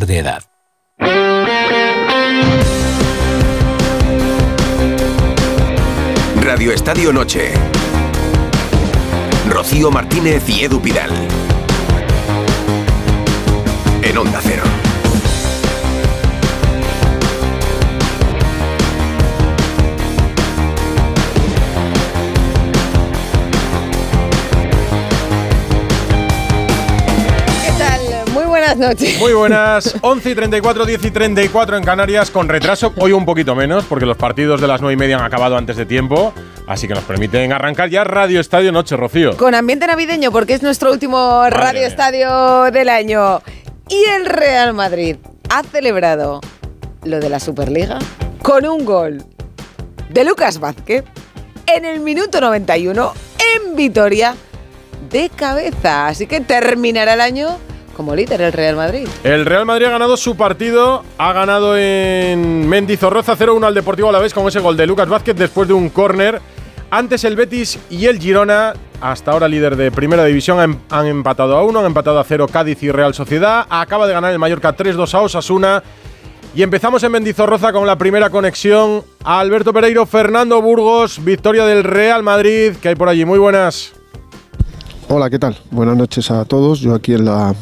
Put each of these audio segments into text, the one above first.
de edad. Radio Estadio Noche. Rocío Martínez y Edu Pidal. En Onda Cero. Noches. Muy buenas, 11 y 34, 10 y 34 en Canarias, con retraso, hoy un poquito menos, porque los partidos de las 9 y media han acabado antes de tiempo, así que nos permiten arrancar ya Radio Estadio Noche, Rocío. Con ambiente navideño, porque es nuestro último Radio mía. Estadio del año. Y el Real Madrid ha celebrado lo de la Superliga con un gol de Lucas Vázquez en el minuto 91 en Vitoria de cabeza. Así que terminará el año como líder el Real Madrid. El Real Madrid ha ganado su partido, ha ganado en Mendizorroza 0-1 al Deportivo Alavés con ese gol de Lucas Vázquez después de un córner. Antes el Betis y el Girona, hasta ahora líder de Primera División, han, empatado a 1, han empatado a 0 Cádiz y Real Sociedad. Acaba de ganar el Mallorca 3-2 a Osasuna. Y empezamos en Mendizorroza con la primera conexión. Alberto Pereiro, Fernando Burgos, victoria del Real Madrid. que hay por allí? Muy buenas. Hola, ¿qué tal? Buenas noches a todos. Yo aquí en la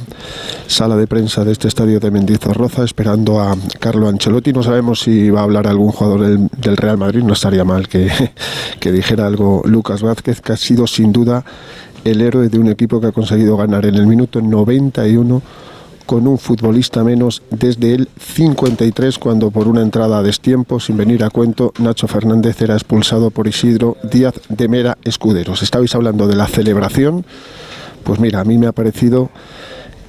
sala de prensa de este estadio de Mendizorroza esperando a Carlo Ancelotti. No sabemos si va a hablar algún jugador del, Real Madrid. No estaría mal que, que dijera algo Lucas Vázquez, que ha sido sin duda el héroe de un equipo que ha conseguido ganar en el minuto 91 con un futbolista menos desde el 53 cuando por una entrada a destiempo sin venir a cuento Nacho Fernández era expulsado por Isidro Díaz de Mera Escuderos. Estabais hablando de la celebración, pues mira, a mí me ha parecido,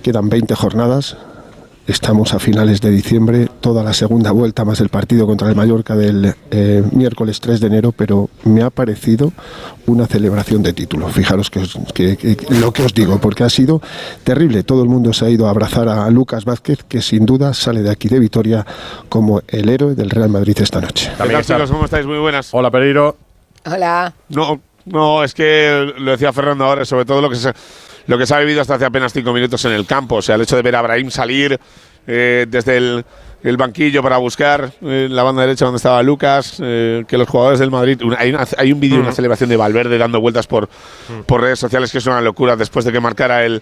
quedan 20 jornadas, estamos a finales de diciembre, toda la segunda vuelta más el partido contra el Mallorca del eh, miércoles 3 de enero, pero me ha parecido una celebración de título. Fijaros que, os- que- que- lo que os digo, porque ha sido terrible. Todo el mundo se ha ido a abrazar a Lucas Vázquez, que sin duda sale de aquí de Vitoria como el héroe del Real Madrid esta noche. ¿Qué tal, chicos? ¿Cómo estáis? Muy buenas. Hola Pereiro. Hola. No, no, es que lo decía Fernando ahora, sobre todo lo que se, lo que se ha vivido hasta hace apenas cinco minutos en el campo. O sea, el hecho de ver a Brahim salir eh, desde el, el banquillo para buscar eh, la banda derecha donde estaba Lucas, eh, que los jugadores del Madrid. hay, una- hay un vídeo, Mm. una celebración de Valverde dando vueltas por, por redes sociales que es una locura después de que marcara el.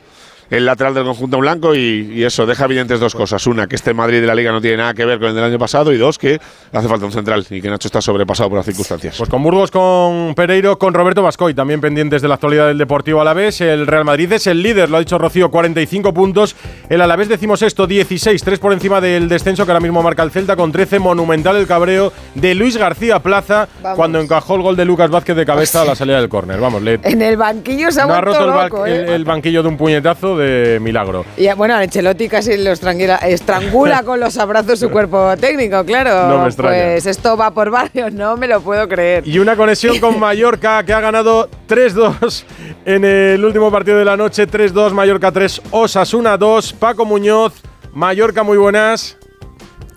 El lateral del conjunto blanco y, y eso deja evidentes dos cosas. Una, que este Madrid de la Liga no tiene nada que ver con el del año pasado. Y dos, que hace falta un central y que Nacho está sobrepasado por las circunstancias. Pues con Burgos, con Pereiro, con Roberto Bascoy, también pendientes de la actualidad del Deportivo Alavés. El Real Madrid es el líder, lo ha dicho Rocío, 45 puntos. El Alavés decimos esto, 16, 3 por encima del descenso que ahora mismo marca el Celta con 13. Monumental el cabreo de Luis García Plaza Vamos. cuando encajó el gol de Lucas Vázquez de cabeza a la salida del córner. Vamos, le En el banquillo se ha no ha roto el, ba- loco, el- ¿eh? el banquillo de un puñetazo de milagro. Y bueno, Ancelotti casi lo estrangula, estrangula con los abrazos su cuerpo técnico, claro. No me extraña. Pues esto va por varios, no me lo puedo creer. Y una conexión con Mallorca que ha ganado 3-2 en el último partido de la noche. 3-2, Mallorca 3, Osasuna 2. Paco Muñoz, Mallorca, muy buenas.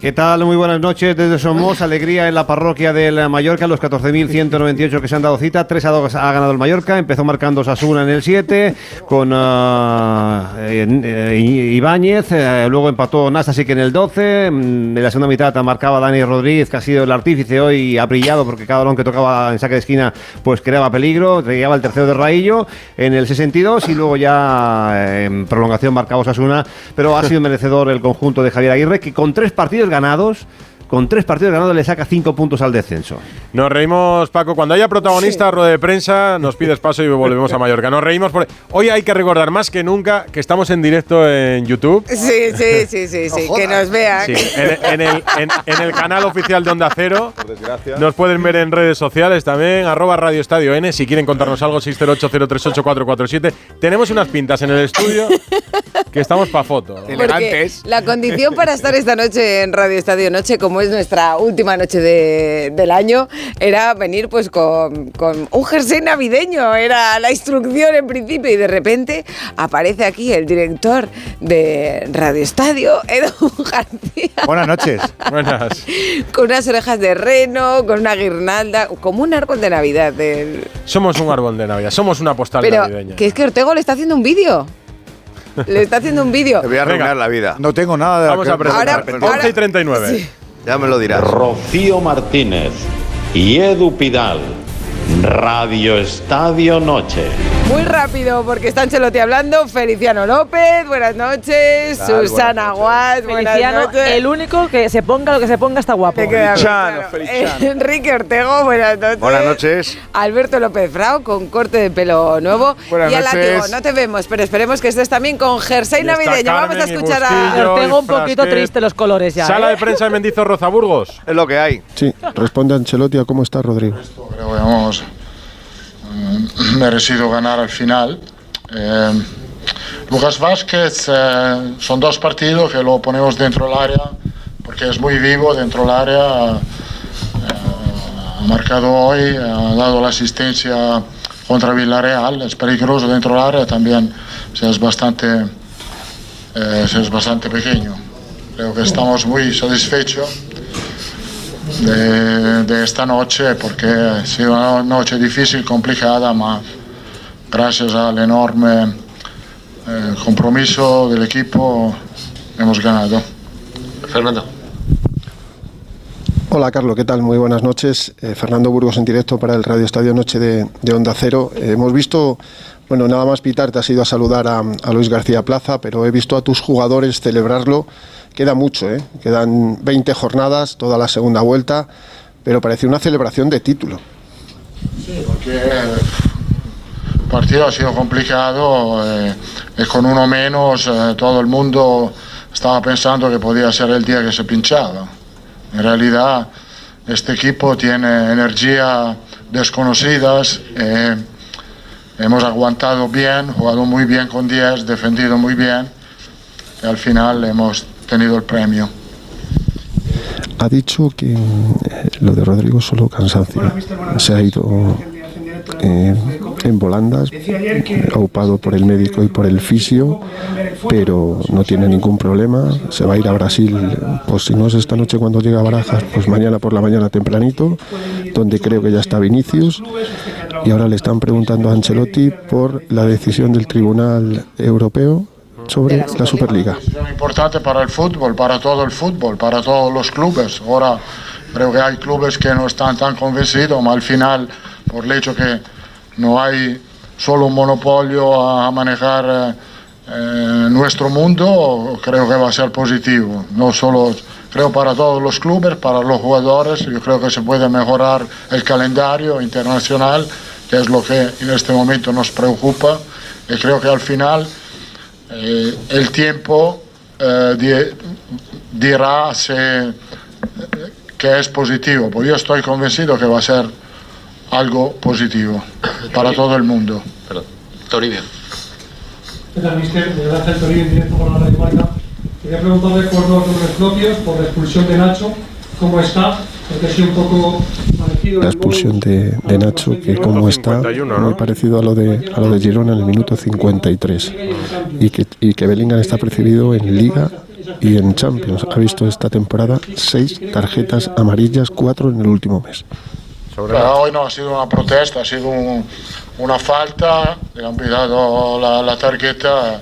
¿Qué tal? Muy buenas noches desde Somos. Alegría en la parroquia del Mallorca, los 14.198 que se han dado cita. 3 a 2 ha ganado el Mallorca. Empezó marcando Sasuna en el 7 con eh, eh, Ibáñez. eh, luego empató Nastasic en el 12. mm, En la segunda mitad marcaba Dani Rodríguez, que ha sido el artífice hoy y ha brillado porque cada balón que tocaba en saque de esquina pues creaba peligro. Llegaba el tercero de Raillo en el 62 y luego ya en prolongación marcaba Sasuna. Pero ha sido merecedor el conjunto de Javier Aguirre, que con tres partidos ganados, con tres partidos ganados le saca cinco puntos al descenso. Nos reímos, Paco. Cuando haya protagonista, rueda de prensa, nos pides paso y volvemos a Mallorca. Nos reímos. Por... Hoy hay que recordar más que nunca que estamos en directo en YouTube. Sí, sí, sí, sí, sí, que nos vean. Sí, en, en el, en- en el canal oficial de Onda Cero. Nos pueden ver en redes sociales también, arroba Radio Estadio N. Si quieren contarnos algo, 608-038-447. Tenemos unas pintas en el estudio que estamos para foto. Porque la condición para estar esta noche en Radio Estadio Noche, como es nuestra última noche de- del año, era venir pues con, con un jersey navideño. Era la instrucción en principio y de repente aparece aquí el director de Radio Estadio, Edu García, Buenas noches. Buenas. con unas orejas de reno, con una guirnalda, como un árbol de Navidad. del- Somos un árbol de Navidad, somos una postal Pero navideña. que es que Ortego le está haciendo un vídeo. Le está haciendo un vídeo. Te voy a arruinar la vida. No tengo nada de Vamos a presentar. Ahora- 11 y 39. Sí. Ya me lo dirás. Rocío Martínez y Edu Pidal. Radio Estadio Noche. Muy rápido, porque está Ancelotti hablando. Feliciano López, buenas noches. tal? Susana Guas, buenas Feliciano, noches. el único que se ponga lo que se ponga está guapo. Feliciano, claro. Feliciano. Enrique Ortego, buenas noches. Buenas noches. Alberto López Frao, con corte de pelo nuevo. Buenas y noches. látigo, no te vemos, pero esperemos que estés también con jersey navideño. Vamos a escuchar a. Tengo un poquito triste los colores ya. Sala ¿eh? de prensa de Mendizorroza, Burgos. Es lo que hay. Sí, responde Ancelotti a cómo está Rodrigo. Creo que hemos mm, merecido ganar al final. Eh, Lucas Vázquez eh, son dos partidos que lo ponemos dentro del área porque es muy vivo dentro del área. Eh, ha marcado hoy, ha dado la asistencia contra Villarreal, es peligroso dentro del área también, o sea, es bastante, eh, es bastante pequeño. Creo que estamos muy satisfechos de, de esta noche porque ha sido una noche difícil, complicada, pero gracias al enorme eh, compromiso del equipo hemos ganado. Fernando. Hola Carlos, ¿qué tal? Muy buenas noches. Eh, Fernando Burgos en directo para el Radio Estadio Noche de, de Onda Cero. Eh, hemos visto, bueno, nada más pitar, te has ido a saludar a, a Luis García Plaza, pero he visto a tus jugadores celebrarlo. Queda mucho, ¿eh? Quedan 20 jornadas, toda la segunda vuelta, pero parece una celebración de título. Porque el partido ha sido complicado eh, y con uno menos eh, todo el mundo estaba pensando que podía ser el día que se pinchaba. En realidad este equipo tiene energía desconocidas. eh, hemos aguantado bien, jugado muy bien con 10, defendido muy bien y al final hemos tenido el premio. Ha dicho que eh, lo de Rodrigo solo cansancio. Se ha ido eh, en volandas, aupado por el médico y por el fisio, pero no tiene ningún problema. Se va a ir a Brasil, pues si no es esta noche cuando llega a Barajas, pues mañana por la mañana tempranito, donde creo que ya está Vinicius. Y ahora le están preguntando a Ancelotti por la decisión del Tribunal Europeo sobre la Superliga. Es muy importante para el fútbol, para todo el fútbol, para todos los clubes. Ahora creo que hay clubes que no están tan convencidos, pero al final, por el hecho que no hay solo un monopolio a manejar eh, eh, nuestro mundo, creo que va a ser positivo. No solo, creo para todos los clubes, para los jugadores, yo creo que se puede mejorar el calendario internacional, que es lo que en este momento nos preocupa. Y creo que al final eh, el tiempo di- dirá si, que es positivo, pues yo estoy convencido que va a ser algo positivo para todo el mundo. Perdón. Toribio. ¿Qué tal, mister? Miguel Ángel Toribio, en directo con la Radio Marca. Quería preguntarle por dos nombres propios, por la expulsión de Nacho, ¿cómo está? Porque ha sido un poco parecido la expulsión de, de Nacho, que como está 51, muy parecido a lo de a lo de Girona en el minuto 53 y que, y que Bellingham está percibido en Liga y en Champions. Ha visto esta temporada seis tarjetas amarillas, cuatro en el último mes. Sobre Pero hoy no ha sido una protesta, ha sido un- una falta, le han pillado la, la tarjeta,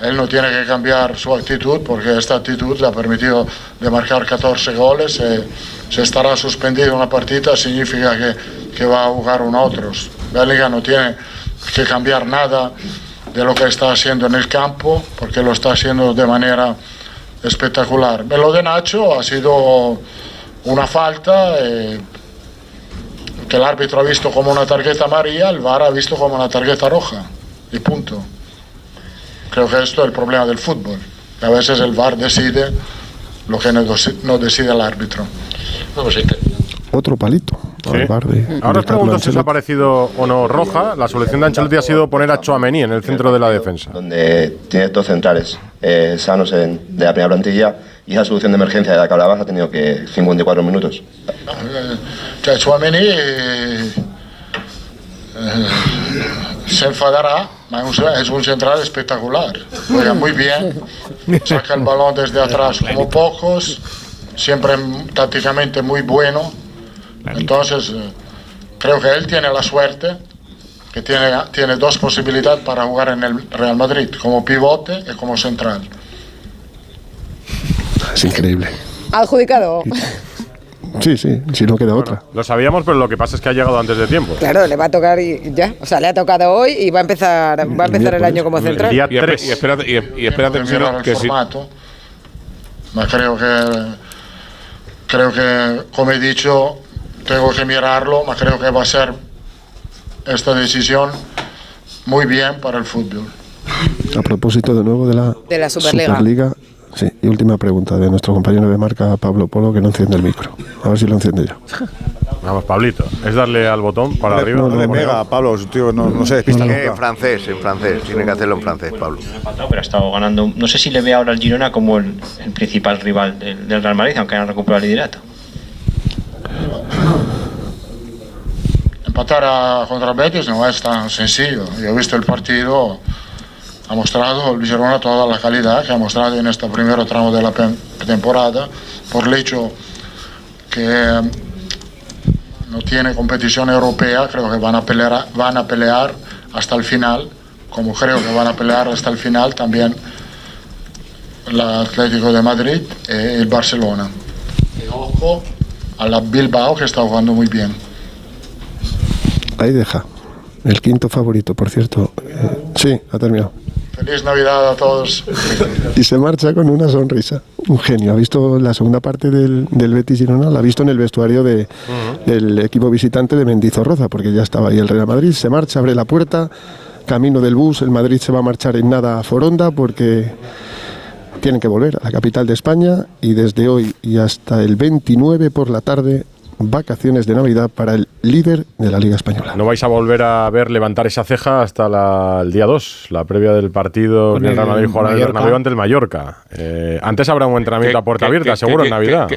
él no tiene que cambiar su actitud porque esta actitud le ha permitido de marcar 14 goles, eh, se estará suspendido una partida significa que, que va a jugar un otros. Bellingham no tiene que cambiar nada de lo que está haciendo en el campo porque lo está haciendo de manera espectacular. Lo de Nacho ha sido una falta. eh, que el árbitro ha visto como una tarjeta amarilla, el VAR ha visto como una tarjeta roja. Y punto. Creo que esto es el problema del fútbol. que a veces el VAR decide lo que no, deci- no decide el árbitro. Vamos, Otro palito al Sí. de, Ahora os pregunto si os ha parecido o no roja. La solución de Ancelotti ha sido poner a Chouameni en el centro de la defensa. donde tiene dos centrales eh, sanos en- de la primera plantilla y esa solución de emergencia de la que hablabas ha tenido que 54 minutos. Eh, eh, eh, se enfadará, es un, central espectacular. Juega muy bien, saca el balón desde atrás como pocos, siempre tácticamente muy bueno. Entonces, creo que él tiene la suerte que tiene, tiene dos posibilidades para jugar en el Real Madrid, como pivote y como central. Es increíble. Adjudicado. Sí, sí, si no queda otra. Lo sabíamos, pero lo que pasa es que ha llegado antes de tiempo. Claro, le va a tocar y ya. O sea, le ha tocado hoy y va a empezar, va a empezar el año como central. Y, espe- y espérate, y, y espérate Tengo que el que formato. Ma creo que, creo que, como he dicho, tengo que mirarlo, pero creo que va a ser esta decisión muy bien para el fútbol. A propósito de nuevo de la, De la Superliga. Superliga, sí, y última pregunta de nuestro compañero de marca Pablo Polo, que no enciende el micro. A ver si lo enciende yo. Vamos, Pablito. Es darle al botón para arriba. No le pega, Pablo, tío, no, no se despista en francés, en francés. Tiene que hacerlo en francés, Pablo. empatado, pero ha estado ganando. No sé si le ve ahora al Girona como el, el principal rival del, del Real Madrid, aunque han recuperado el liderato. Empatar a- contra Betis no es tan sencillo. Yo he visto el partido, ha mostrado el Girona toda la calidad que ha mostrado en este primer tramo de la temporada, por el hecho que eh, no tiene competición europea, creo que van a pelear, van a pelear hasta el final, como creo que van a pelear hasta el final también el Atlético de Madrid y el Barcelona. Y ojo a la Bilbao que está jugando muy bien. Ahí deja. El quinto favorito, por cierto. Eh, sí, ha terminado. Feliz Navidad a todos. Y se marcha con una sonrisa. Un genio. Ha visto la segunda parte del, del Betis Girona, la ha visto en el vestuario de, del equipo visitante de Mendizorroza, porque ya estaba ahí el Real Madrid. Se marcha, abre la puerta, camino del bus. El Madrid se va a marchar en nada a Foronda porque tienen que volver a la capital de España y desde hoy y hasta el 29 por la tarde, vacaciones de Navidad para el líder de la Liga Española. No vais a volver a ver levantar esa ceja hasta la- el día 2, la previa del partido Con que el Real Madrid jugará en el. Bernabéu ante el Mallorca. Eh, antes habrá un entrenamiento a puerta abierta, seguro, en Navidad.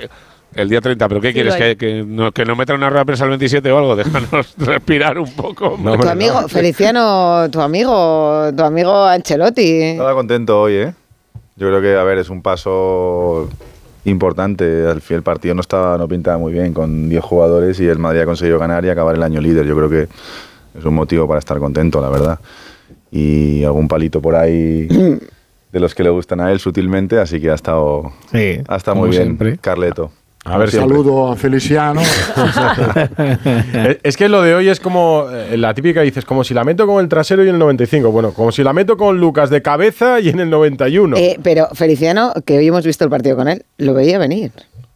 el día 30, ¿pero qué Sí, quieres? ¿Que, que, no, ¿Que no metan una rueda de prensa el 27 o algo? Déjanos respirar un poco. tu amigo, Feliciano, tu amigo, tu amigo Ancelotti. Estaba contento hoy, ¿eh? Yo creo que, a ver, es un paso importante. Al fin, el partido no estaba, no pintaba muy bien con 10 jugadores y el Madrid ha conseguido ganar y acabar el año líder. Yo creo que es un motivo para estar contento, la verdad. Y algún palito por ahí de los que le gustan a él sutilmente, así que ha estado, Sí, ha estado muy bien, siempre. Carleto. A ver, Siempre. Saludo a Feliciano. Es que lo de hoy es como eh, la típica dices, como si la meto con el trasero y en el 95. Bueno, como si la meto con Lucas de cabeza y en el 91. Eh, pero Feliciano, que hoy hemos visto el partido con él, lo veía venir.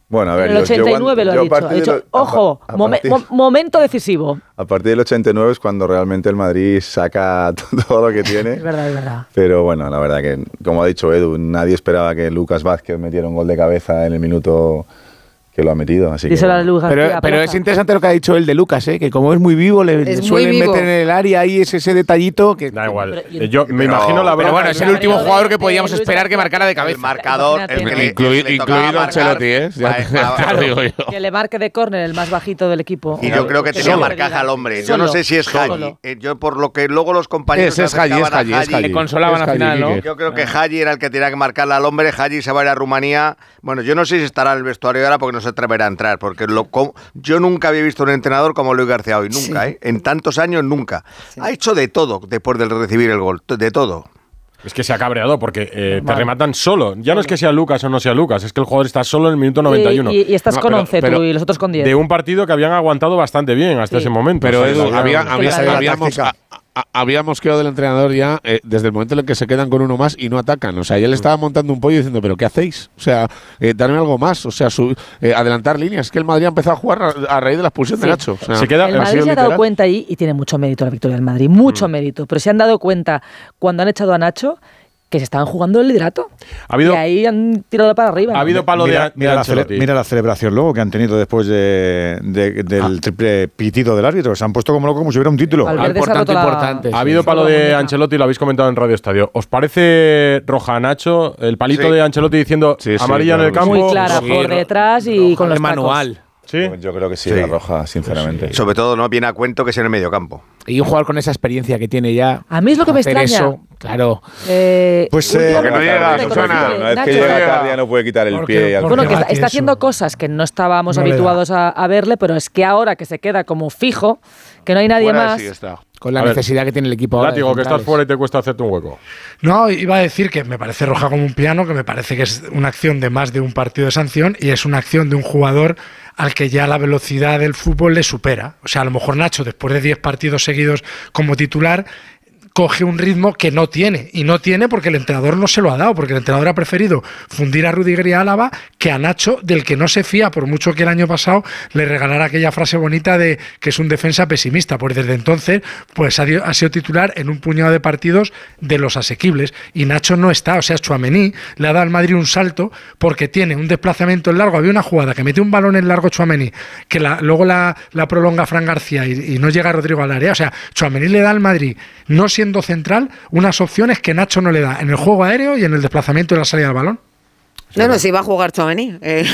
Bueno, a ver, En el yo- yo 89 cuando- lo yo ha dicho. Ha dicho, lo- ojo, pa- a momen- partir- mo- momento decisivo. A partir del 89 es cuando realmente el Madrid saca todo lo que tiene. Es verdad, es verdad. Pero bueno, la verdad que, como ha dicho Edu, nadie esperaba que Lucas Vázquez metiera un gol de cabeza en el minuto que lo ha metido. Así que, Pero, pero es interesante lo que ha dicho el de Lucas, ¿eh? que como es muy vivo, le, Es suelen vivo. meter en el área ahí ese, ese detallito que... Da igual. Eh, Yo me imagino la Pero bueno, es el último Pero jugador que podíamos esperar que marcara de El cabeza. marcador, el que, le- Inclui- le incluido marcar- Ancelotti, ¿eh? Ya te- Va- va- te lo digo yo. Que le marque de córner el más bajito del equipo. Y yo creo que tenía Solo. marcaje al hombre. Yo Solo. no sé si es. Haji. Eh, Yo por lo que luego los compañeros Es- Haji, es. Le consolaban al final, ¿no? Yo creo que Haji era el que tenía que marcarle al hombre. Haji se va a ir a Rumanía. Bueno, yo no sé si estará en el vestuario ahora porque no se atreverá a entrar. Porque lo, yo nunca había visto un entrenador como Luis García hoy. Nunca, ¿eh? En tantos años, nunca. Ha hecho de todo después de recibir el gol. De todo. Es que se ha cabreado porque eh, te rematan solo. Ya no es que sea Lucas o no sea Lucas, es que el jugador está solo en el minuto 91. Y, y- y estás No, con pero- 11 pero- tú y los otros con 10. de un partido que habían aguantado bastante bien hasta Sí. ese momento. Pero O sea, Edu, que había, habíamos, habíamos quedado del entrenador ya eh, desde el momento en el que se quedan con uno más y no atacan. O sea, ya le estaba montando un pollo diciendo, ¿pero qué hacéis? O sea, eh, darme algo más. O sea, su- eh, adelantar líneas. Es que el Madrid ha empezado a jugar a, a raíz de la expulsión de. Nacho. O sea, Se queda- el ha Madrid se ha dado cuenta ahí, y tiene mucho mérito la victoria del Madrid, mucho Mm. mérito, pero se han dado cuenta cuando han echado a Nacho que se estaban jugando el liderato. Ha habido- y ahí han tirado para arriba. Ha habido palo de, mira, de mira la cele- mira la celebración luego que han tenido después de, de- del triple pitido del árbitro. Se han puesto como locos como si hubiera un título. Ha Importante, roto la- importante. Ha habido palo de Ancelotti, lo habéis comentado en Radio Estadio. ¿Os parece roja Nacho? El palito Sí. de Ancelotti diciendo Sí, sí, amarilla en el campo. Muy clara Sí, por detrás y con los tacos. Sí. Yo creo que sí, Sí. la roja, sinceramente. Sobre todo no viene a cuento que es en el mediocampo. Y un jugador con esa experiencia que tiene ya. A mí es lo que me extraña. Eso, claro. Eh, Pues eh, poco que no llega, Susana. Una vez que llega tarde ya no puede quitar el Porque- pie. porque Bueno, que está, haciendo cosas que no estábamos No habituados a, a verle, pero es que ahora que se queda como fijo, que no hay nadie fuera más. sí está. Con la A ver, necesidad que tiene el equipo ahora. Látigo, que estás fuera y te cuesta hacerte un hueco. No, iba a decir que me parece roja como un piano, que me parece que es una acción de más de un partido de sanción y es una acción de un jugador al que ya la velocidad del fútbol le supera. O sea, a lo mejor Nacho, después de 10 partidos seguidos como titular, coge un ritmo que no tiene. Y no tiene porque el entrenador no se lo ha dado, porque el entrenador ha preferido fundir a Rudiger y Álava que a Nacho, del que no se fía, por mucho que el año pasado le regalara aquella frase bonita de que es un defensa pesimista. Pues desde entonces, pues ha, ha sido titular en un puñado de partidos de los asequibles. Y Nacho no está, o sea, Chuamení le ha dado al Madrid un salto porque tiene un desplazamiento en largo. Había una jugada que mete un balón en largo Chuamení, que la- luego la, prolonga Fran García y, y no llega Rodrigo al área. O sea, Chuamení le da al Madrid, no siendo central, unas opciones que Nacho no le da en el juego aéreo y en el desplazamiento y la salida del balón. No, no, si va a jugar Chouameni. Eh,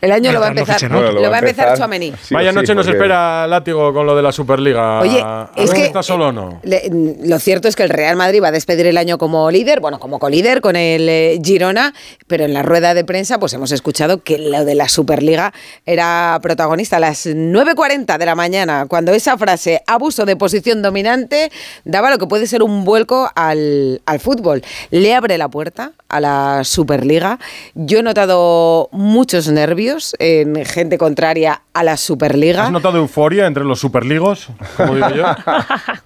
el año lo va a empezar. ¿no? Lo va a empezar Chouameni. Vaya noche nos espera Látigo con lo de la Superliga. Oye, ¿A es que- ¿Está solo o no? Le- lo cierto es que el Real Madrid va a despedir el año como líder, bueno, como colíder con el eh, Girona, pero en la rueda de prensa pues hemos escuchado que lo de la Superliga era protagonista a las 9.40 de la mañana, cuando esa frase, abuso de posición dominante, daba lo que puede ser un vuelco al, al fútbol. Le abre la puerta a la Superliga. Yo he notado muchos nervios en gente contraria a la Superliga. ¿Has notado euforia entre los superligos? Como digo yo.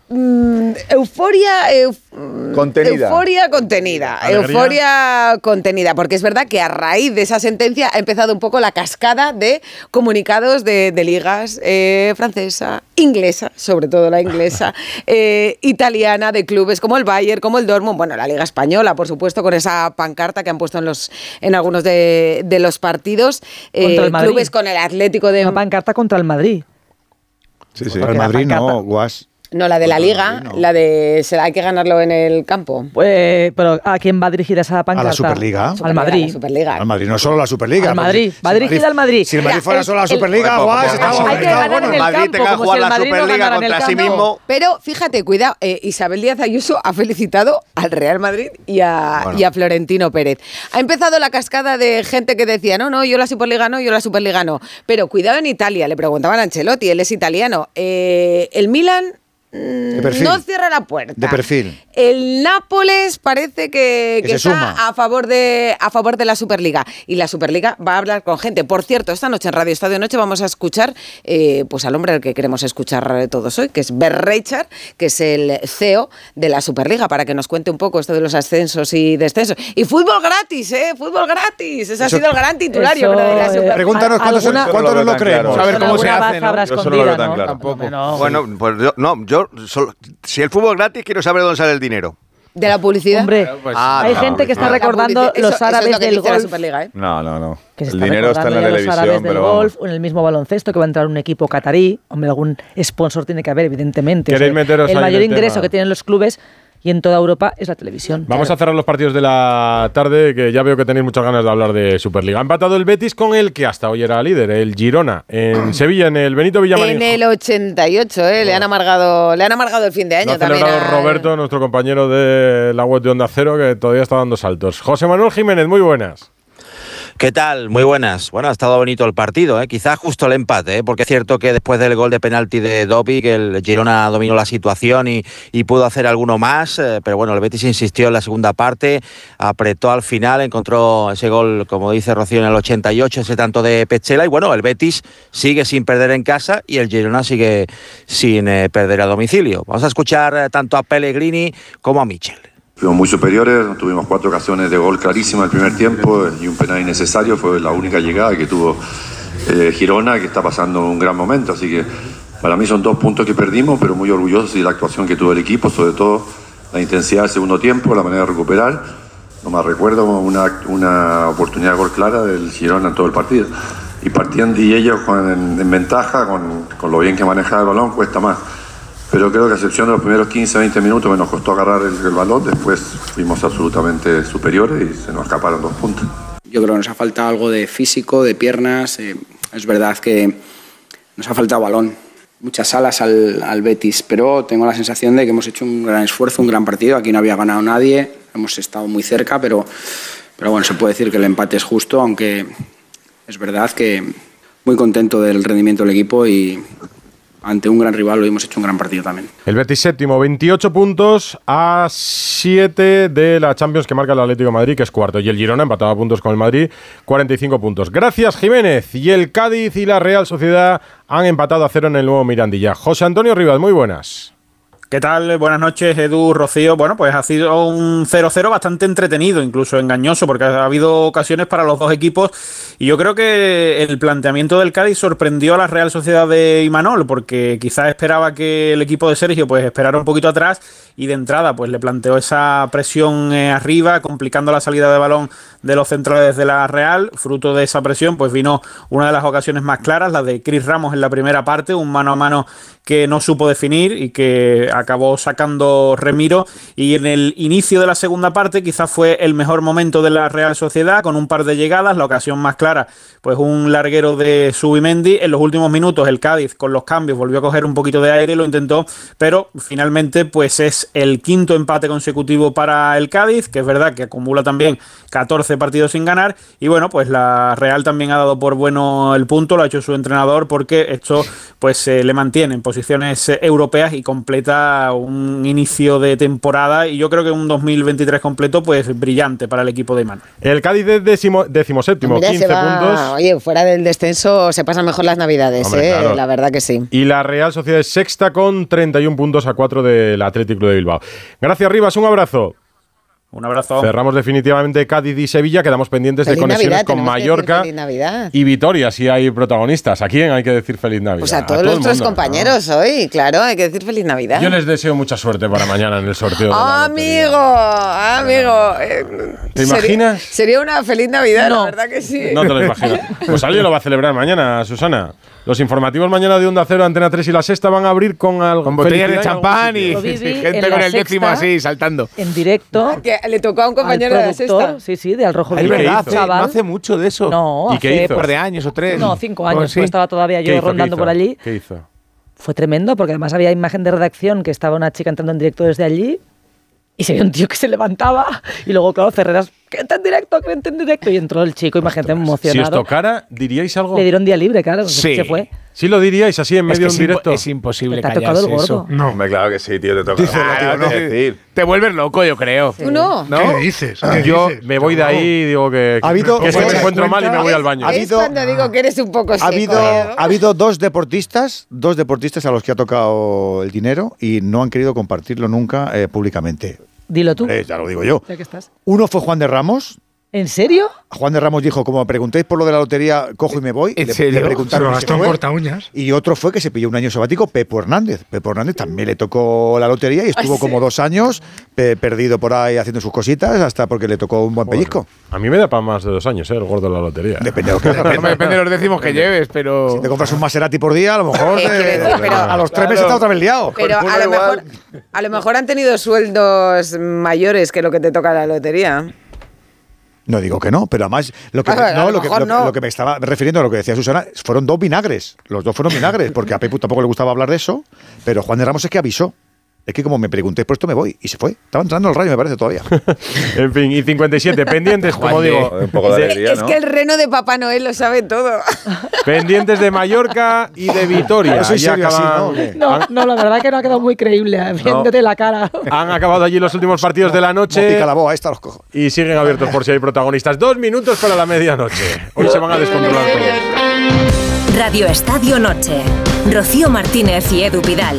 Mm, euforia, euf- mm, Contenida. euforia contenida, Alegría. euforia contenida, porque es verdad que a raíz de esa sentencia ha empezado un poco la cascada de comunicados de, de ligas eh, francesa, inglesa, sobre todo la inglesa, eh, italiana, de clubes como el Bayern, como el Dortmund, bueno, la liga española, por supuesto, con esa pancarta que han puesto en los en algunos de, de los partidos, eh, Contra el Madrid. clubes con el Atlético de Una pancarta contra el Madrid. Sí, sí. El Madrid no, Guas. No la de la liga, la de se- hay que ganarlo en el campo. Pues, pero ¿a quién va dirigida esa pancarta? Superliga. Al Madrid. La Superliga. Al Madrid, no solo la Superliga. Al Madrid. Va dirigida al Madrid. Si el Madrid fuera el- solo la Superliga, Pues, Guas, pues, estaba pues, Hay que ganar en el Madrid campo, tenga jugar si la Madrid no Superliga ganara en el contra sí mismo. Pero fíjate, cuidado, eh, Isabel Díaz Ayuso ha felicitado al Real Madrid y a, Bueno. y a Florentino Pérez. Ha empezado la cascada de gente que decía, no, no, yo la Superliga no, yo la Superliga no. Pero cuidado en Italia, le preguntaban a Ancelotti, él es italiano. Eh, el Milan. No cierra la puerta. De perfil. El Nápoles parece que, Que que se está suma. a favor, de, a favor de la Superliga. Y la Superliga va a hablar con gente. Por cierto, esta noche en Radio Estadio Noche vamos a escuchar eh, pues al hombre al que queremos escuchar todos hoy, que es Ber Reichard, que es el CEO de la Superliga, para que nos cuente un poco esto de los ascensos y descensos. Y fútbol gratis, ¿eh? Fútbol gratis. Ese ha sido el gran titular, yo creo, de la Superliga. Pregúntanos cuántos, lo lo tan creemos. claro. A ver cómo se hace, ¿no? Yo solo lo veo escondida, tan ¿no? claro. Tampoco. No. Bueno, pues yo, no, yo solo- si el fútbol gratis quiero saber dónde sale el dinero. De la publicidad. Hombre, Pues, Ah, hay no, gente que está recordando los eso es árabes lo que del dice la golf. Superliga, ¿eh? No, no, no. Que se El está dinero está en la ya los árabes televisión, del vamos. golf, o en el mismo baloncesto, que va a entrar un equipo catarí. Hombre, algún sponsor tiene que haber, evidentemente. ¿Queréis meteros el ahí en mayor el ingreso tema? que tienen los clubes y en toda Europa es la televisión. Vamos a cerrar los partidos de la tarde, que ya veo que tenéis muchas ganas de hablar de Superliga. Ha empatado el Betis con el que hasta hoy era líder, el Girona, en Sevilla, en el Benito Villamarín. En el 88, ¿eh? Le han amargado, le han amargado el fin de año Lo ha también. Roberto, nuestro compañero de la web de Onda Cero, que todavía está dando saltos. José Manuel Jiménez, muy buenas. ¿Qué tal? Muy buenas. Bueno, ha estado bonito el partido, ¿eh? quizás justo el empate, ¿eh? porque es cierto que después del gol de penalti de Dopi, que el Girona dominó la situación y, y pudo hacer alguno más, eh, pero bueno, el Betis insistió en la segunda parte, apretó al final, encontró ese gol, como dice Rocío, en el 88, ese tanto de Pechela, y bueno, el Betis sigue sin perder en casa y el Girona sigue sin eh, perder a domicilio. Vamos a escuchar eh, tanto a Pellegrini como a Michel. Fuimos muy superiores, tuvimos cuatro ocasiones de gol clarísimas el primer tiempo y un penal innecesario, fue la única llegada que tuvo eh, Girona, que está pasando un gran momento, así que para mí son dos puntos que perdimos, pero muy orgullosos de la actuación que tuvo el equipo, sobre todo la intensidad del segundo tiempo, la manera de recuperar. No me recuerdo una, una oportunidad de gol clara del Girona en todo el partido. Y partían y ellos con, en, en ventaja, con, con lo bien que manejaba el balón, cuesta más. Pero creo que a excepción de los primeros 15, 20 minutos que nos costó agarrar el, el balón, después fuimos absolutamente superiores y se nos escaparon dos puntos. Yo creo que nos ha faltado algo de físico, de piernas. eh, es verdad que nos ha faltado balón. Muchas alas al, al Betis, pero tengo la sensación de que hemos hecho un gran esfuerzo, un gran partido. Aquí no había ganado nadie, hemos estado muy cerca, pero, pero bueno, se puede decir que el empate es justo, aunque es verdad que muy contento del rendimiento del equipo y, ante un gran rival lo hemos hecho un gran partido también. El Betis séptimo, 28 puntos a 7 de la Champions que marca el Atlético Madrid, que es cuarto. Y el Girona empatado a puntos con el Madrid, 45 puntos. Gracias, Jiménez. Y el Cádiz y la Real Sociedad han empatado a cero en el nuevo Mirandilla. José Antonio Rivas, muy buenas. ¿Qué tal? Buenas noches, Edu, Rocío. Bueno, pues ha sido un 0-0 bastante entretenido, incluso engañoso, porque ha habido ocasiones para los dos equipos. Y yo creo que el planteamiento del Cádiz sorprendió a la Real Sociedad de Imanol, porque quizás esperaba que el equipo de Sergio pues esperara un poquito atrás y de entrada pues le planteó esa presión eh, arriba, complicando la salida de balón de los centrales de la Real. Fruto de esa presión, pues vino una de las ocasiones más claras, la de Chris Ramos en la primera parte, un mano a mano que no supo definir y que acabó sacando Remiro. Y en el inicio de la segunda parte, quizás fue el mejor momento de la Real Sociedad, con un par de llegadas, la ocasión más clara, pues un larguero de Subimendi. En los últimos minutos, el Cádiz, con los cambios, volvió a coger un poquito de aire lo intentó, pero finalmente, pues es el quinto empate consecutivo para el Cádiz, que es verdad que acumula también 14 partidos sin ganar. Y bueno, pues la Real también ha dado por bueno el punto, lo ha hecho su entrenador, porque esto pues se le mantiene en posiciones eh, europeas y completa un inicio de temporada. Y yo creo que un 2023 completo, pues brillante para el equipo de Iman. El Cádiz es décimo, décimo séptimo, Mira, 15 se va- puntos. Oye, fuera del descenso se pasan mejor las navidades, Hombre, ¿eh? claro. la verdad que sí. Y la Real Sociedad es sexta con 31 puntos a 4 del Atlético de Bilbao. Gracias, Rivas. Un abrazo. Un abrazo. Cerramos definitivamente Cádiz y Sevilla. Quedamos pendientes de Feliz conexiones Navidad, con Mallorca y Vitoria, si hay protagonistas. ¿A quién hay que decir feliz Navidad? Pues a todo todos el nuestros mundo, compañeros hoy, claro, hay que decir feliz Navidad. ¿no? Yo les deseo mucha suerte para mañana en el sorteo. de la Amigo, amigo. eh, ¿Te sería- imaginas? Sería una feliz Navidad, la verdad que sí. No te lo imaginas. Pues alguien lo va a celebrar mañana, Susana. Los informativos mañana de Onda Cero, Antena 3 y La Sexta van a abrir con algo. Con botellas de champán y viví gente en con el décimo sexta. así, saltando. En directo. Que le tocó a un compañero de la sexta. Sí, sí, de Al Rojo Vivo, no hace mucho de eso. No, ¿Y qué hace- hizo? Un par de años o tres. No, cinco Pues años, sí. pues estaba todavía ¿Qué yo hizo, rondando por allí. ¿Qué hizo? Fue tremendo porque además había imagen de redacción que estaba una chica entrando en directo desde allí y se veía un tío que se levantaba y luego, claro, Ferreras, que está en directo, que está en directo y entró el chico, imagínate, Si os emocionado. tocara, ¿diríais algo? Le dieron día libre, claro, Sí. se fue. Sí lo diríais así en Es medio que de un es directo. Es imposible Te ha tocado el callarse gordo. eso. No. Hombre, claro que sí, tío, te toca. Dice Ah. Te vuelves loco, yo creo. ¿Tú no? ¿No? ¿Qué dices? ¿Qué Yo dices? me voy de ahí y digo que, Ha habido- que es que me ¿Te das encuentro mal y me voy al baño. Ha Es habido- cuando digo que eres un poco Ha seco. habido, ¿eh? ha habido dos deportistas, dos deportistas a los que ha tocado el dinero y no han querido compartirlo nunca eh, públicamente. Dilo tú, Eh, ya lo digo yo. ya que estás. Uno fue Juan de Ramos. ¿En serio? Juan de Ramos dijo, como me preguntéis por lo de la lotería, cojo y me voy. ¿En Le- serio? Le Se preguntaron lo se gastó en fue. corta uñas. Y otro fue que se pilló un año sabático, Pepo Hernández. Pepo Hernández también le tocó la lotería y estuvo como dos años pe- perdido por ahí haciendo sus cositas hasta porque le tocó un buen pellizco. A mí me da para más de dos años, ¿eh? El gordo de la lotería. Depende de lo que No me depende de los décimos que lleves, pero. Si te compras un Maserati por día, a lo mejor pero- a los tres Claro. meses está otra vez liado. Pero a lo, mejor, a lo mejor han tenido sueldos mayores que lo que te toca la lotería. No digo que no, pero además lo que, a no, lo lo, que, mejor lo- no. lo que me estaba refiriendo a lo que decía Susana, fueron dos vinagres. Los dos fueron vinagres, porque a Pepu tampoco le gustaba hablar de eso, pero Juan de Ramos es que avisó. Es que como me pregunté por esto me voy y se fue. Estaba entrando al rayo, me parece todavía. En fin, y 57 pendientes, como digo, Un poco de de- alegría, es ¿no? que el reno de Papá Noel lo sabe todo. pendientes de Mallorca y de Vitoria. Ya así, ¿no? No, no, la verdad que no ha quedado muy creíble, eh, viéndote la cara. Han acabado allí los últimos partidos de la noche Mopica la boa, esta los cojo. y siguen abiertos por si hay protagonistas. Dos minutos para la medianoche. Hoy se van a descontrolar todos. Radio Estadio Noche. Rocío Martínez y Edu Pidal.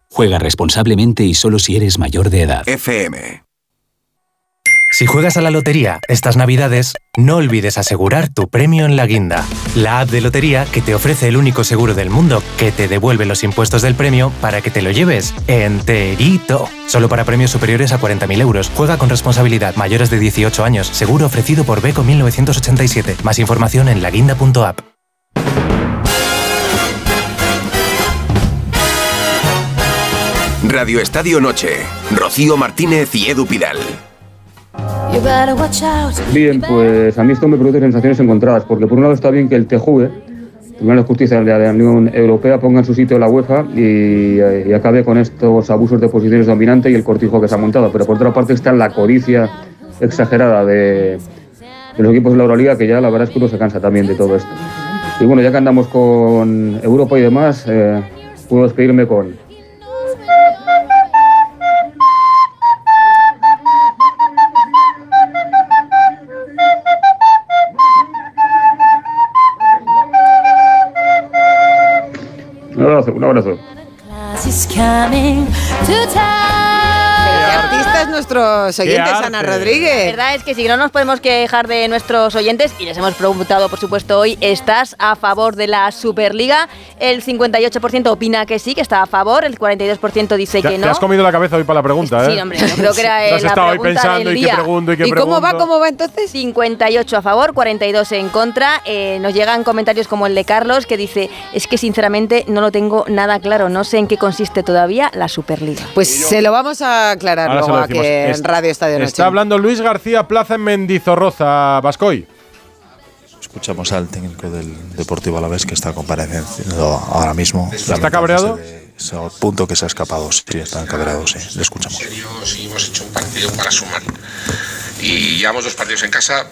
Juega responsablemente y solo si eres mayor de edad. FM. Si juegas a la lotería estas navidades, no olvides asegurar tu premio en la guinda, la app de lotería que te ofrece el único seguro del mundo que te devuelve los impuestos del premio para que te lo lleves enterito. Solo para premios superiores a 40.000 euros. Juega con responsabilidad mayores de 18 años. Seguro ofrecido por Beco 1987. Más información en laguinda.app. Radio Estadio Noche. Rocío Martínez y Edu Pidal. Bien, pues a mí esto me produce sensaciones encontradas, porque por un lado está bien que el TJUE, Tribunal de Justicia de la Unión Europea, ponga en su sitio la UEFA y, y acabe con estos abusos de posiciones dominantes y el cortijo que se ha montado. Pero por otra parte está la codicia exagerada de, de los equipos de la Euroliga, que ya la verdad es que uno se cansa también de todo esto. Y bueno, ya que andamos con Europa y demás, eh, puedo despedirme con... Un abrazo, nuestros oyentes, Ana La Rodríguez? verdad es que si no nos podemos quejar de nuestros oyentes, y les hemos preguntado, por supuesto, hoy, ¿estás a favor de la Superliga? El 58% opina que sí, que está a favor, el 42% dice Te, que te no. has comido la cabeza hoy para la pregunta, ¿eh? Sí, hombre, yo creo que era Te has la pregunta pensando del y qué pregunto y qué ¿Y cómo va, cómo va entonces? 58 a favor, 42 en contra. Eh, nos llegan comentarios como el de Carlos que dice, es que sinceramente no lo tengo nada claro, no sé en qué consiste todavía la Superliga. Pues se lo vamos a aclarar Ahora se luego lo decimos. en Es- Radio Estadio Noche. Está hablando Luis García Plaza en Mendizorroza, Vascoy. Escuchamos al técnico del Deportivo Alavés que está compareciendo ahora mismo. ¿Está cabreado? Ese punto que se ha escapado, sí, está cabreado, sí. Le escuchamos. y hemos hecho un partido para sumar. Y llevamos dos partidos en casa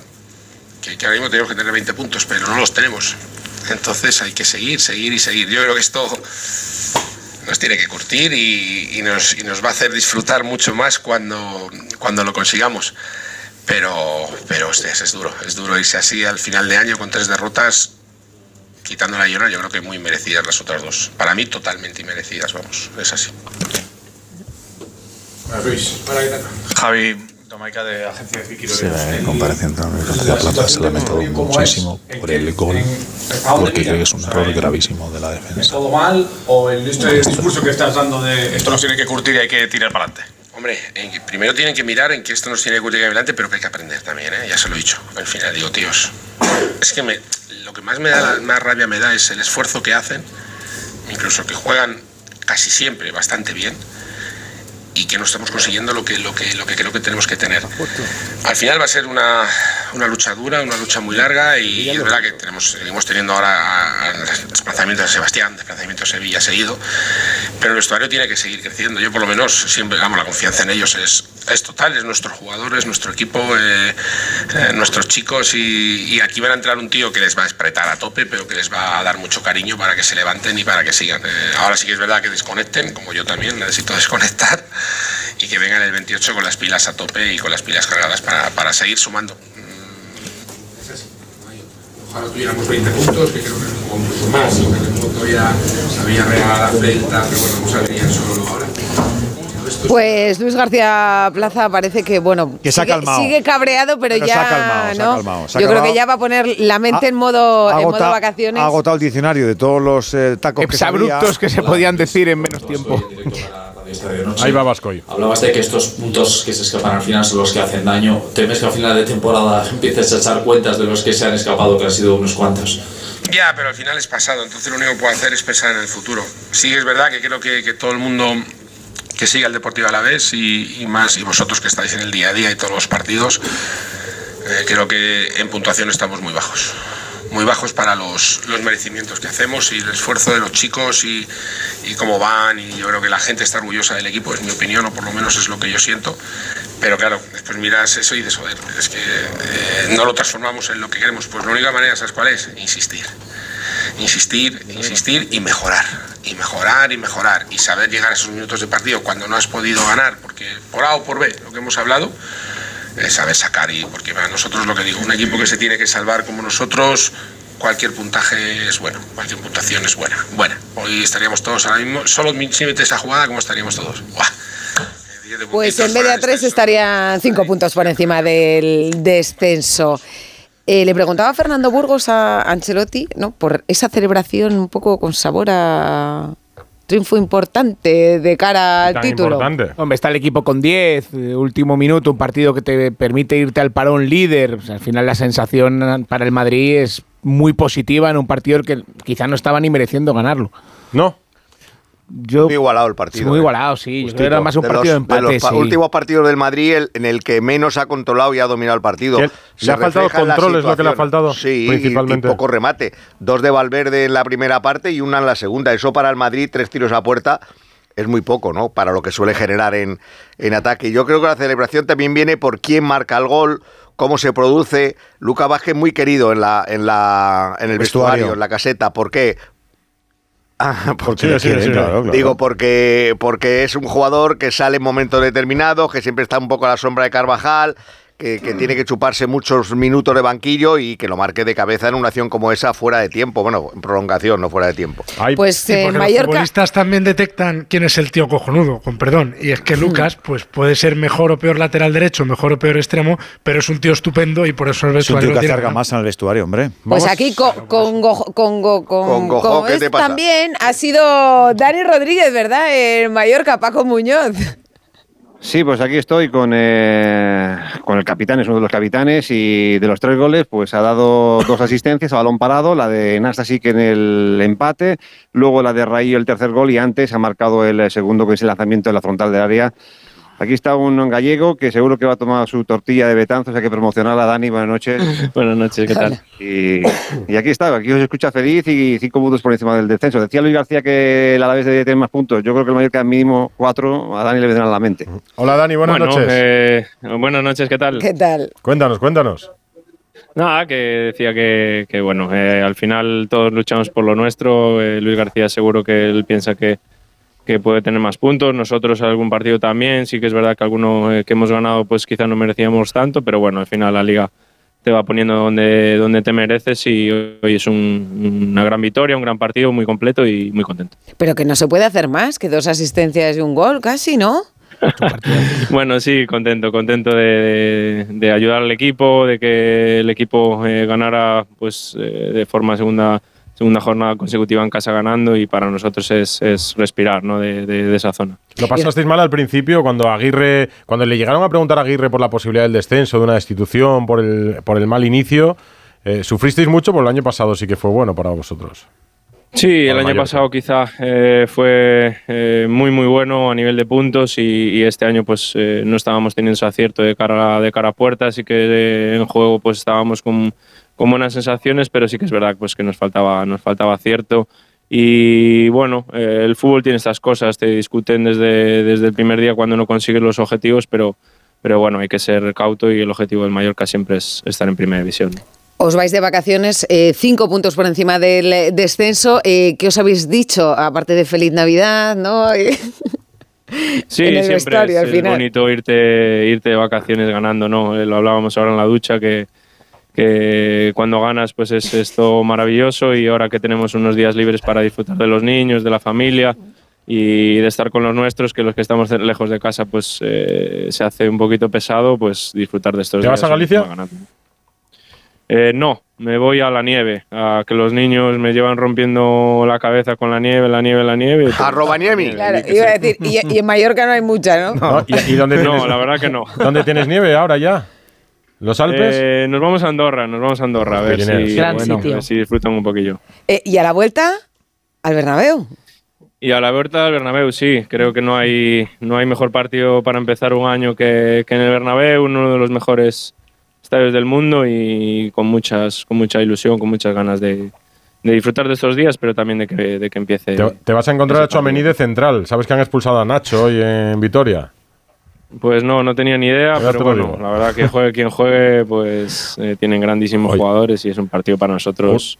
que, que ahora mismo tenemos que tener 20 puntos, pero no los tenemos. Entonces hay que seguir, seguir y seguir. Yo creo que esto nos tiene que curtir y, y nos, y nos va a hacer disfrutar mucho más cuando, cuando lo consigamos. Pero, pero hostias, es duro, es duro irse así al final de año con tres derrotas, quitando la llora, yo creo que muy merecidas las otras dos. Para mí totalmente inmerecidas, vamos, es así. Javi Tomaica de Agencia de Sí, Fikiro. la compareciente de Luis García Plaza se ha lamentado muchísimo por el gol, porque cree que es un error gravísimo de la defensa. ¿Todo mal o el este discurso que estás dando de esto nos tiene que curtir y hay que tirar para adelante? Hombre, en primero tienen que mirar en que esto nos tiene que curtir adelante, pero que hay que aprender también, ¿eh? ya se lo he dicho. Al final digo, tíos, es que me, lo que más me da, más rabia me da es el esfuerzo que hacen, incluso que juegan casi siempre bastante bien y que no estamos consiguiendo lo que, lo que, lo que creo que tenemos que tener. Al final va a ser una, una lucha dura, una lucha muy larga y es verdad que tenemos, seguimos teniendo ahora desplazamientos de Sebastián, desplazamientos de Sevilla seguido, pero el vestuario tiene que seguir creciendo. Yo por lo menos siempre, vamos, la confianza en ellos es, es total, es nuestros jugadores, nuestro equipo, eh, eh, nuestros chicos y, y aquí van a entrar un tío que les va a apretar a tope, pero que les va a dar mucho cariño para que se levanten y para que sigan. Eh, ahora sí que es verdad que desconecten, como yo también necesito desconectar y que vengan el 28 con las pilas a tope y con las pilas cargadas para, para seguir sumando. Ojalá tuviéramos 20 puntos, que creo que jugó mucho más, lo que remoto ya sabía Real, la Celta, pero bueno, vamos a ver ya solo ahora. Pues Luis García Plaza parece que, bueno, Que se ha sigue, calmado. sigue cabreado, pero, Pero se ya ha calmado, se ha no. calmado, se ha Yo creo que calmado. ya va a poner la mente Ha- en modo, Ha en modo vacaciones. ha agotado el diccionario de todos los eh, tacos que que se podían decir en menos tiempo. Ahí va Vascoy. Hablabas de que estos puntos que se escapan al final son los que hacen daño. ¿Temes que a final de temporada empieces a echar cuentas de los que se han escapado, que han sido unos cuantos? Ya, pero al final es pasado, entonces lo único que puedo hacer es pensar en el futuro. Sí, es verdad que creo que, que todo el mundo que siga el Deportivo a la vez y, y más, y vosotros que estáis en el día a día y todos los partidos, eh, creo que en puntuación estamos muy bajos. Muy bajos para los, los merecimientos que hacemos y el esfuerzo de los chicos y, y cómo van. Y yo creo que la gente está orgullosa del equipo, es mi opinión, o por lo menos es lo que yo siento. Pero claro, después miras eso y dices, joder, es que eh, no lo transformamos en lo que queremos. Pues la única manera, ¿sabes cuál es? Insistir. Insistir, insistir y mejorar. Y mejorar y mejorar. Y saber llegar a esos minutos de partido cuando no has podido ganar, porque por A o por B, lo que hemos hablado, saber sacar. Y porque para nosotros lo que digo, un equipo que se tiene que salvar como nosotros, cualquier puntaje es bueno, cualquier puntuación es buena. Buena. Hoy estaríamos todos ahora mismo, solo si metes esa jugada, como estaríamos todos? Pues en vez de a tres estarían cinco puntos por encima del descenso. Eh, le preguntaba a Fernando Burgos a Ancelotti, ¿no? Por esa celebración un poco con sabor a triunfo importante de cara al título. Hombre, está el equipo con 10, eh, último minuto, un partido que te permite irte al parón líder. O sea, al final la sensación para el Madrid es muy positiva en un partido que quizá no estaba ni mereciendo ganarlo. No. Yo, muy igualado el partido. Muy ¿eh? igualado, sí. Yo Justito. creo que era más un De partido los- de empate. los pa- sí. últimos partidos del Madrid el- en el que menos ha controlado y ha dominado el partido. Que le ha faltado control, es lo que le ha faltado, Sí, y- principalmente. Y, poco remate. Dos de Valverde en la primera parte y una en la segunda. Eso para el Madrid, tres tiros a puerta. Es muy poco, ¿no? Para lo que suele generar en, en ataque. Yo creo que la celebración también viene por quién marca el gol, cómo se produce. Luca Vázquez muy querido en la en la en el Vestuario. vestuario, en la caseta. ¿Por qué? Ah, Porque claro, claro. Digo, porque, porque es un jugador que sale en momentos determinados, que siempre está un poco a la sombra de Carvajal, que, que tiene que chuparse muchos minutos de banquillo y que lo marque de cabeza en una acción como esa fuera de tiempo. Bueno, en prolongación, no fuera de tiempo. Pues Sí, eh, los futbolistas también detectan quién es el tío cojonudo, con perdón. Y es que Lucas, pues puede ser mejor o peor lateral derecho, mejor o peor extremo, pero es un tío estupendo y por eso el Es un tío que ganado. más en el vestuario, hombre. Pues aquí con, con, Go- con, Go- con, Con Gojo, con ¿qué te pasa? también ha sido Dani Rodríguez, ¿verdad? En Mallorca, Paco Muñoz. Sí, pues aquí estoy con, eh, con el capitán, es uno de los capitanes, y de los tres goles, pues ha dado dos asistencias a balón parado, la de Nastasic en el empate, luego la de Raíl el tercer gol, y antes ha marcado el segundo, que es el lanzamiento de la frontal del área. Aquí está un gallego que seguro que va a tomar su tortilla de betanzos, hay que promocionarla, Dani, buenas noches. Buenas noches, ¿qué tal? Y, y aquí está, aquí os escucha feliz y cinco puntos por encima del descenso. Decía Luis García que el Alavés debe tener más puntos. Yo creo que el Mallorca mínimo cuatro, a Dani le vendrán a la mente. Hola Dani, buenas Bueno, noches. eh, buenas noches, ¿qué tal? ¿Qué tal? Cuéntanos, cuéntanos. Nada, que decía que, que, bueno, eh, al final todos luchamos por lo nuestro. eh, Luis García seguro que él piensa que, que puede tener más puntos. Nosotros algún partido también. Sí que es verdad que alguno eh, que hemos ganado pues quizá no merecíamos tanto, pero bueno, al final la liga te va poniendo donde, donde te mereces y hoy es un- una gran victoria, un gran partido, muy completo y muy contento. Pero que no se puede hacer más que dos asistencias y un gol, casi, ¿no? Bueno, sí, contento, contento de, de- de ayudar al equipo, de que el equipo eh, ganara pues eh, de forma segunda segunda jornada consecutiva en casa ganando y para nosotros es, es respirar ¿no? de, de- de esa zona. Lo pasasteis mal al principio cuando Aguirre, cuando le llegaron a preguntar a Aguirre por la posibilidad del descenso, de una destitución, por el, por el mal inicio. eh, ¿Sufristeis mucho? Por el año pasado sí que fue bueno para vosotros. Sí, el año Mallorca. pasado quizá eh, fue eh, muy muy bueno a nivel de puntos y, y este año pues eh, no estábamos teniendo ese acierto de cara de cara a puerta, así que en juego pues estábamos con, con buenas sensaciones, pero sí que es verdad pues que nos faltaba nos faltaba acierto y bueno, eh, el fútbol tiene estas cosas, te discuten desde, desde el primer día cuando no consigues los objetivos, pero pero bueno, hay que ser cauto y el objetivo del Mallorca siempre es estar en primera división. Os vais de vacaciones, eh, cinco puntos por encima del eh, descenso. Eh, ¿Qué os habéis dicho? Aparte de feliz Navidad, ¿no? Sí, en el siempre vestuario, es, al es final. bonito irte, irte de vacaciones ganando, ¿no? Eh, Lo hablábamos ahora en la ducha, que, que cuando ganas pues es esto maravilloso y ahora que tenemos unos días libres para disfrutar de los niños, de la familia y de estar con los nuestros, que los que estamos lejos de casa pues eh, se hace un poquito pesado, pues disfrutar de estos ¿Te días. vas a Galicia? Eh, no, me voy a la nieve, a que los niños me llevan rompiendo la cabeza con la nieve, la nieve, la nieve. Arroba Niemi. Claro, iba a decir, y, y en Mallorca no hay mucha, ¿no? ¿No? ¿Y, y dónde No, la verdad que no. ¿Dónde tienes nieve ahora ya? ¿Los Alpes? Eh, nos vamos a Andorra, nos vamos a Andorra a ver, si, Gran bueno, sitio. a ver si disfrutan un poquillo. Eh, ¿Y a la vuelta? Al Bernabéu. Y a la vuelta del Bernabéu, sí, creo que no hay, no hay mejor partido para empezar un año que, que en el Bernabéu, uno de los mejores estadios del mundo y con, muchas, con mucha ilusión, con muchas ganas de, de disfrutar de estos días, pero también de que, de que empiece. Te, te vas a encontrar a Chouameni de central. ¿Sabes que han expulsado a Nacho hoy en Vitoria? Pues no, no tenía ni idea, pero lo bueno, la verdad que juegue quien juegue, pues eh, tienen grandísimos jugadores y es un partido para nosotros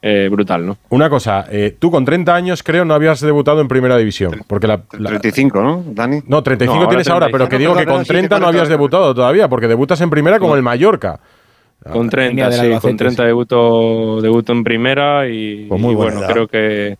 eh, brutal, ¿no? Una cosa, eh, tú con 30 años creo no habías debutado en primera división. Porque la, la- 35, ¿no, Dani? No, 35 No, ahora tienes ahora, pero que 35. digo que con sí, 30 no habías debutado todavía, porque debutas en primera con el Mallorca. Con 30, Venía del sí, Albacete, con 30 sí. debuto, debuto en primera y, Pues muy y buena bueno, edad. creo que,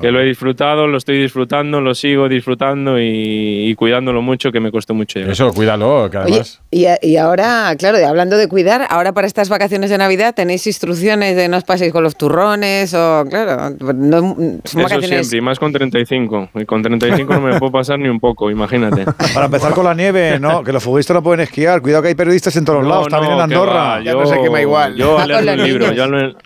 que lo he disfrutado, lo estoy disfrutando, lo sigo disfrutando y, y cuidándolo mucho, que me costó mucho llegar. Eso, cuídalo, que Oye, además... y, ahora, claro, hablando de cuidar, ahora para estas vacaciones de Navidad tenéis instrucciones de no os paséis con los turrones o, claro, no, son Eso vacaciones... siempre, y más con 35. Y con 35 no me puedo pasar ni un poco, imagínate. Para empezar con la nieve, no, que los futbolistas no pueden esquiar. Cuidado que hay periodistas en todos No, lados, también no, en que Yo- Yo Va al leer con los un libro, yo leer-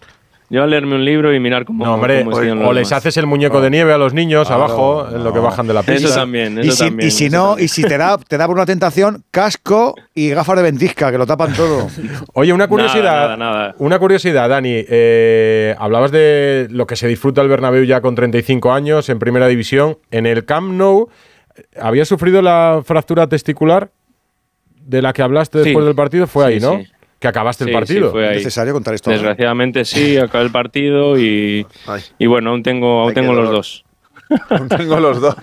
Yo a leerme un libro y mirar cómo, No, hombre, cómo o, les demás. haces el muñeco de nieve a los niños Claro, abajo, en lo que bajan de la pista. Eso también, y, eso si, también. y si eso no, también. y si te da, te da por una tentación, casco y gafas de ventisca, que lo tapan todo. Oye, una curiosidad. Nada, nada, nada. Una curiosidad, Dani. eh, hablabas de lo que se disfruta el Bernabéu ya con 35 años en primera división. En el Camp Nou, ¿había sufrido la fractura testicular de la que hablaste Sí. después del partido? Fue Sí, ahí, ¿no? sí. Que acabaste Sí, el partido. sí, fue ahí. necesario contar esto. Desgraciadamente sí, acabé el partido y, y bueno, aún tengo, aún tengo los dos. Tengo los dos.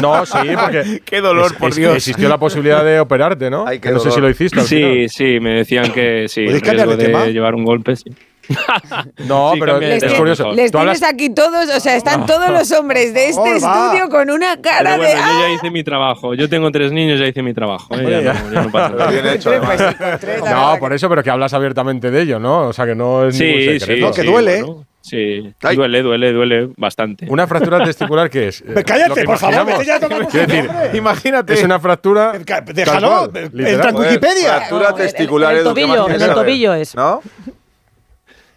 No, sí, porque. Qué dolor, es- por es- Dios. Existió la posibilidad de operarte, ¿no? Ay, no sé si lo hiciste al Sí, final. sí, me decían que sí, ¿Podéis el cambiar riesgo de tema? de llevar un golpe, sí. No, Sí, pero es tema, curioso. Les Tú tienes aquí todos, o sea, están todos los hombres de este va. estudio con una cara bueno, de. yo ya ¡Ah! hice mi trabajo. Yo tengo tres niños, ya hice mi trabajo. ¿eh? Ya no, ya no pasa nada. Bien hecho, sí, No, por eso, pero que hablas abiertamente de ello, ¿no? O sea, que no es ningún Sí, sí, secreto. No, que sí, duele. bueno, sí, Ay. duele, duele, duele bastante. Una fractura testicular, ¿qué es? Eh, Cállate, que por favor, vete ya decir. Imagínate. es una fractura. Déjalo, entra en Wikipedia. Fractura testicular. en el Edu, ¿qué más tobillo, en el tobillo es. ¿No?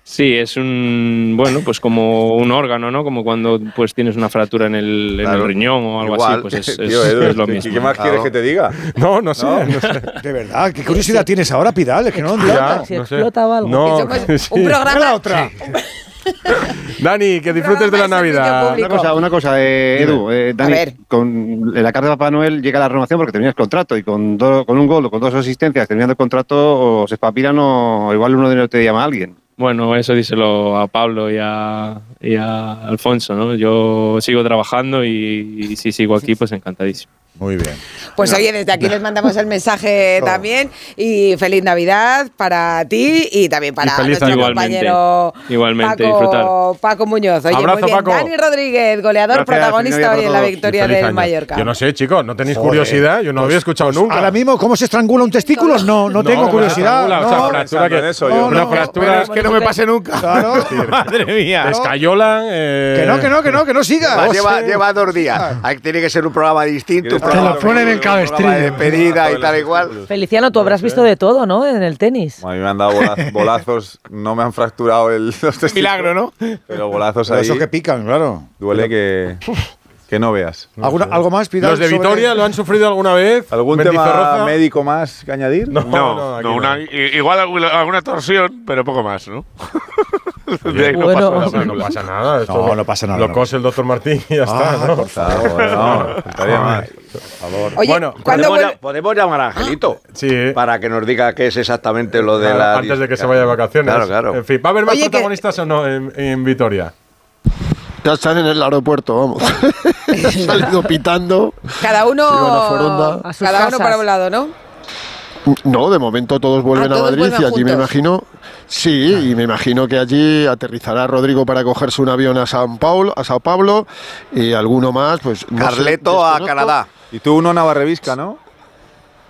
Sí, es un bueno, pues como un órgano, ¿no? Como cuando pues tienes una fractura en el, en Claro. el riñón o algo Igual. así, pues es, es- Tío, Edu, es lo ¿qué- mismo. ¿Qué más quieres que te diga? No, no sé. ¿No? no sé. De verdad, qué curiosidad tienes ahora, Pidal, es que no lo Ya, entiendo. Si no sé. explota o algo. No, somos un programa. la otra. Dani, que disfrutes de la Navidad. Una cosa, una cosa eh, Edu, eh, Dani, ver. con en la carta de Papá Noel llega la renovación porque terminas contrato y con, do- con un gol o con dos asistencias terminando el contrato o se espabilan o igual uno de ellos te llama a alguien. Bueno, eso díselo a Pablo y a, y a Alfonso, ¿no? Yo sigo trabajando y, y si sigo aquí, pues encantadísimo. Muy bien. Pues oye, desde aquí les mandamos el mensaje también y feliz Navidad para ti y también para Y feliz nuestro compañero Igualmente, Paco, disfrutar. Paco Muñoz. Oye, Abrazo, muy bien. Paco. Dani Rodríguez, goleador, Gracias, protagonista hoy en la victoria del año. Mallorca. Yo no sé, chicos, ¿no tenéis Joder, curiosidad? Yo no había escuchado nunca. Ahora mismo, ¿cómo se estrangula un testículo? No, no, tengo no, curiosidad. estrangula, o sea, no. fractura que- en eso, no, yo. Una no, fractura Pero es que no me pase nunca. Claro. Madre mía. Escayolan. eh, Que no, que no, que no, que no siga. No lleva, dos días. Ahí tiene que ser un programa distinto. Te lo ponen en streaming. despedida y tal y cual. Feliciano, tú habrás visto de todo, ¿no? En el tenis. A mí me han dado bola- bolazos, no me han fracturado el, los testículos, Milagro, ¿no? Pero bolazos Pero ahí Eso que pican, claro. duele que, que no veas. ¿Alguna- ¿Algo más, Pidal? ¿Los de sobre- Vitoria lo han sufrido alguna vez? ¿Algún ¿Mendizorroza? tema médico más que añadir? No, No, no, aquí no, una- i- igual alguna, alguna torsión, pero poco más, ¿no? De ahí no Bueno. pasa pero nada. no pasa nada. esto No, lo- no pasa nada, Lo no. cose el doctor Martín y ya Ah, está, ¿no? por favor, no, más. Por favor. Oye, Bueno, ¿cuándo Podemos, vuelve- ya- podemos llamar a Angelito Sí. para que nos diga qué es exactamente lo de Claro, la. antes de que se vaya de vacaciones. Claro, claro. En fin, ¿va a haber más Oye, que- protagonistas o no en, en Vitoria? Ya están en el aeropuerto, vamos. Han salido pitando. Cada uno, a cada uno para un lado, ¿no? No, de momento todos vuelven Ah, a todos Madrid vuelven y allí me imagino. Sí, y me imagino que allí aterrizará Rodrigo para cogerse un avión a San Paulo, a Sao Paulo y alguno más, pues. no sé, Carleto a. Canadá. Y tú uno Navarrevisca, ¿no?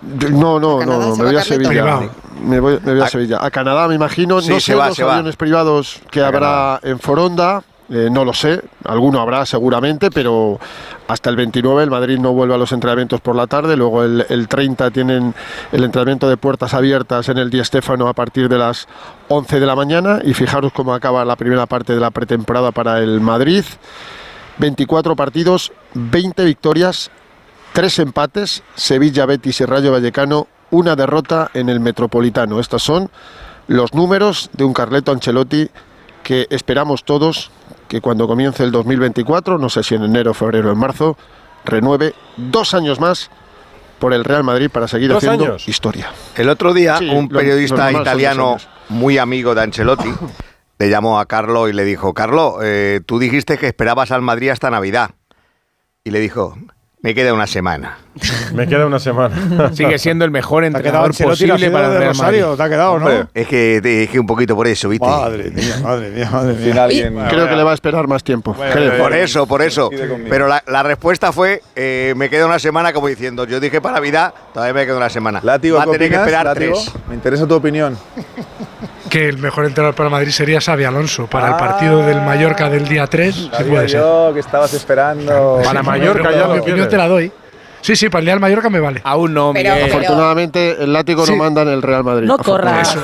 No, no, ¿A Canadá no, me voy a? Sevilla. Me voy, me voy a A- Sevilla. A Canadá, me imagino. Sí, no se sé va, los se va. aviones privados que A habrá en Foronda. Eh, no lo sé, alguno habrá seguramente, pero hasta el 29 el Madrid no vuelve a los entrenamientos por la tarde, luego el, el 30 tienen el entrenamiento de puertas abiertas en el Di Stéfano a partir de las 11 de la mañana y fijaros cómo acaba la primera parte de la pretemporada para el Madrid. 24 partidos, 20 victorias, 3 empates, Sevilla, Betis y Rayo Vallecano, una derrota en el Metropolitano. Estos son los números de un Carleto Ancelotti que esperamos todos que cuando comience el 2024, no sé si en enero, febrero o en marzo, renueve dos años más por el Real Madrid para seguir ¿Dos haciendo años? historia. El otro día, Sí, un lo- periodista lo italiano muy amigo de Ancelotti le llamó a Carlo y le dijo: Carlo, eh, tú dijiste que esperabas al Madrid hasta Navidad. Y le dijo: Me queda una semana. Me queda una semana. Sigue siendo el mejor Te ha quedado entrenador Ancelotti la posible para el de Real Madrid. Rosario, te ha quedado, Hombre, ¿no? Es que, es que un poquito por eso, ¿viste? Madre mía, madre mía, madre mía. Creo que le va a esperar más tiempo. creo. Por eso, por eso. Pero la, la respuesta fue: eh, Me queda una semana, como diciendo, yo dije para Navidad, todavía me queda una semana. Látigo, Va a ¿qué tener que opinas, esperar Látigo? tres. Me interesa tu opinión. Que el mejor entrenador para Madrid sería Xavi Alonso. Para el partido del Mallorca del día 3, se Sabía puede ser. yo que estabas esperando. Para Mallorca ya Mi lo opinión te la doy. Sí, sí, para el Real Mallorca me vale. Aún no, Pero- pero- Afortunadamente, el látigo Sí. no manda en el Real Madrid. No corras.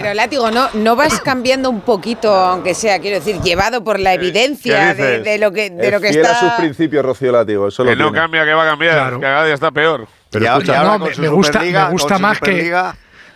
Pero látigo, ¿no, no vas cambiando un poquito, aunque sea, quiero decir, llevado por la evidencia ¿qué de, lo que, de Es lo que fiel a está. sus principios, Rocío Látigo. Eso Que lo no tiene. cambia, que va a cambiar. Claro. Que cada día está peor. Y ahora- y No, ahora me, gusta, me gusta más que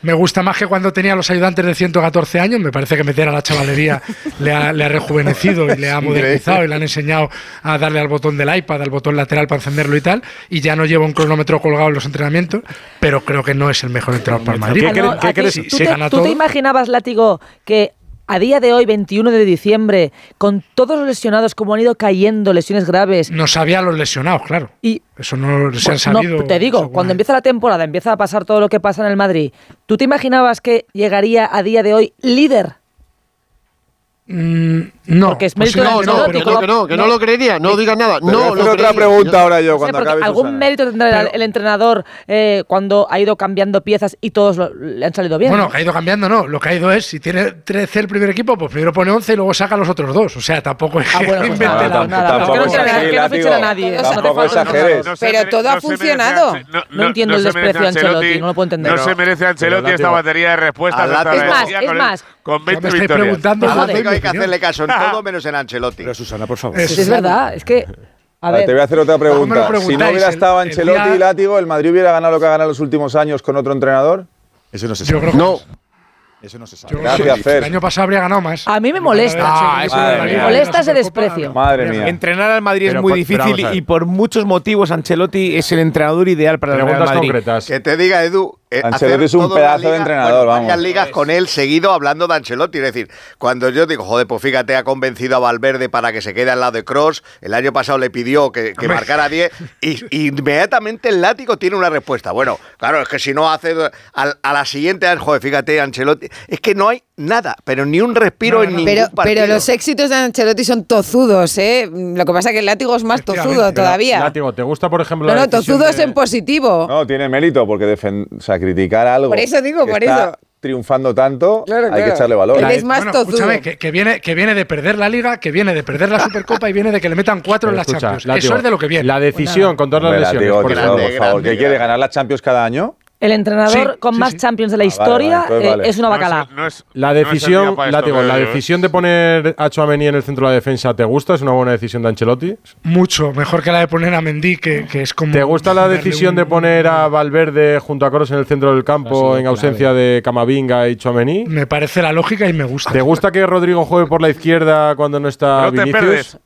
me gusta más que cuando tenía los ayudantes de 114 años. Me parece que meter a la chavalería le, ha, le ha rejuvenecido y le ha modernizado y le han enseñado a darle al botón del iPad, al botón lateral para encenderlo y tal. Y ya no lleva un cronómetro colgado en los entrenamientos, pero creo que no es el mejor entrenador para el Madrid. ¿Qué qué ¿Tú, te, tú te imaginabas, Látigo, que a día de hoy, 21 de diciembre, con todos los lesionados, como han ido cayendo, lesiones graves, No sabía los lesionados, claro. y Eso no se han no, sabido. te digo, cuando empieza la temporada, empieza a pasar todo lo que pasa en el Madrid, ¿tú te imaginabas que llegaría a día de hoy líder? Mm, no, Porque es pues mérito No, de no, Ancelotti, pero no, que no, que no no. lo creería, no digas nada. No lo otra pregunta ahora yo cuando acabe algún Susana. mérito tendrá el- Pero- el entrenador eh, cuando ha ido cambiando piezas y todos lo- le han salido bien. Bueno, ¿no? que ha ido cambiando, no. Lo que ha ido es, si tiene 13 el primer equipo, pues primero pone 11 y luego saca los otros dos. O sea, tampoco es Ah, que bueno, pues invente nada, la- tampoco- nada, tampoco que no es que no fichen a nadie. Tampoco exageres. Pero todo ha funcionado. No entiendo el desprecio a Ancelotti, no lo puedo entender. No se merece Ancelotti esta batería de respuestas. Es más, es más. Con Ya 20 me estáis victorias. preguntando. Ah, Hay que hacerle caso todo menos en Ancelotti. Pero Susana, por favor. Es- verdad, es que. A ver, te voy a hacer otra pregunta. Si no hubiera el- estado el Ancelotti día- y Látigo, ¿el Madrid hubiera ganado lo que ha ganado en los últimos años con otro entrenador? Eso no se Yo sabe. creo que No, Eso no se sabe. Yo Gracias, el Fer. año pasado habría ganado más. a mí me molesta. Ah, eso Madre me la molesta ese desprecio. Madre mía. Entrenar al Madrid Pero es muy por- difícil y por muchos motivos Ancelotti es el entrenador ideal para el Real Preguntas Madrid. concretas. Que te diga, Edu, eh, Ancelotti es un pedazo de entrenador, bueno, vamos. varias ligas con él seguido hablando de Ancelotti. Es decir, cuando yo digo, joder, pues fíjate, ha convencido a Valverde para que se quede al lado de Cross. El año pasado le pidió que, que marcara 10 y, y inmediatamente el látigo tiene una respuesta. Bueno, claro, es que si no hace al- a, la siguiente, joder, fíjate, Ancelotti. Es que no hay nada, pero ni un respiro No, en ningún Pero, partido. pero los éxitos de Ancelotti son tozudos, ¿eh? Lo que pasa es que el látigo es más tozudo todavía. Látigo, ¿te gusta, por ejemplo, No, la no, tozudo es de- en positivo. No, tiene mérito porque defen- o sea, criticar algo. Por eso digo, que por está eso. triunfando tanto, Claro, hay claro. que echarle valor. Él es más Bueno, tozudo. escúchame, que, que viene, que viene de perder la Liga, que viene de perder la Supercopa y viene de que le metan cuatro Pero en la escucha, Champions. Látigo, Eso es de lo que viene. La decisión con todas las lesiones. Látigo, por ejemplo. por favor, grande, ¿qué quiere grande. ganar la Champions cada año? El entrenador Sí, con sí, más sí. Champions de la Ah, historia vale, entonces eh, vale. es una No bacala. no es- La no es decisión, creo la decisión de poner a Chouameni en el centro de la defensa, ¿te gusta? ¿Es una buena decisión de Ancelotti? Mucho mejor que la de poner a Mendy, que, que es como. ¿Te gusta la decisión un- de poner a Valverde junto a Kroos en el centro del campo en ausencia de Camavinga y Chouameni? Me parece la lógica y me gusta. ¿Te gusta que Rodrigo juegue por la izquierda cuando no está No te Vinicius? perdes.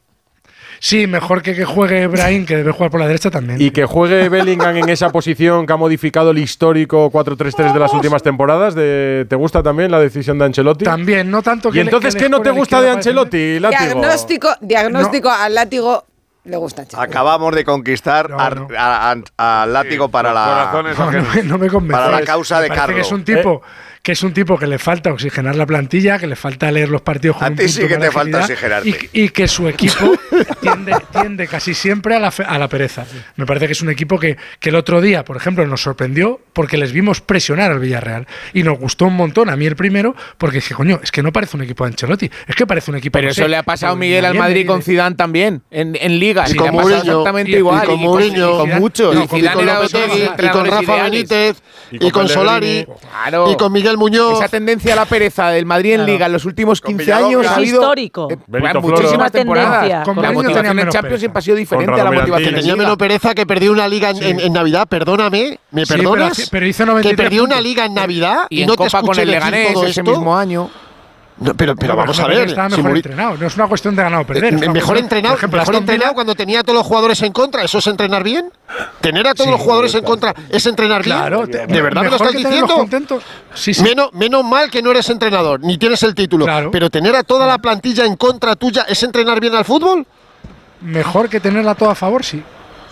Sí, mejor que que juegue Brahim, que debe jugar por la derecha también. Y que juegue Bellingham en esa posición que ha modificado el histórico 4-3-3 de las últimas temporadas. De, ¿Te gusta también la decisión de Ancelotti? También, no tanto que ¿Y entonces qué no te gusta de. Ancelotti, Látigo? Diagnóstico, diagnóstico al látigo le gusta. Acabamos de conquistar No, al látigo para la. Corazones No, no, me- no me convence. Para la causa Me de parece Carlo. Que es un tipo que es un tipo que le falta oxigenar la plantilla, que le falta leer los partidos con A ti sí que te falta oxigenarte. y, y que su equipo tiende, tiende casi siempre a la, fe- a la pereza. Me parece que es un equipo que, que el otro día, por ejemplo, nos sorprendió porque les vimos presionar al Villarreal y nos gustó un montón a mí el primero porque dije, coño, es que no parece un equipo de Ancelotti, es que parece un equipo Pero no eso sé, le ha pasado Miguel al Madrid con de- Zidane también, en, en ligas. Y Y, con Mourinho, exactamente y- y igual. con y Mourinho, con muchos. y Y con, y Rafa ideales. Benítez, Y con Solari. Claro. y con Miguel Muñoz. Esa tendencia a la pereza del Madrid en Liga en los últimos 15 Villalobos. años ha Es habido histórico. eh, muchísimas temporadas. Tendencia. Con la motivación en Champions siempre ha sido diferente a Con la motivación tenía menos pereza que perdió una liga en, en- en Navidad, perdóname, ¿me Sí, pero perdonas? pero hizo que 93 perdió una liga en Navidad y, Y en no te Copa con escuché el Leganés todo ese esto. mismo año. No, pero, pero Bueno, vamos a ver. Estaba mejor entrenado. No es una cuestión de ganar o perder. es Eh, mejor cuestión- entrenado, ejemplo, mejor Villa- entrenado cuando tenía a todos los jugadores en contra. ¿Eso es entrenar bien? ¿Tener a todos Sí, los jugadores en contra es entrenar bien? Claro, te- ¿De verdad me lo estás que diciendo? Sí, sí. Menos, menos mal que no eres entrenador, ni tienes el título. Claro. Pero tener a toda la plantilla en contra tuya es entrenar bien al fútbol. Mejor que tenerla toda a favor, sí.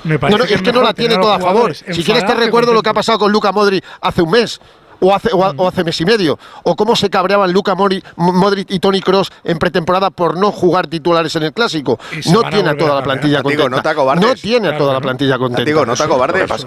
Me No, parece no, es que no la tiene toda a favor. Si quieres te que recuerdo lo que ha pasado con Luca Modri hace un mes. O hace, o, ha- o hace mes y medio, o cómo se cabreaban Luca Mori- Modric y Tony Cross en pretemporada por no jugar titulares en el clásico. No tiene a toda la plantilla contenta. no te tiene a toda la plantilla contenta. Digo, no te acobardes. ¿qué pasa?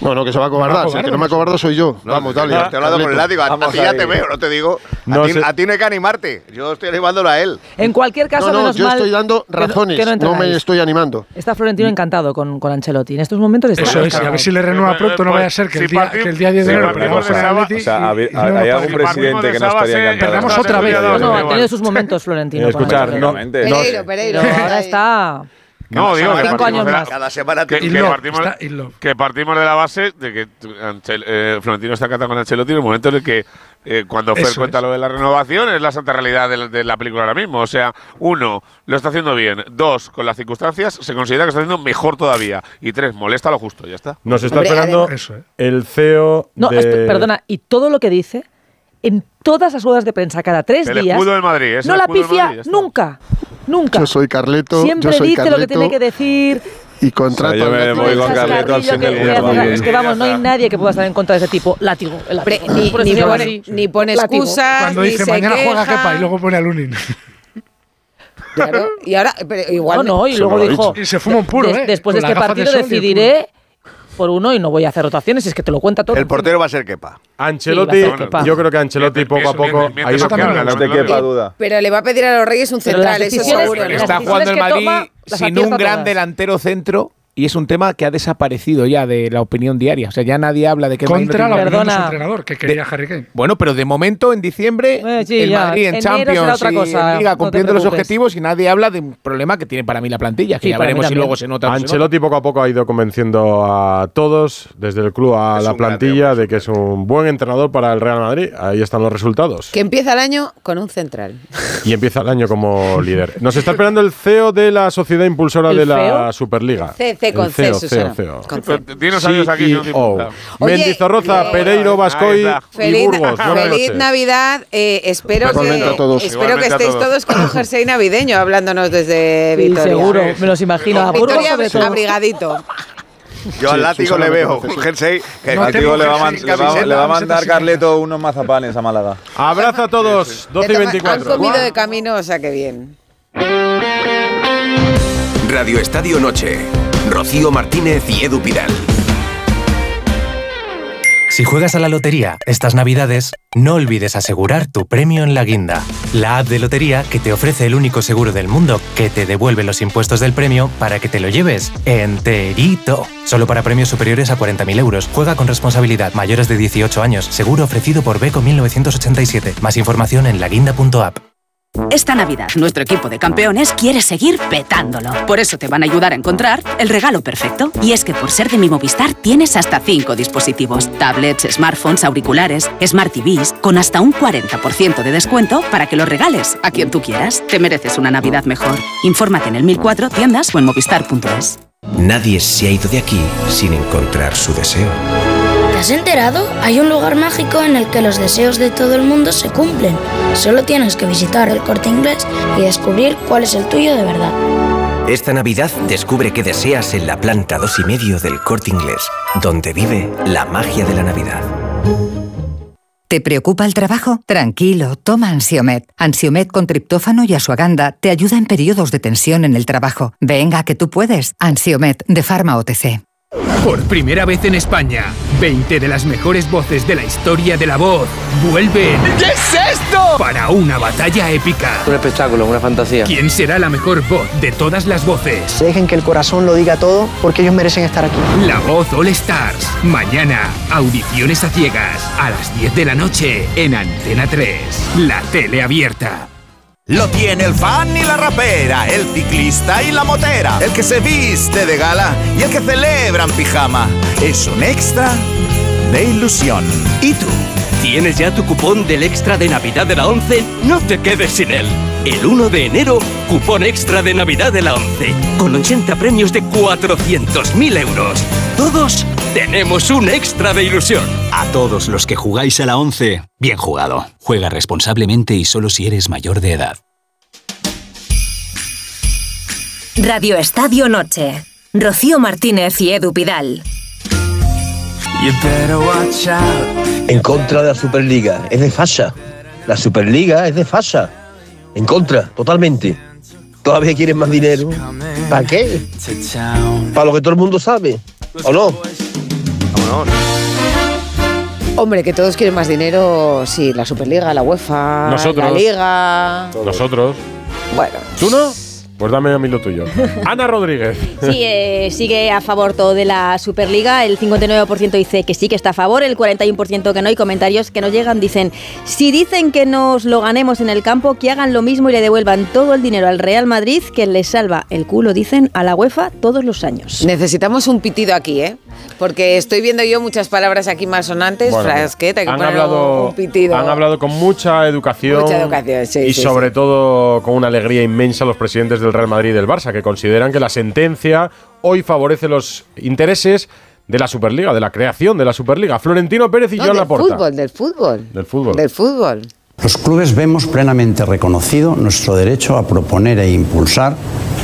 No, no, que se va a acobardar. Si el que no me acobardo soy yo. Vamos, dale. No, estoy hablando con el látigo. A, ti ya te veo, no te digo. A, No ti, sé. a ti no hay que animarte. Yo estoy animándolo a él. En cualquier caso, No, no, menos yo mal estoy dando que no- razones, que no no, me estoy animando. Está Florentino encantado con, con Ancelotti. En estos momentos está Eso es, y a ver si le renueva pronto, no vaya a ser que el día, que el día 10 de enero Atleti o sea, ¿hay- algún presidente que no estaría encantado? Perdamos otra vez. No, ha tenido sus momentos Florentino. Escuchar, no- Pereiro, Pereiro. Pero ahora está... No, digo que Cinco partimos años de la- más. Cada semana que, que partimos, que partimos de la base de que eh, Florentino está encantado con Ancelotti en el momento en el que eh, cuando Fer Eso cuenta lo de la renovación es la santa realidad de, la- de la película ahora mismo. O sea, uno, lo está haciendo bien. Dos, con las circunstancias se considera que está haciendo mejor todavía. Y tres, molesta lo justo, ya está. Nos está Hombre, esperando el CEO No, de... perdona, y todo lo que dice, en todas las ruedas de prensa, cada tres El días, escudo del Madrid, es no el la pifia Madrid, nunca, nunca. Yo soy Carleto. Siempre yo soy dice lo que tiene que decir. Y contrato O sea, yo me voy con Carleto al que- que. Es que vamos, no hay nadie que pueda estar en contra de ese tipo. Látigo. el látigo. Pre- ni, pone, ni pone excusas, Cuando ni dice se mañana juega queja. Kepa y luego pone a Lunin. Claro, y ahora, pero igual. No, no, y luego dijo. Y se fuma un puro, ¿eh? Después de este partido decidiré por uno y no voy a hacer rotaciones. Es que te lo cuenta todo. El portero va a ser Kepa. Ancelotti, Sí, Kepa. yo creo que Ancelotti poco a poco ha ido. No te quepa duda. Pero le va a pedir a los Reyes un central, eso seguro. Está jugando el Madrid sin un gran todas. delantero centro y es un tema que ha desaparecido ya de la opinión diaria. O sea, ya nadie habla de que el Madrid no Contra tiene- la opinión de su Perdona. entrenador, que quería Harry Kane. Bueno, pero de momento, en diciembre, Eh, sí, el ya. Madrid en Enero Champions otra y cosa, en Liga no cumpliendo los preocupes. objetivos y nadie habla de un problema que tiene para mí la plantilla, que Sí, ya veremos si luego se nota no. Ancelotti poco a poco ha ido convenciendo a todos, desde el club a Es la plantilla, de que es un buen entrenador para el Real Madrid. Ahí están los resultados. Que empieza el año con un central. Y empieza el año como líder. Nos está esperando el CEO de la sociedad impulsora ¿El de la CEO? Superliga. C, C con C, CEO, Susana. CEO, Con CEO. C. Tienes años aquí, no te CEO. importa. Oye, Mendizorroza, eh, Pereiro, está. y Feliz, Burgos. Feliz. Navidad. eh, espero que, espero que estéis todos. con un jersey navideño hablándonos desde Vitoria. seguro, me los imagino. A Burgos abrigadito. Yo al Sí, látigo Susana le veo un jersey que No Al tío le va, man- le va- le va a mandar Carleto unos mazapanes a Málaga. Abrazo a todos. 12 y Te toma- Han 24. comido de camino, o sea que bien. Radio Estadio Noche. Rocío Martínez y Edu Pidal. Si juegas a la lotería estas navidades, no olvides asegurar tu premio en la guinda, la app de lotería que te ofrece el único seguro del mundo que te devuelve los impuestos del premio para que te lo lleves enterito. Solo para premios superiores a 40.000 euros. Juega con responsabilidad. Mayores de 18 años. Seguro ofrecido por Beco 1987. Más información en laguinda.app. Esta Navidad, nuestro equipo de campeones quiere seguir petándolo. Por eso te van a ayudar a encontrar el regalo perfecto. Y es que por ser de mi Movistar tienes hasta 5 dispositivos: tablets, smartphones, auriculares, smart TVs, con hasta un 40% de descuento para que los regales a quien tú quieras. Te mereces una Navidad mejor. Infórmate en el 1004 tiendas o en movistar.es. Nadie se ha ido de aquí sin encontrar su deseo. ¿Te has enterado? Hay un lugar mágico en el que los deseos de todo el mundo se cumplen. Solo tienes que visitar el corte inglés y descubrir cuál es el tuyo de verdad. Esta Navidad descubre qué deseas en la planta dos y medio del Corte Inglés, donde vive la magia de la Navidad. ¿Te preocupa el trabajo? Tranquilo, toma Ansiomet. Ansiomet con triptófano y asuaganda te ayuda en periodos de tensión en el trabajo. Venga, que tú puedes. Ansiomet de Pharma OTC. Por primera vez en España, 20 de las mejores voces de la historia de la voz vuelven. ¿Qué es esto? Para una batalla épica. Un espectáculo, una fantasía. ¿Quién será la mejor voz de todas las voces? Dejen que el corazón lo diga todo porque ellos merecen estar aquí. La voz All Stars. Mañana, audiciones a ciegas. A las 10 de la noche en Antena 3. La tele abierta. Lo tiene el fan y la rapera, el ciclista y la motera, el que se viste de gala y el que celebra en pijama. Es un extra de ilusión. ¿Y tú? ¿Tienes ya tu cupón del extra de Navidad de la 11? No te quedes sin él. El 1 de enero, cupón extra de Navidad de la 11, con 80 premios de 400.000 euros. Todos tenemos un extra de ilusión. A todos los que jugáis a la 11, bien jugado. Juega responsablemente y solo si eres mayor de edad. Radio Estadio Noche. Rocío Martínez y Edu Pidal. En contra de la Superliga. Es de fasa. La Superliga es de fasa. En contra, totalmente. Todavía quieren más dinero. ¿Para qué? Para lo que todo el mundo sabe. ¿O no? Hombre, que todos quieren más dinero, sí, la Superliga, la UEFA, Nosotros. la Liga. Nosotros. Bueno. ¿Tú no? Pues dame a mí lo tuyo. Ana Rodríguez. Sí, eh, sigue a favor todo de la Superliga. El 59% dice que sí, que está a favor. El 41% que no. Y comentarios que nos llegan dicen: si dicen que nos lo ganemos en el campo, que hagan lo mismo y le devuelvan todo el dinero al Real Madrid, que les salva el culo, dicen, a la UEFA todos los años. Necesitamos un pitido aquí, ¿eh? Porque estoy viendo yo muchas palabras aquí más sonantes, Bueno, frasqueta, que han hablado, un pitido. han hablado con mucha educación, Mucha educación, sí, y sí, sobre sí. todo con una alegría inmensa los presidentes del Real Madrid y del Barça, que consideran que la sentencia hoy favorece los intereses de la Superliga, de la creación de la Superliga. Florentino Pérez y No, Joan del Laporta. fútbol, del fútbol. Del fútbol. Del fútbol. Los clubes vemos plenamente reconocido nuestro derecho a proponer e impulsar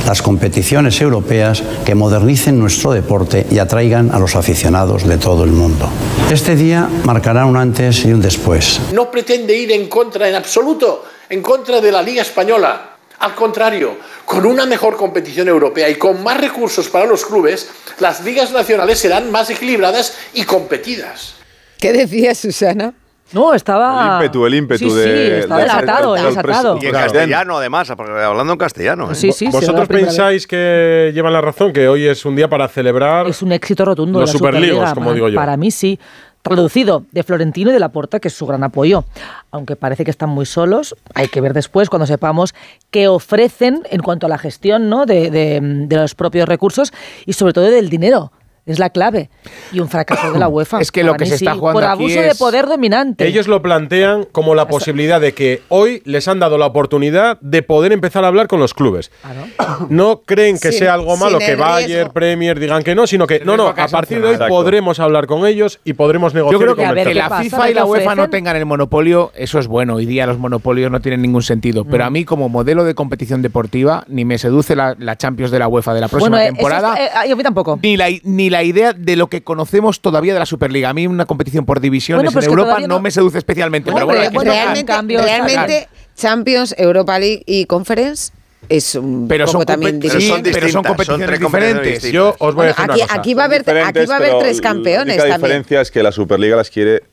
las competiciones europeas que modernicen nuestro deporte y atraigan a los aficionados de todo el mundo. Este día marcará un antes y un después. no pretende ir en contra en absoluto, en contra de la Liga Española. Al contrario, con una mejor competición europea y con más recursos para los clubes, las ligas nacionales serán más equilibradas y competidas. ¿Qué decía Susana? No, estaba. El ímpetu, el ímpetu sí, de- Sí, estaba de- desatado, desatado. Y en castellano, además, porque hablando en castellano. ¿eh? Sí, sí, ¿Vosotros pensáis que llevan la razón, que hoy es un día para celebrar Es un éxito rotundo los de la superligos, Superliga. como digo yo? Para mí sí. Traducido de Florentino y de Laporta, que es su gran apoyo. Aunque parece que están muy solos, hay que ver después cuando sepamos qué ofrecen en cuanto a la gestión ¿no? de, de- de los propios recursos y sobre todo del dinero. Es la clave. Y un fracaso de la UEFA. Es que lo que se está sí, jugando Por aquí abuso de poder dominante. Ellos lo plantean como la posibilidad de que hoy les han dado la oportunidad de poder empezar a hablar con los clubes. No creen que Sin- sea algo malo que el Bayer, riesgo. Premier digan que no, sino que no, no, a partir de hoy Exacto. podremos hablar con ellos y podremos negociar. Yo creo y que, a ver, que la. FIFA y la UEFA no tengan el monopolio, eso es bueno. Hoy día los monopolios no tienen ningún sentido. Pero a mí, como modelo de competición deportiva, ni me seduce la, la Champions de la UEFA de la próxima bueno, eh, temporada. está- eh, a mí tampoco. Ni la, ni la idea de lo que conocemos todavía de la Superliga. A mí una competición por divisiones Bueno, pero en Europa no, no- me seduce especialmente. pero bueno, realmente, cambios, realmente Champions, Europa League y Conference es un Pero poco son también sí, difícil. pero son competiciones diferentes. Yo os voy a decir aquí, una cosa. aquí va a haber, aquí va a haber pero tres campeones La diferencia es que la Superliga las quiere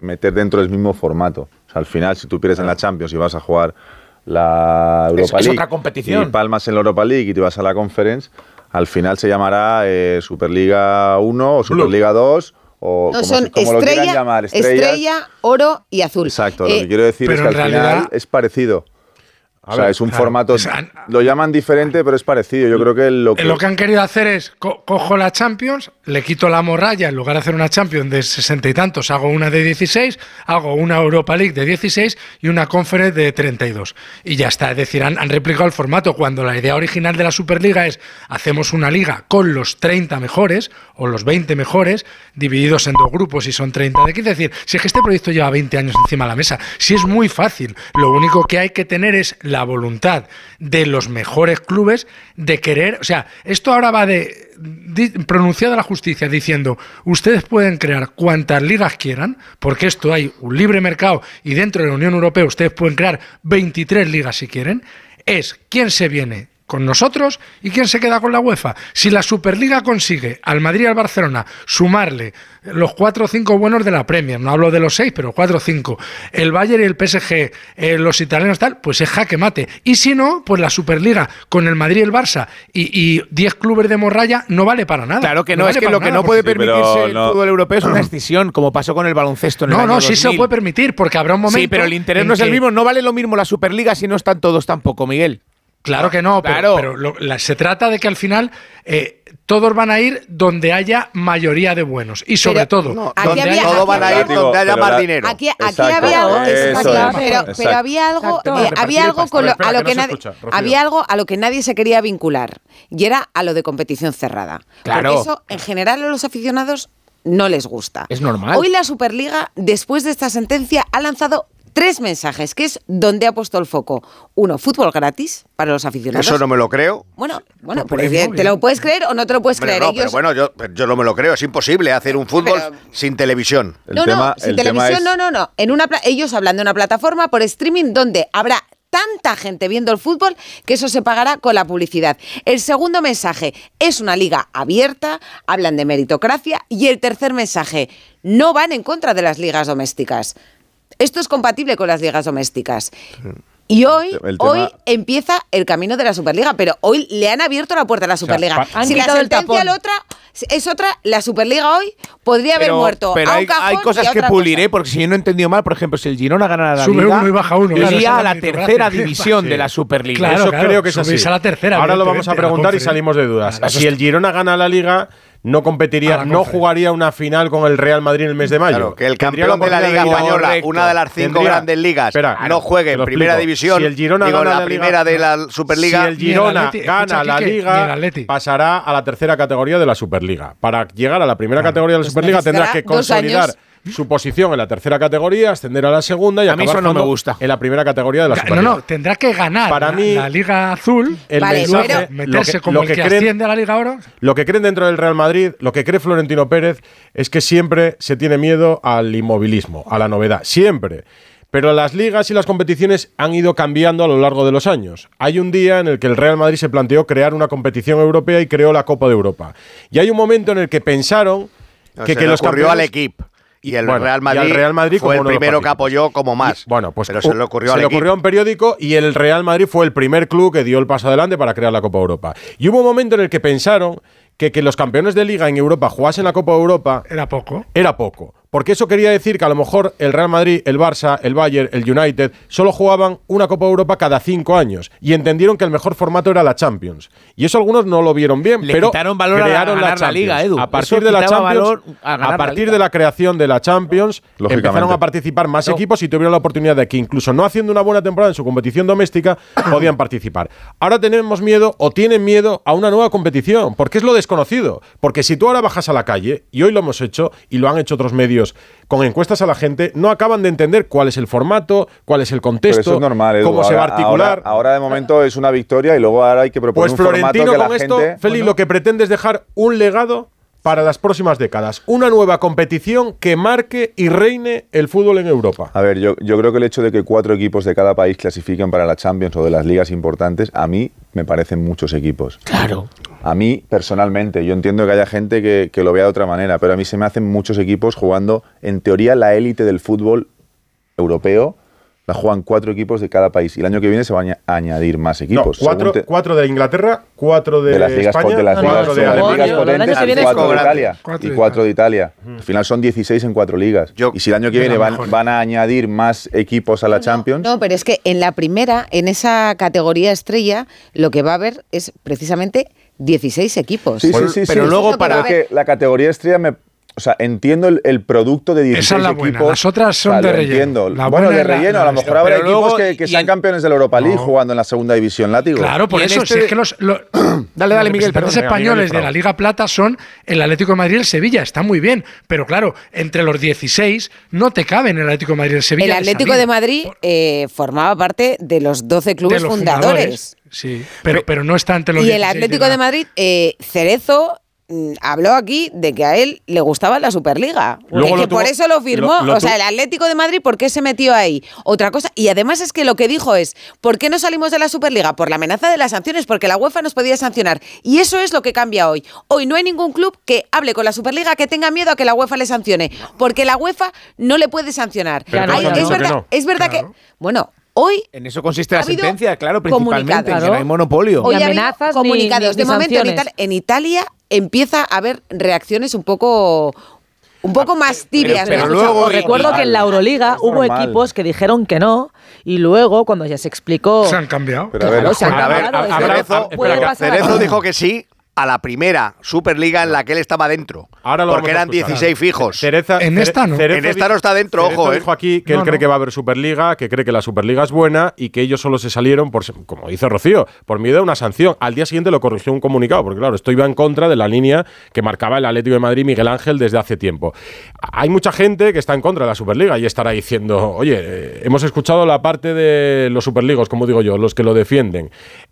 meter dentro del mismo formato. O sea, al final, si tú pierdes en la Champions y vas a jugar la Europa Es- es League otra competición. y palmas en la Europa League y te vas a la Conference, al final se llamará eh, Superliga 1 o Superliga 2 o No, como, son como lo quieran estrella, llamar. Estrellas. estrella, oro y azul. Exacto, Eh, lo que quiero decir es que al en final realidad- es parecido. O sea, ver, es un claro, formato. es an- lo llaman diferente, pero es parecido. Yo creo que lo que. Eh, Lo que han querido hacer es, co- cojo la Champions, le quito la morralla, en lugar de hacer una Champions de sesenta y tantos, hago una de 16, hago una Europa League de 16 y una Conference de 32. Y ya está, es decir, han, han replicado el formato cuando la idea original de la Superliga es, hacemos una liga con los 30 mejores o los 20 mejores, divididos en dos grupos y son 30 de 15. Es decir, si es que este proyecto lleva 20 años encima de la mesa, si es muy fácil, lo único que hay que tener es la voluntad de los mejores clubes de querer, o sea, esto ahora va de di- pronunciada la justicia diciendo, ustedes pueden crear cuantas ligas quieran, porque esto hay un libre mercado y dentro de la Unión Europea ustedes pueden crear 23 ligas si quieren, es quién se viene con nosotros y quién se queda con la UEFA. Si la Superliga consigue al Madrid y al Barcelona sumarle los cuatro o cinco buenos de la Premier, no hablo de los seis, pero cuatro o cinco, el Bayern y el PSG, eh, los italianos tal, pues es jaque mate. Y si no, pues la Superliga con el Madrid y el Barça y y 10 clubes de morralla no vale para nada. Claro que no, es vale que lo que nada, no puede permitirse el fútbol europeo es una escisión, como pasó con el baloncesto en el No, año no, sí se 2000. lo puede permitir, porque habrá un momento. Sí, pero el interés no es el mismo. No vale lo mismo la Superliga si no están todos tampoco, Miguel. Claro que no, pero- Claro. pero, lo- la- se trata de que al final eh, todos van a ir donde haya mayoría de buenos. Y sobre Pero, todo, no, aquí donde había- haya- Todos van a ir Digo, donde haya más la- dinero. Aquí, aquí Exacto, había algo, eso pero, había algo, eh, había algo con lo- a lo que que no nadie, escucha, había algo a lo que nadie se quería vincular y era a lo de competición cerrada. Claro. Porque eso en general a los aficionados no les gusta. Es normal. Hoy la Superliga, después de esta sentencia, ha lanzado tres mensajes, que es donde ha puesto el foco. Uno, fútbol gratis para los aficionados. Eso no me lo creo. Bueno, bueno, pero es que ¿te lo puedes creer o no te lo puedes Hombre, creer? no, pero bueno, yo, yo no me lo creo. Es imposible hacer un fútbol sin televisión. no, no, sin televisión, no, no, no. En una pla- ellos hablan de una plataforma por streaming donde habrá tanta gente viendo el fútbol que eso se pagará con la publicidad. El segundo mensaje es una liga abierta, hablan de meritocracia y el tercer mensaje, no van en contra de las ligas domésticas. Esto es compatible con las ligas domésticas. Y hoy, El tema- hoy empieza el camino de la Superliga, pero hoy le han abierto la puerta a la Superliga. si la sentencia la otra es otra, la Superliga hoy podría haber Pero, muerto pero a un hay, cajón hay y cosas a que puliré, porque si yo no he entendido mal, por ejemplo, si el Girona gana la Sube Liga, uno y baja uno, claro, iría a la tercera división Sí. de la Superliga. Claro, Eso claro, creo que es así. a la tercera, Ahora lo vamos a preguntar y salimos de dudas. Si el Girona gana la Liga, no competiría, no jugaría una final con el Real Madrid en el mes de mayo. Claro, que el campeón de la Liga Española, Correcto. una de las cinco Tendría- grandes ligas, Espera, no juegue en primera explico. división, Si el Girona digo, gana la la Liga- primera de la Superliga. Si el Girona Atleti, gana escucha, la Liga, pasará a la tercera categoría de la Superliga. Para llegar a la primera categoría de la Pues Superliga tendrá que necesitará dos consolidar años. Su posición en la tercera categoría, ascender a la segunda y A mí acabar eso no me gusta. en la primera categoría de la No, Superliga. no, tendrá que ganar Para la, mí, la Liga Azul el Vale, y luego mensaje, pero- meterse lo que- como lo el que que, creen- asciende a la Liga Oro. Lo que creen dentro del Real Madrid, lo que cree Florentino Pérez es que siempre se tiene miedo al inmovilismo, a la novedad, siempre. Pero las ligas y las competiciones han ido cambiando a lo largo de los años. Hay un día en el que el Real Madrid se planteó crear una competición europea y creó la Copa de Europa. Y hay un momento en el que pensaron No, que, se que le los ocurrió al equipo. Y el, Bueno, Real y Madrid al Real Madrid fue como el primero que apoyó como más. Y, bueno, pues pero se le ocurrió se al le ocurrió a un periódico y el Real Madrid fue el primer club que dio el paso adelante para crear la Copa Europa. Y hubo un momento en el que pensaron que que los campeones de liga en Europa jugasen la Copa Europa Era poco. era poco. Porque eso quería decir que a lo mejor el Real Madrid, el Barça, el Bayern, el United solo jugaban una Copa Europa cada cinco años y entendieron que el mejor formato era la Champions. Y eso algunos no lo vieron bien, Le pero quitaron valor a crearon ganar la Champions. Liga, Edu. A partir de la Champions, a a partir de la creación de la Champions, empezaron a participar más equipos y tuvieron la oportunidad de que incluso no haciendo una buena temporada en su competición doméstica podían participar. Ahora tenemos miedo o tienen miedo a una nueva competición, porque es lo desconocido. Porque si tú ahora bajas a la calle, y hoy lo hemos hecho, y lo han hecho otros medios con encuestas a la gente, no acaban de entender cuál es el formato, cuál es el contexto, eso es normal, Edu. cómo se va a Ahora- articular. Ahora, ahora de momento es una victoria y luego ahora hay que proponer Pues un formato Florentino que la con esto, gente... Feli, lo que pretende es dejar un legado para las próximas décadas. Una nueva competición que marque y reine el fútbol en Europa. A ver, yo, yo creo que el hecho de que cuatro equipos de cada país clasifiquen para la Champions o de las ligas importantes, a mí me parecen muchos equipos. Claro. A mí, personalmente, yo entiendo que haya gente que, que lo vea de otra manera, pero a mí se me hacen muchos equipos jugando, en teoría, la élite del fútbol europeo. La juegan cuatro equipos de cada país. Y el año que viene se van a añadir más No, equipos. cuatro, te- cuatro de Inglaterra, cuatro de, de las ligas, España, de las ligas, cuatro de de las Alemania. ligas potentes el cuatro de Italia. Cuatro y de cuatro de Italia. Al final son 16 en cuatro ligas. Yo- y si el año que viene van a añadir más equipos a la Champions, No, pero es que en la primera, en esa categoría estrella, lo que va a haber es precisamente 16 equipos. Sí, sí, Pero sí, sí. luego para- Pero que la categoría estrella me. O sea, entiendo el, el producto de 16 Esa es la buena, equipos. las otras son O sea, de relleno. Entiendo. La bueno, buena de relleno. la a lo mejor habrá Pero equipos luego- que, que sean en- campeones de la Europa League No. jugando en la segunda división látigo. Claro, por eso, este- si es que los, los- Dale, dale, Miguel, los españoles Miguel, de la. Liga Plata son el Atlético de Madrid y el Sevilla, está muy bien, pero claro, entre los 16 no te caben el Atlético de Madrid y el Sevilla. El Atlético de Madrid eh, formaba parte de los 12 clubes De los fundadores. Sí, pero, pero no está entre los Y el 16 Atlético la- de Madrid, eh, Cerezo habló aquí de que a él le gustaba la Superliga. Luego que por tuvo- eso lo firmó. lo- lo o sea, el Atlético de Madrid, ¿por qué se metió ahí? Otra cosa. Y además es que lo que dijo es, ¿por qué no salimos de la Superliga? Por la amenaza de las sanciones, porque la UEFA nos podía sancionar. Y eso es lo que cambia hoy. Hoy no hay ningún club que hable con la Superliga que tenga miedo a que la UEFA le sancione. Porque la UEFA no le puede sancionar. Pero no, Hay- ya no, es, que verdad, no. es verdad que. Bueno, hoy En eso consiste la Ha habido sentencia, claro, principalmente, en que no hay monopolio. Hoy habido amenazas ni- comunicados. ni- de momento en, sanciones. Italia- en Italia empieza a haber reacciones un poco un poco más tibias. pero ¿no? luego- Os recuerdo que en la Euroliga hubo normal. equipos que dijeron que no y luego cuando ya se explicó Se han cambiado. Pero a ver, Claro, se han a ver, cambiado. Cerezo dijo que sí a la primera Superliga en la que él estaba dentro. Ahora lo porque eran escuchar. 16 fijos. Cereza- En Cere- esta no. Cerezo En esta no está dentro, Cerezo ojo, ¿eh? dijo aquí que No, él cree no. que va a haber Superliga, que cree que la Superliga es buena y que ellos solo se salieron, por, como dice Rocío, por miedo a una sanción. Al día siguiente lo corrigió un comunicado, porque claro, esto iba en contra de la línea que marcaba el Atlético de Madrid Miguel Ángel desde hace tiempo. Hay mucha gente que está en contra de la Superliga y estará diciendo, oye, eh, hemos escuchado la parte de los Superligos, como digo yo, los que lo defienden.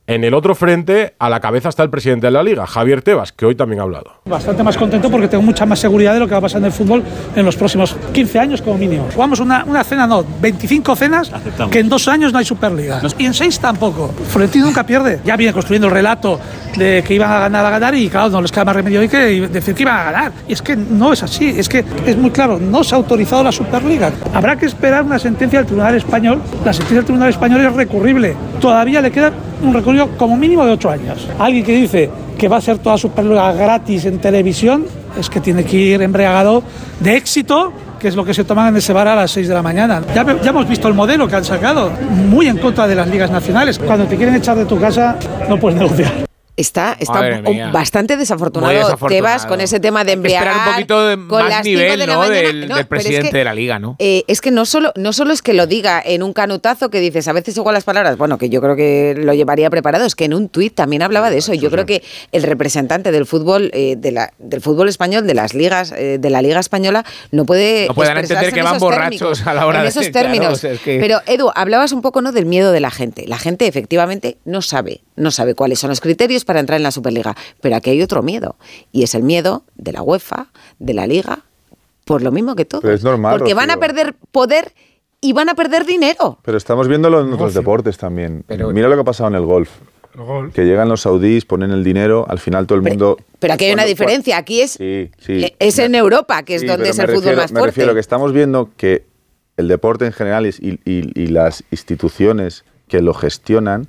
En el otro frente, a la cabeza está el presidente de la liga, Javier Tebas, que hoy también ha hablado. Bastante más contento porque tengo mucha más seguridad de lo que va a pasar en el fútbol en los próximos 15 años como mínimo. Jugamos una, una cena, no, 25 cenas, que en dos años no hay Superliga. Y en seis tampoco. Florentino nunca pierde. Ya viene construyendo el relato de que iban a ganar, a ganar y claro, no les queda más remedio hoy que decir que iban a ganar. Y es que no es así, es que es muy claro, no se ha autorizado la Superliga. Habrá que esperar una sentencia del Tribunal Español. La sentencia del Tribunal Español es recurrible. Todavía le queda un recorrido como mínimo de ocho años. Alguien que dice que va a ser toda Superliga gratis en televisión es que tiene que ir embriagado de éxito que es lo que se toman en ese bar a las 6 de la mañana. Ya, ya hemos visto el modelo que han sacado, muy en contra de las ligas nacionales. Cuando te quieren echar de tu casa, no puedes negociar. Está, está un- bastante desafortunado, desafortunado. Tebas con ese tema de esperar embriagar. un poquito de con más las nivel, de la ¿no? Del, No, del pero es presidente que- de la liga, ¿no? Eh, es que no solo, no solo es que lo diga en un canutazo que dices, a veces igual las palabras, bueno, que yo creo que lo llevaría preparado, es que en un tuit también hablaba de eso. Y yo creo que el representante del fútbol, eh, de la, del fútbol español, de las ligas, eh, de la Liga Española, no puede. No puedan entender que en van borrachos términos, a la hora en de- esos claro, términos. o sea, es que- Pero, Edu, hablabas un poco ¿no? del miedo de la gente. La gente efectivamente no sabe, no sabe cuáles son los criterios para entrar en la Superliga. Pero aquí hay otro miedo. Y es el miedo de la UEFA, de la Liga, por lo mismo que todo. Pero es normal, Porque van a perder poder y van a perder dinero. Pero estamos viéndolo en otros deportes también. Mira lo que ha pasado en el golf. Que llegan los saudíes, ponen el dinero, al final todo el mundo... Pero aquí hay una diferencia. Aquí es, Sí, sí. eh, es en Europa, que es Sí, donde es me el fútbol refiero- más Me fuerte. refiero a que estamos viendo que el deporte en general y, y- y las instituciones que lo gestionan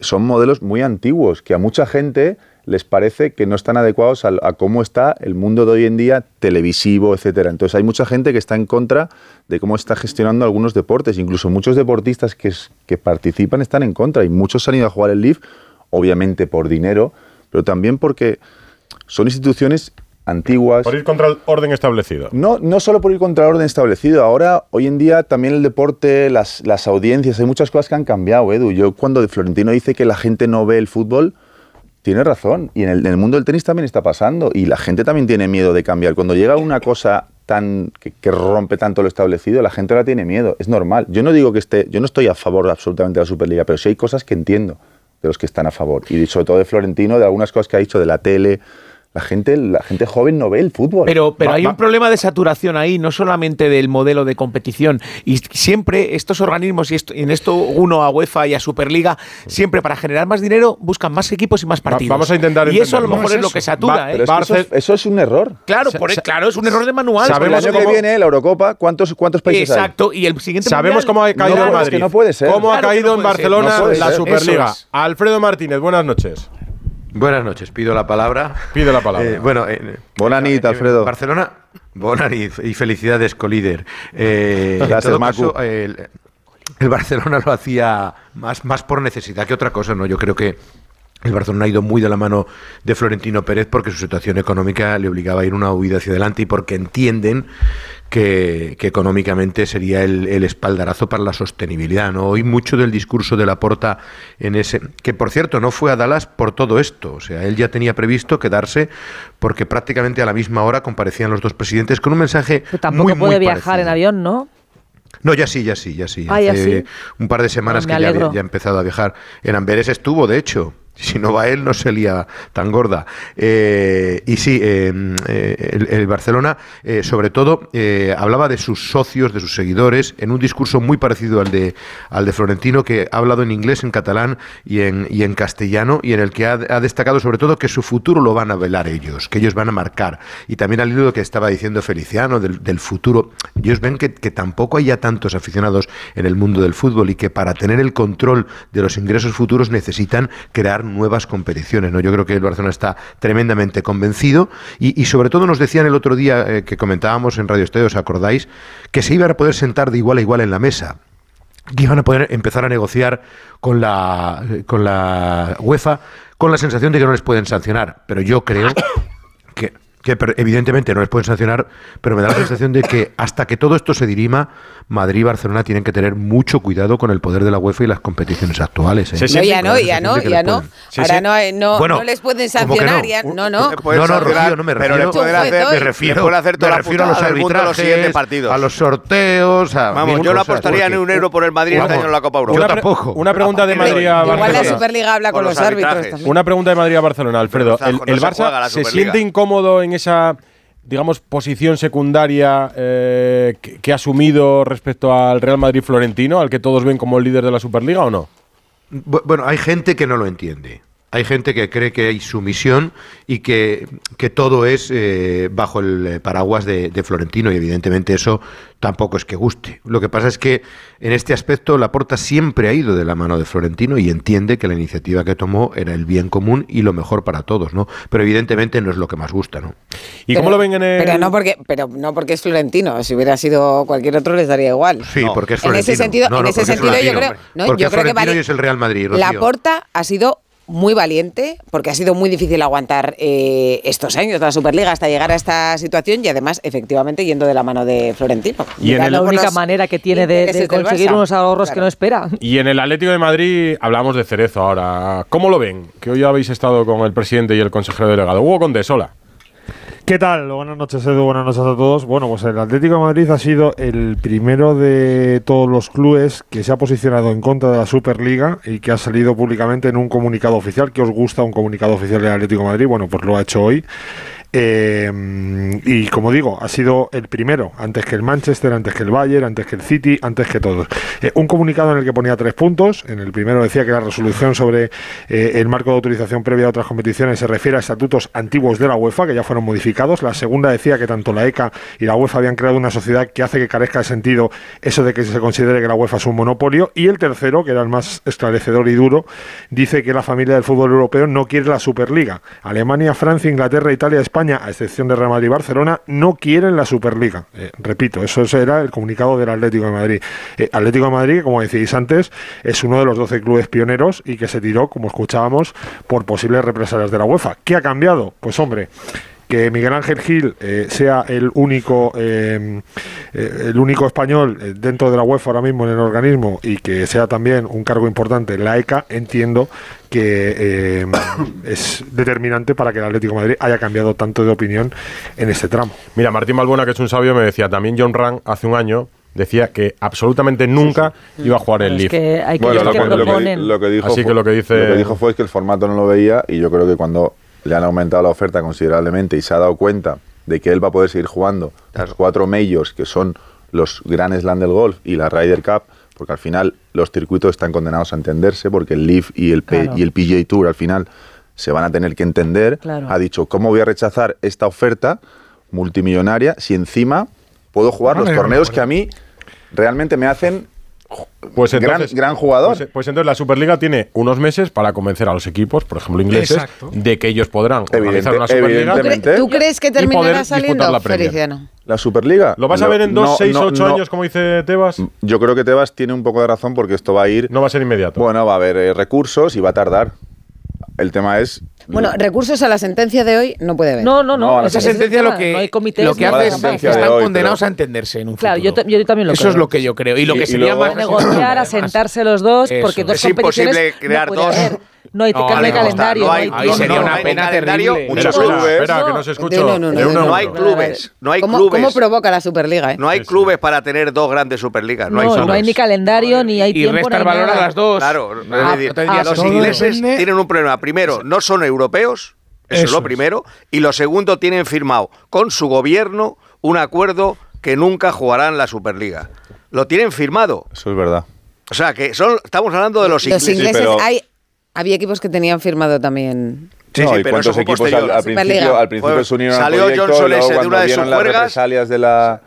son modelos muy antiguos, que a mucha gente les parece que no están adecuados a, a cómo está el mundo de hoy en día, televisivo, etcétera. Entonces hay mucha gente que está en contra de cómo está gestionando algunos deportes. Incluso muchos deportistas que, que participan están en contra y muchos han ido a jugar el LIV, obviamente por dinero, pero también porque son instituciones antiguas. Por ir contra el orden establecido. No, no solo por ir contra el orden establecido. Ahora, hoy en día, también el deporte, las, las audiencias, hay muchas cosas que han cambiado, Edu. Yo cuando Florentino dice que la gente no ve el fútbol, tiene razón. Y en el, en el mundo del tenis también está pasando. Y la gente también tiene miedo de cambiar. Cuando llega una cosa tan que, que rompe tanto lo establecido, la gente ahora tiene miedo. Es normal. Yo no digo que esté, yo no estoy a favor absolutamente de la Superliga, pero sí hay cosas que entiendo de los que están a favor. Y sobre todo de Florentino, de algunas cosas que ha dicho de la tele. La gente, la gente joven no ve el fútbol. Pero, pero Va- hay va- un problema de saturación ahí, no solamente del modelo de competición. Y siempre estos organismos, y esto, en esto uno a UEFA y a Superliga, siempre para generar más dinero buscan más equipos y más partidos. vamos a intentar Y eso a lo mejor No es, es lo que satura, Va- ¿eh? Es que eso, es, eso es un error. Claro, por- claro, es un error de manual. Sabemos el año que viene la Eurocopa, ¿cuántos, cuántos países hay? Exacto, y el siguiente Sabemos mundial- cómo ha caído No, en es Madrid. que no puede ser. ¿Cómo ha Claro que caído no en. Barcelona la. Superliga? Alfredo Martínez, buenas noches. Buenas noches, pido la palabra. Pide la palabra. Eh, bueno, eh, Bonanit, eh, Alfredo. Barcelona, Bonanit y felicidades, colíder. Eh, en Gracias, todo Macu. caso, el, el Barcelona lo hacía más, más por necesidad que otra cosa, ¿no? Yo creo que el Barcelona ha ido muy de la mano de Florentino Pérez porque su situación económica le obligaba a ir una huida hacia adelante y porque entienden que, que económicamente sería el, el espaldarazo para la sostenibilidad. ¿no? Hoy mucho del discurso de Laporta en ese, que por cierto no fue a Dallas por todo esto, o sea, él ya tenía previsto quedarse porque prácticamente a la misma hora comparecían los dos presidentes con un mensaje Pero tampoco muy, muy puede viajar parecido. en avión, ¿no? No, ya sí, ya sí, ya sí. Ah, ya Hace sí. un par de semanas Ah, me que ya, ya ha empezado a viajar. En Amberes estuvo, de hecho. Si no va él, no se lía tan gorda. Eh, y sí, eh, eh, el, el Barcelona, eh, sobre todo, hablaba de sus socios, de sus seguidores, en un discurso muy parecido al de, al de Florentino, que ha hablado en inglés, en catalán y en, y en castellano, y en el que ha, destacado sobre todo que su futuro lo van a velar ellos, que ellos van a marcar. Y también al hilo que estaba diciendo Feliciano, del, del futuro. Ellos ven que, que tampoco hay ya tantos aficionados en el mundo del fútbol y que para tener el control de los ingresos futuros necesitan crear nuevas competiciones. ¿no? Yo creo que el Barcelona está tremendamente convencido y, sobre todo nos decían el otro día eh, que comentábamos en Radio Estadio, ¿os acordáis? Que se iban a poder sentar de igual a igual en la mesa que iban a poder empezar a negociar con la, con la UEFA con la sensación de que no les pueden sancionar. Pero yo creo que, que evidentemente no les pueden sancionar, pero me da la sensación de que hasta que todo esto se dirima, Madrid y Barcelona tienen que tener mucho cuidado con el poder de la UEFA y las competiciones actuales. ¿eh? No, ya no, ya no, ya no. Ahora no, no, Bueno, no les pueden ¿cómo que no? sancionar, ya, no, no. no, no, sancionar, Rocío, no me pero refiero. le pueden hacer- me refiero, pueden hacer toda me la refiero a los a arbitrajes, siguientes partidos. a los sorteos. a Vamos, mil yo no apostaría porque- ni un euro por el Madrid este año en la Copa Europa. Yo tampoco. Una pregunta de Madrid a Igual la Barcelona. Superliga habla con los, árbitros. Una pregunta de Madrid a Barcelona, Alfredo. Pero ¿El, no Barça se siente incómodo en esa, digamos, posición secundaria eh, que, que ha asumido respecto al Real Madrid Florentino, al que todos ven como el líder de la Superliga o no? Bu- Bueno, hay gente que no lo entiende. Hay gente que cree que hay sumisión y que, que todo es eh, bajo el eh, paraguas de, de Florentino y evidentemente eso tampoco es que guste. Lo que pasa es que en este aspecto Laporta siempre ha ido de la mano de Florentino y entiende que la iniciativa que tomó era el bien común y lo mejor para todos, ¿no? Pero evidentemente no es lo que más gusta, ¿no? ¿Y Pero- cómo lo ven en el...? Pero no porque, pero no porque es Florentino. Si hubiera sido cualquier otro les daría igual. Sí, porque es En Florentino. ese sentido, No, en ese sentido yo creo, no, Porque yo es creo que Florentino vale- y es el Real Madrid, Rocío. La Porta ha sido muy valiente porque ha sido muy difícil aguantar eh, estos años de la Superliga hasta llegar a esta situación y además efectivamente yendo de la mano de Florentino. Y en el- la única los manera que tiene de, conseguir unos ahorros que no espera. Y en el Atlético de Madrid hablamos de Cerezo ahora. ¿Cómo lo ven? Que hoy habéis estado con el presidente y el consejero delegado. Hugo Condesola. ¿Qué tal? Buenas noches, Edu. Buenas noches a todos. Bueno, pues el Atlético Madrid ha sido el primero de todos los clubes que se ha posicionado en contra de la Superliga y que ha salido públicamente en un comunicado oficial. ¿Qué os gusta un comunicado oficial del Atlético Madrid? Bueno, pues lo ha hecho hoy. Eh, y como digo, ha sido el primero, antes que el Manchester, antes que el Bayern, antes que el City, antes que todos. Eh, un comunicado en el que ponía tres puntos. En el primero decía que la resolución sobre eh, el marco de autorización previa a otras competiciones se refiere a estatutos antiguos de la UEFA, que ya fueron modificados. La segunda decía que tanto la ECA y la UEFA habían creado una sociedad que hace que carezca de sentido eso de que se considere que la UEFA es un monopolio. Y el tercero, que era el más esclarecedor y duro, dice que la familia del fútbol europeo no quiere la Superliga. Alemania, Francia, Inglaterra, Italia, España, a excepción de Real Madrid y Barcelona, no quieren la Superliga. Eh, repito, eso era el comunicado del Atlético de Madrid. Eh, Atlético de Madrid, como decíais antes, es uno de los 12 clubes pioneros y que se tiró, como escuchábamos, por posibles represalias de la UEFA. ¿Qué ha cambiado? Pues hombre, que Miguel Ángel Gil eh, sea el único eh, eh, el único español eh, dentro de la UEFA ahora mismo en el organismo y que sea también un cargo importante en la ECA, entiendo que eh, es determinante para que el Atlético de Madrid haya cambiado tanto de opinión en este tramo. Mira, Martín Balbuena, que es un sabio, me decía también John Rang hace un año. Decía que absolutamente nunca iba a jugar el Leaf. Bueno, lo, que dijo Así fue, que lo que dice- lo que dijo fue que el formato no lo veía y yo creo que cuando le han aumentado la oferta considerablemente y se ha dado cuenta de que él va a poder seguir jugando los cuatro majors que son los Grand Slam del golf y la Ryder Cup, porque al final los circuitos están condenados a entenderse porque el Leaf y el, P- Claro. y el PGA Tour al final se van a tener que entender. Claro. Ha dicho, ¿cómo voy a rechazar esta oferta multimillonaria si encima puedo jugar los torneos que a mí realmente me hacen Pues gran, entonces, gran jugador? Pues, pues entonces la Superliga tiene unos meses para convencer a los equipos, por ejemplo ingleses, Exacto. de que ellos podrán organizar Evidente- una Superliga. ¿Tú crees que terminará saliendo, la. Feliciano? La Superliga. ¿Lo vas a ver en dos, no, seis, no, ocho no. años, como dice Tebas? Yo creo que Tebas tiene un poco de razón porque esto va a ir. No va a ser inmediato. Bueno, va a haber eh, recursos y va a tardar. El tema es. Bueno, recursos a la sentencia de hoy no puede haber. No, no, no. No, Esa sentencia lo que, no hay comités, lo que hace es que están hoy, condenados pero- a entenderse en un Claro, yo, futuro. yo también lo Eso creo. es lo que yo creo. Y lo Y- que y sería luego- más... negociar, a sentarse los dos, Eso. porque dos Es imposible crear no puede dos. haber. No hay, no calendario, no no hay- Ahí sería no, una pena terrible. Muchos espera, clubes. espera, que no se escucha. No, no, hay clubes, no hay ¿Cómo, clubes. ¿Cómo provoca la Superliga? eh? No hay clubes para tener dos grandes superligas. No, No, hay no hay ni calendario, ni hay Y tiempo, restar no hay valor a las dos. Claro, Ah, decir, no tendría los ingleses depende- tienen un problema. Primero, no son europeos, eso, es lo primero. Y lo segundo, tienen firmado con su gobierno un acuerdo que nunca jugarán la Superliga. Lo tienen firmado. Eso es verdad. O sea, que son, estamos hablando de los Los ingleses. ingleses, pero- hay, había equipos que tenían firmado también. Sí, no, sí, ¿y pero cuántos equipos posterior. al, principio, al principio se unieron al salió proyecto John luego de cuando una de sus vieron las juergas. represalias de la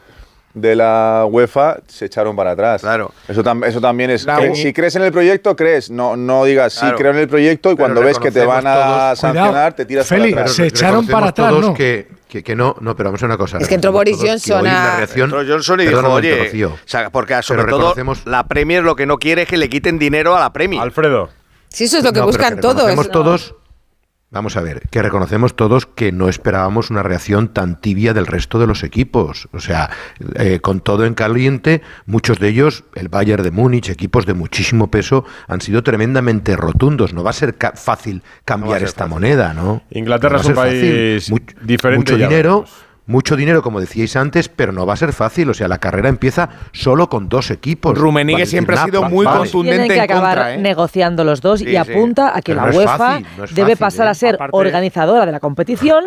de la UEFA se echaron para atrás. Claro. Eso, tam- eso también es. Si crees en el proyecto, crees. No, no digas sí Claro. creo en el proyecto y Pero cuando ves que te van a todos- sancionar, Cuidado, te tiras Feli, para atrás. se echaron para atrás, todos ¿no? Que, que, que no, no, pero vamos a una cosa. Es que entró Boris Johnson a- reacción- Entró Johnson y dijo, oye, o sea, porque sobre todo la Premier lo que no quiere es que le quiten dinero a la Premier. Alfredo. Sí, eso es lo que No, buscan todos. reconocemos todos Vamos a ver, que reconocemos todos que no esperábamos una reacción tan tibia del resto de los equipos. O sea, eh, con todo en caliente, muchos de ellos, el Bayern de Múnich, equipos de muchísimo peso, han sido tremendamente rotundos. No va a ser ca- fácil cambiar ser esta fácil. moneda, ¿no? Inglaterra No es un fácil. país Much- diferente. Mucho dinero. Mucho dinero, como decíais antes, pero no va a ser fácil. O sea, la carrera empieza solo con dos equipos. Rummenigge Vale, siempre ha sido va- muy vale. contundente Tienen que en acabar contra, ¿eh? negociando los dos Sí, y sí. apunta a que Pero la no UEFA fácil, no es debe fácil, pasar ¿eh? a ser Aparte- organizadora de la competición,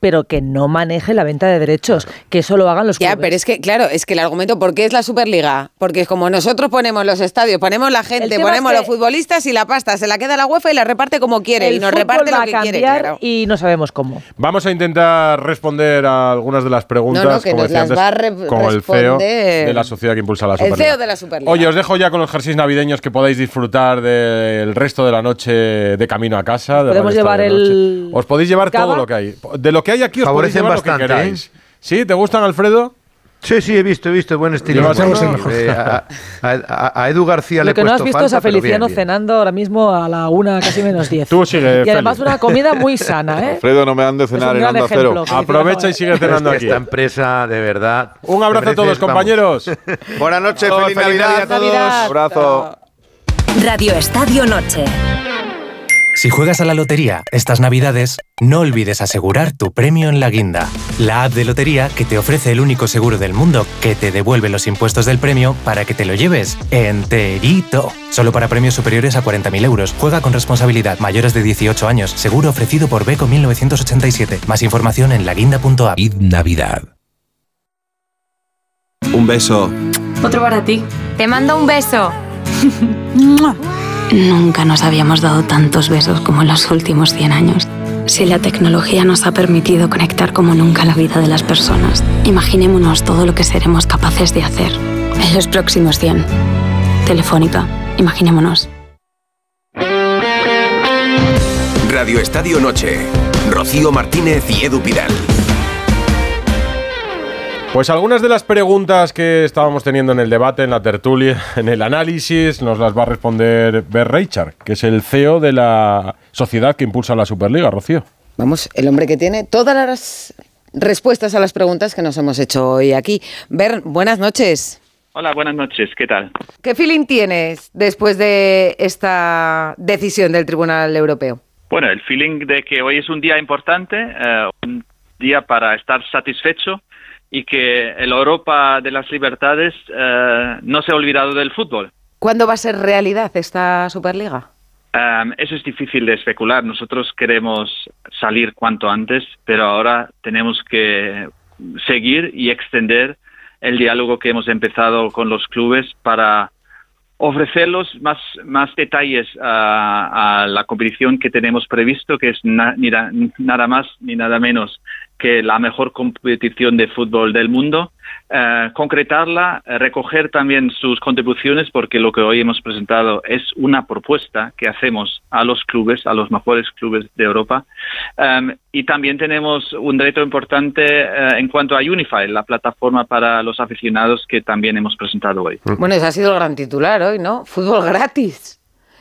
pero que no maneje la venta de derechos, que eso lo hagan los Ya, clubes. pero es que, claro, es que el argumento, ¿por qué es la Superliga? Porque es como nosotros ponemos los estadios, ponemos la gente, ponemos es que- los futbolistas y la pasta se la queda la UEFA y la reparte como quiere el y nos reparte va lo a que cambiar quiere, claro. y no sabemos cómo. Vamos a intentar responder a algunas de las preguntas, No, no, que como nos decía las antes, va a re- con el CEO de la sociedad que impulsa la El Superliga. CEO de la Superliga. Oye, os dejo ya con los jerseys navideños que podáis disfrutar del resto de la noche de camino a casa. de Podemos llevar el Os podéis llevar cava. todo lo que hay. De lo que hay aquí os podéis Favorecen llevar lo que bastante, queráis. ¿eh? ¿Sí? ¿Te gustan, Alfredo? Sí, sí, he visto, he visto, buen estilo. Bueno, el mejor. eh, a, a- a Edu García le Lo he que no has visto es a bien, Feliciano bien. cenando ahora mismo a la una, casi menos diez. Tú sigue, Y además una comida muy sana, ¿eh? Alfredo, no me han de cenar en Onda Cero. ejemplo. Aprovecha y sigue Es cenando que aquí. esta empresa, de verdad. Un abrazo a todos, compañeros. Buenas noches, Oh, feliz, feliz Navidad. Navidad a todos. Navidad. Abrazo. Radio Estadio Noche. Si juegas a la lotería estas navidades, no olvides asegurar tu premio en la guinda, la app de lotería que te ofrece el único seguro del mundo que te devuelve los impuestos del premio para que te lo lleves enterito. Solo para premios superiores a 40.000 euros. Juega con responsabilidad. Mayores de 18 años. Seguro ofrecido por Beco 1987. Más información en laguinda.app. Navidad. Un beso. Otro para ti. Te mando un beso. Nunca nos habíamos dado tantos besos como en los últimos 100 años. Si la tecnología nos ha permitido conectar como nunca la vida de las personas, imaginémonos todo lo que seremos capaces de hacer en los próximos 100. Telefónica, imaginémonos. Radio Estadio Noche. Rocío Martínez y Edu Pidal. Pues algunas de las preguntas que estábamos teniendo en el debate, en la tertulia, en el análisis, nos las va a responder Ber Reichard, que es el CEO de la sociedad que impulsa la Superliga, Rocío. Vamos, el hombre que tiene todas las respuestas a las preguntas que nos hemos hecho hoy aquí. Ver, buenas noches. Hola, buenas noches, ¿qué tal? ¿Qué feeling tienes después de esta decisión del Tribunal Europeo? Bueno, el feeling de que hoy es un día importante, eh, un día para estar satisfecho y que el Europa de las libertades eh, no se ha olvidado del fútbol. ¿Cuándo va a ser realidad esta Superliga? Um, eso es difícil de especular. Nosotros queremos salir cuanto antes, pero ahora tenemos que seguir y extender el diálogo que hemos empezado con los clubes para ofrecerlos más, más detalles a, a la competición que tenemos previsto, que es na- ni da- nada más ni nada menos que la mejor competición de fútbol del mundo, eh, concretarla, eh, recoger también sus contribuciones, porque lo que hoy hemos presentado es una propuesta que hacemos a los clubes, a los mejores clubes de Europa. Um, y también tenemos un reto importante eh, en cuanto a Unify, la plataforma para los aficionados que también hemos presentado hoy. Bueno, ese ha sido el gran titular hoy, ¿no? Fútbol gratis.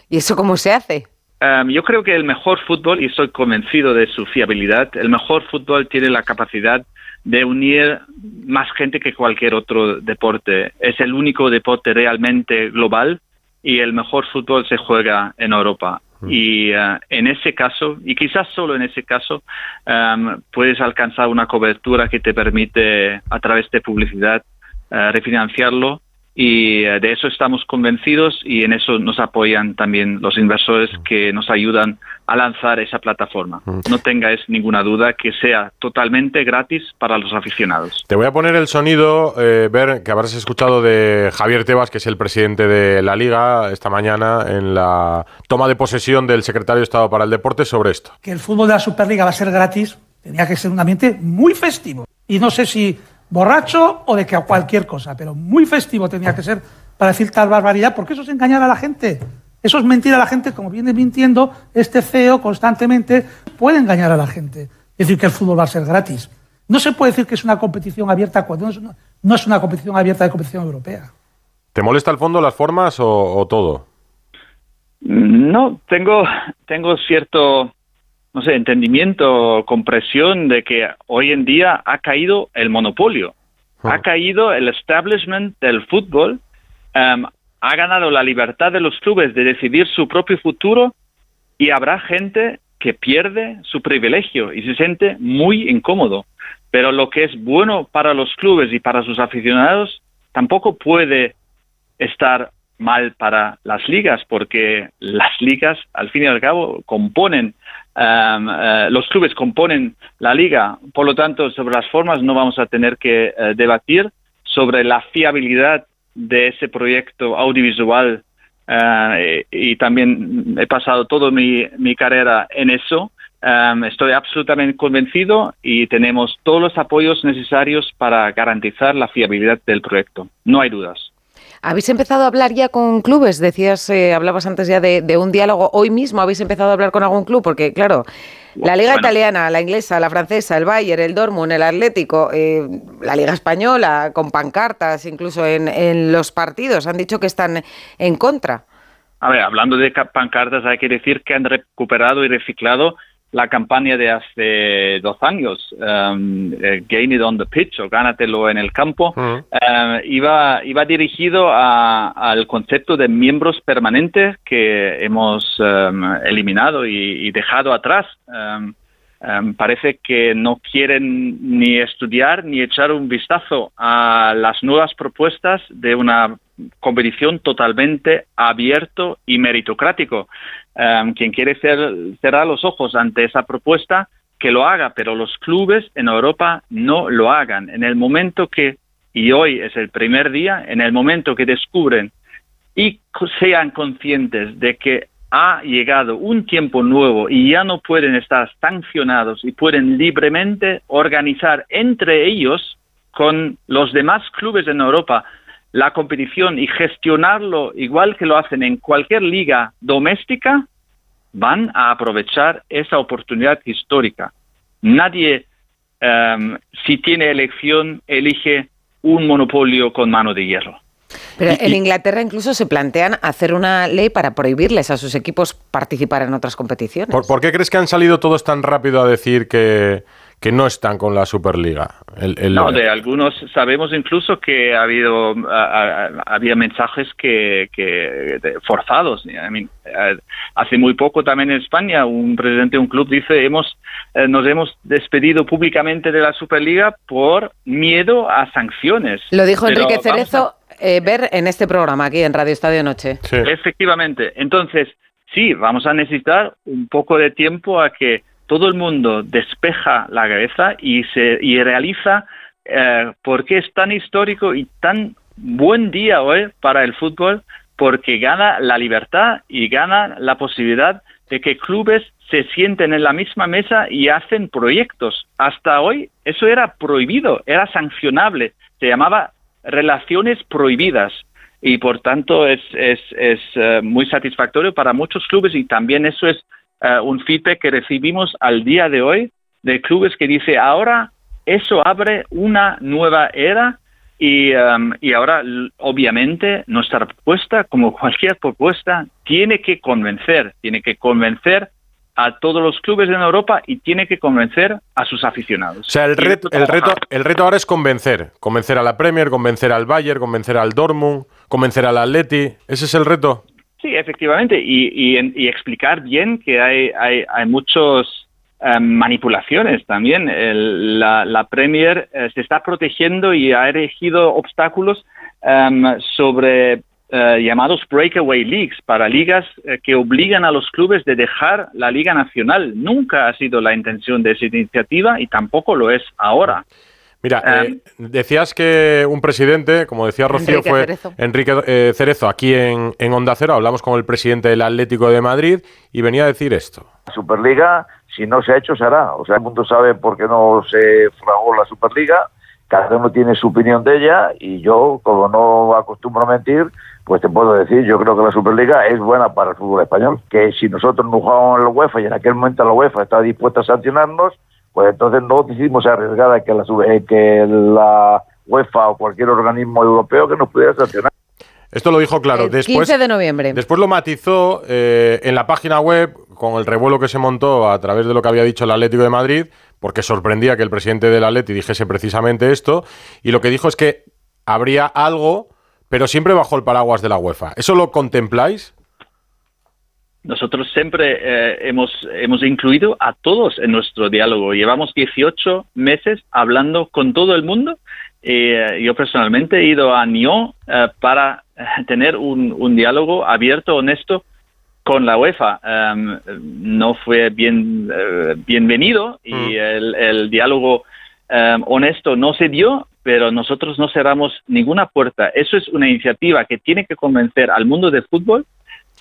¿Y eso cómo se hace? Um, yo creo que el mejor fútbol, y estoy convencido de su fiabilidad, el mejor fútbol tiene la capacidad de unir más gente que cualquier otro deporte. Es el único deporte realmente global y el mejor fútbol se juega en Europa. Y uh, en ese caso, y quizás solo en ese caso, um, puedes alcanzar una cobertura que te permite, a través de publicidad, uh, refinanciarlo y eh, de eso estamos convencidos y en eso nos apoyan también los inversores que nos ayudan a lanzar esa plataforma. No tengáis ninguna duda que sea totalmente gratis para los aficionados. Te voy a poner el sonido, eh, ver que habrás escuchado de Javier Tebas, que es el presidente de la Liga, esta mañana en la toma de posesión del secretario de Estado para el Deporte sobre esto. que el fútbol de la Superliga va a ser gratis, tenía que ser un ambiente muy festivo. Y no sé si borracho o de que cualquier cosa, pero muy festivo tenía que ser para decir tal barbaridad, porque eso es engañar a la gente. Eso es mentir a la gente, como viene mintiendo este CEO constantemente, puede engañar a la gente. Decir que el fútbol va a ser gratis. No se puede decir que es una competición abierta cuando no es una, no es una competición abierta de competición europea. ¿Te molesta al fondo las formas o, o todo? No, tengo, tengo cierto no sé, entendimiento, compresión de que hoy en día ha caído el monopolio, ha caído el establishment del fútbol, em, ha ganado la libertad de los clubes de decidir su propio futuro y habrá gente que pierde su privilegio y se siente muy incómodo. Pero lo que es bueno para los clubes y para sus aficionados tampoco puede estar mal para las ligas, porque las ligas, al fin y al cabo, componen, um, los clubes componen la liga. Por lo tanto, sobre las formas no vamos a tener que eh, debatir sobre la fiabilidad de ese proyecto audiovisual eh, y también he pasado toda mi, mi carrera en eso. Um, estoy absolutamente convencido y tenemos todos los apoyos necesarios para garantizar la fiabilidad del proyecto. No hay dudas. ¿Habéis empezado a hablar ya con clubes? Decías, eh, hablabas antes ya de, un diálogo. ¿Hoy mismo habéis empezado a hablar con algún club? Porque, claro, la Liga Italiana, la inglesa, la francesa, el Bayern, el Dortmund, el Atlético, eh, la Liga Española, con pancartas incluso en, en los partidos, han dicho que están en contra. A ver, hablando de pancartas, hay que decir que han recuperado y reciclado la campaña de hace dos años, um, eh, Gain It on the Pitch o Gánatelo en el campo, uh, iba, iba dirigido al concepto de miembros permanentes que hemos um, eliminado y, dejado atrás. Um, parece que no quieren ni estudiar ni echar un vistazo a las nuevas propuestas de una competición totalmente abierto y meritocrático. Em, quien quiere cerrar los ojos ante esa propuesta, que lo haga, pero los clubes en Europa no lo hagan. En el momento que, y hoy es el primer día, en el momento que descubren y sean conscientes de que ha llegado un tiempo nuevo y ya no pueden estar sancionados y pueden libremente organizar entre ellos con los demás clubes en Europa la competición y gestionarlo igual que lo hacen en cualquier liga doméstica, van a aprovechar esa oportunidad histórica. Nadie, em, si tiene elección, elige un monopolio con mano de hierro. Pero en Inglaterra incluso se plantean hacer una ley para prohibirles a sus equipos participar en otras competiciones. ¿Por, qué crees que han salido todos tan rápido a decir que, que no están con la Superliga. No, de algunos sabemos incluso que ha habido había mensajes que, forzados. hace muy poco también en España un presidente de un club dice hemos eh, nos hemos despedido públicamente de la Superliga por miedo a sanciones. Lo dijo Enrique Cerezo eh, ver en este programa aquí en Radio Estadio Noche. Efectivamente. Entonces sí, vamos a necesitar un poco de tiempo a que todo el mundo despeja la cabeza y, se, y realiza eh, por qué es tan histórico y tan buen día hoy para el fútbol, porque gana la libertad y gana la posibilidad de que clubes se sienten en la misma mesa y hacen proyectos. Hasta hoy eso era prohibido, era sancionable, se llamaba relaciones prohibidas y por tanto es, es, es eh, muy satisfactorio para muchos clubes y también eso es eh, un feedback que recibimos al día de hoy de clubes que dice ahora eso abre una nueva era y, um, y ahora obviamente nuestra propuesta como cualquier propuesta tiene que convencer tiene que convencer a todos los clubes en Europa y tiene que convencer a sus aficionados. O sea, el reto, el reto, el reto ahora es convencer, convencer a la Premier, convencer al Bayern, convencer al Dortmund, convencer al Atleti. ¿Ese es el reto? Sí, efectivamente, y, y, explicar bien que hay, hay, hay muchos em, manipulaciones también. la, Premier eh, se está protegiendo y ha erigido obstáculos em, sobre eh, llamados breakaway leagues para ligas eh, que obligan a los clubes de dejar la liga nacional. Nunca ha sido la intención de esa iniciativa y tampoco lo es ahora. Mira, eh, em, decías que un presidente, como decía Rocío, fue Enrique eh, Cerezo, aquí en, en, Onda Cero. Hablamos con el presidente del Atlético de Madrid y venía a decir esto. La Superliga, si no se ha hecho, se hará. O sea, el mundo sabe por qué no se fragó la Superliga. Cada uno tiene su opinión de ella y yo, como no acostumbro a mentir, pues te puedo decir, yo creo que la Superliga es buena para el fútbol español. Que si nosotros nos jugamos en la UEFA y en aquel momento la UEFA está dispuesta a sancionarnos, pues entonces no que la, eh, que la UEFA o cualquier organismo europeo que nos pudiera sancionar. Esto lo dijo claro. El después, 15 de noviembre. Después lo matizó eh, en la página web con el revuelo que se montó a través de lo que había dicho el Atlético de Madrid, porque sorprendía que el presidente del Atleti dijese precisamente esto. Y lo que dijo es que habría algo, pero siempre bajo el paraguas de la UEFA. ¿Eso lo contempláis? Nosotros siempre eh, hemos, hemos incluido a todos en nuestro diálogo. Llevamos 18 meses hablando con todo el mundo. eh, yo personalmente he ido a Nyon eh, para eh, tener un, un diálogo abierto, honesto con la UEFA. Em, no fue bien bienvenido y el, el diálogo em, honesto no se dio, pero nosotros no cerramos ninguna puerta. Eso es una iniciativa que tiene que convencer al mundo del fútbol.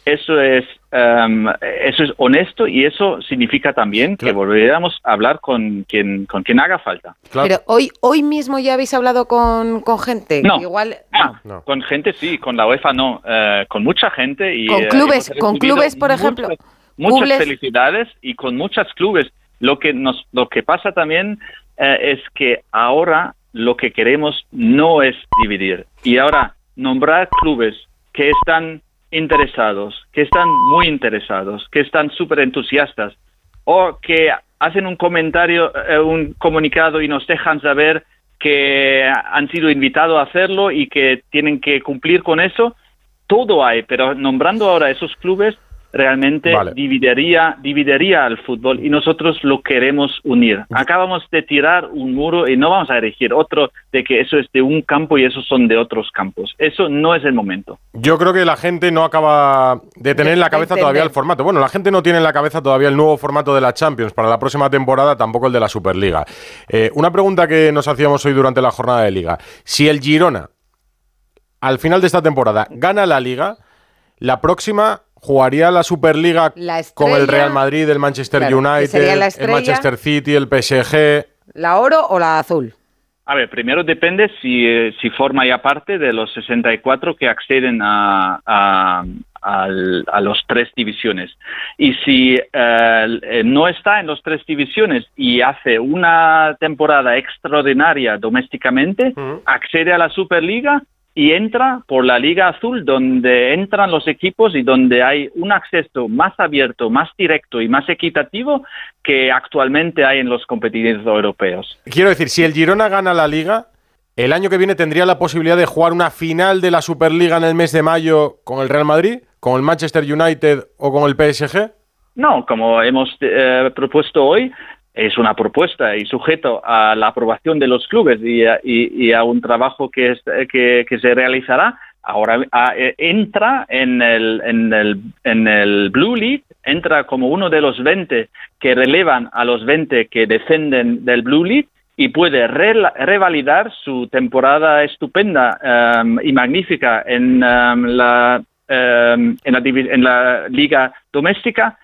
Eso es, em, eso es honesto y eso significa también que volveríamos a hablar con quien, con quien haga falta. Pero hoy, hoy mismo ya habéis hablado con, con gente. No. Igual. No, con gente sí, con la UEFA no, eh, con mucha gente y Con eh, clubes, con clubes, por ejemplo. muchas, muchas Clubes- felicidades y con muchos clubes. Lo que nos, lo que pasa también eh, es que ahora lo que queremos no es dividir y ahora nombrar clubes que están interesados, que están muy interesados, que están súper entusiastas o que hacen un comentario, eh, un comunicado y nos dejan saber que han sido invitados a hacerlo y que tienen que cumplir con eso. Todo hay, pero nombrando ahora esos clubes realmente Vale. dividiría, dividiría al fútbol y nosotros lo queremos unir. Acabamos de tirar un muro y no vamos a erigir otro de que eso es de un campo y esos son de otros campos. Eso no es el momento. Yo creo que la gente no acaba de tener en la cabeza todavía el formato. Bueno, la gente no tiene en la cabeza todavía el nuevo formato de la Champions para la próxima temporada, tampoco el de la Superliga. Eh, una pregunta que nos hacíamos hoy durante la jornada de liga. Si el Girona, al final de esta temporada, gana la liga, la próxima jugaría la Superliga La con el Real Madrid, el Manchester Claro, United, sería la el. Manchester City, el PSG. ¿La oro o la azul? A ver, primero depende si, eh, si forma ya parte de los 64 que acceden a, a los tres divisiones. Y si eh, eh, no está en los tres divisiones y hace una temporada extraordinaria domésticamente, accede a la Superliga y entra por la Liga Azul, donde entran los equipos y donde hay un acceso más abierto, más directo y más equitativo que actualmente hay en los competidores europeos. Quiero decir, si el Girona gana la liga, el año que viene tendría la posibilidad de jugar una final de la Superliga en el mes de mayo con el Real Madrid, con el Manchester United o con el PSG. No, como hemos eh, propuesto hoy, es una propuesta y sujeto a la aprobación de los clubes y a, y- a un trabajo que, se realizará. Ahora ah, eh, entra en el, en, el, en el Blue League, entra como uno de los 20 que relevan a los 20 que descenden del Blue League y puede revalidar su temporada estupenda em, y magnífica en, em, la, em, en, la, en la liga doméstica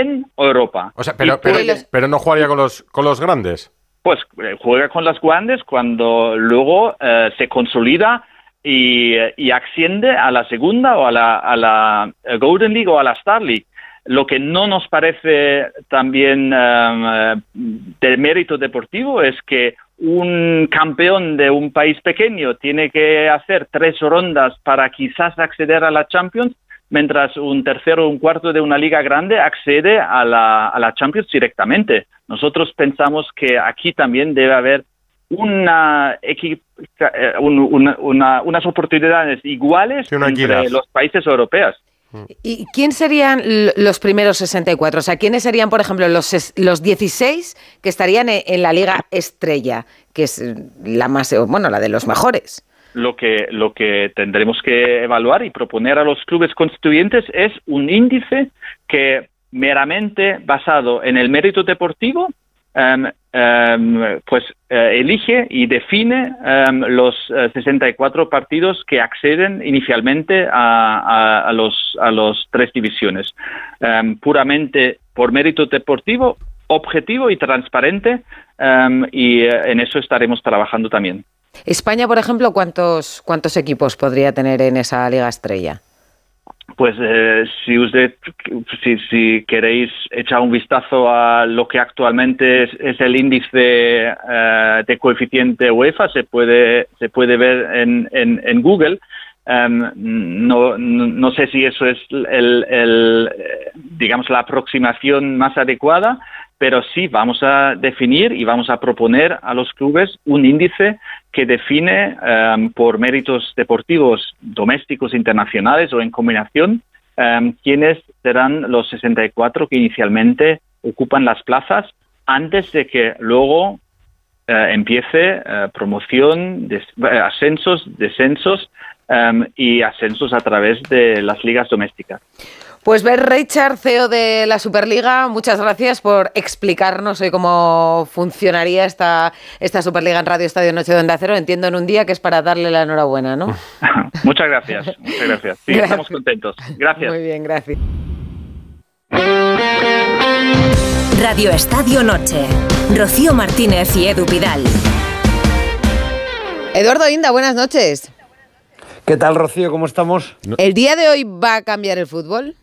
en Europa. O sea, pero, pero, pero no jugaría con los, con los grandes. pues eh, juega con las grandes cuando luego eh, se consolida y, y asciende a la segunda o a la, a la eh, Golden League o a la Star League. Lo que no nos parece también eh, de mérito deportivo es que un campeón de un país pequeño tiene que hacer tres rondas para quizás acceder a la Champions, mientras un tercero o un cuarto de una liga grande accede a la, a la Champions directamente. Nosotros pensamos que aquí también debe haber una, eh, un- una- una- unas oportunidades iguales una equidad. entre los países europeos. ¿Y quién serían los primeros 64? O sea, ¿quiénes serían, por ejemplo, los, los 16 que estarían e- en la Liga Estrella, que es la más, bueno, la de los mejores? Lo que, lo que tendremos que evaluar y proponer a los clubes constituyentes es un índice que meramente basado en el mérito deportivo em, em, pues eh, elige y define em, los eh, 64 partidos que acceden inicialmente a, a- los, a los tres divisiones. Puramente por mérito deportivo, objetivo y transparente, y eh, en eso estaremos trabajando también. España, por ejemplo, ¿cuántos, cuántos equipos podría tener en esa Liga Estrella? Pues eh, si usted, si, si queréis echar un vistazo a lo que actualmente es, el índice eh, de coeficiente UEFA, se puede, se puede ver en, en, en Google. Em, no, no, no sé si eso es el, el, eh, digamos, la aproximación más adecuada, pero sí vamos a definir y vamos a proponer a los clubes un índice que define em, por méritos deportivos domésticos, internacionales o en combinación em, quiénes serán los 64 que inicialmente ocupan las plazas antes de que luego eh, empiece eh, promoción, des- ascensos, descensos em, y ascensos a través de las ligas domésticas. Pues Bert Richard, CEO de la Superliga, muchas gracias por explicarnos hoy cómo funcionaría esta, esta Superliga en Radio Estadio Noche de Onda Cero. Entiendo en un día que es para darle la enhorabuena, ¿no? muchas gracias, muchas gracias. Sí, Gracias. estamos contentos. Gracias. Muy bien, gracias. Radio Estadio Noche. Rocío Martínez y Edu Pidal. Eduardo Inda, buenas noches. ¿Qué tal, Rocío? ¿Cómo estamos? ¿El día de hoy va a cambiar el fútbol?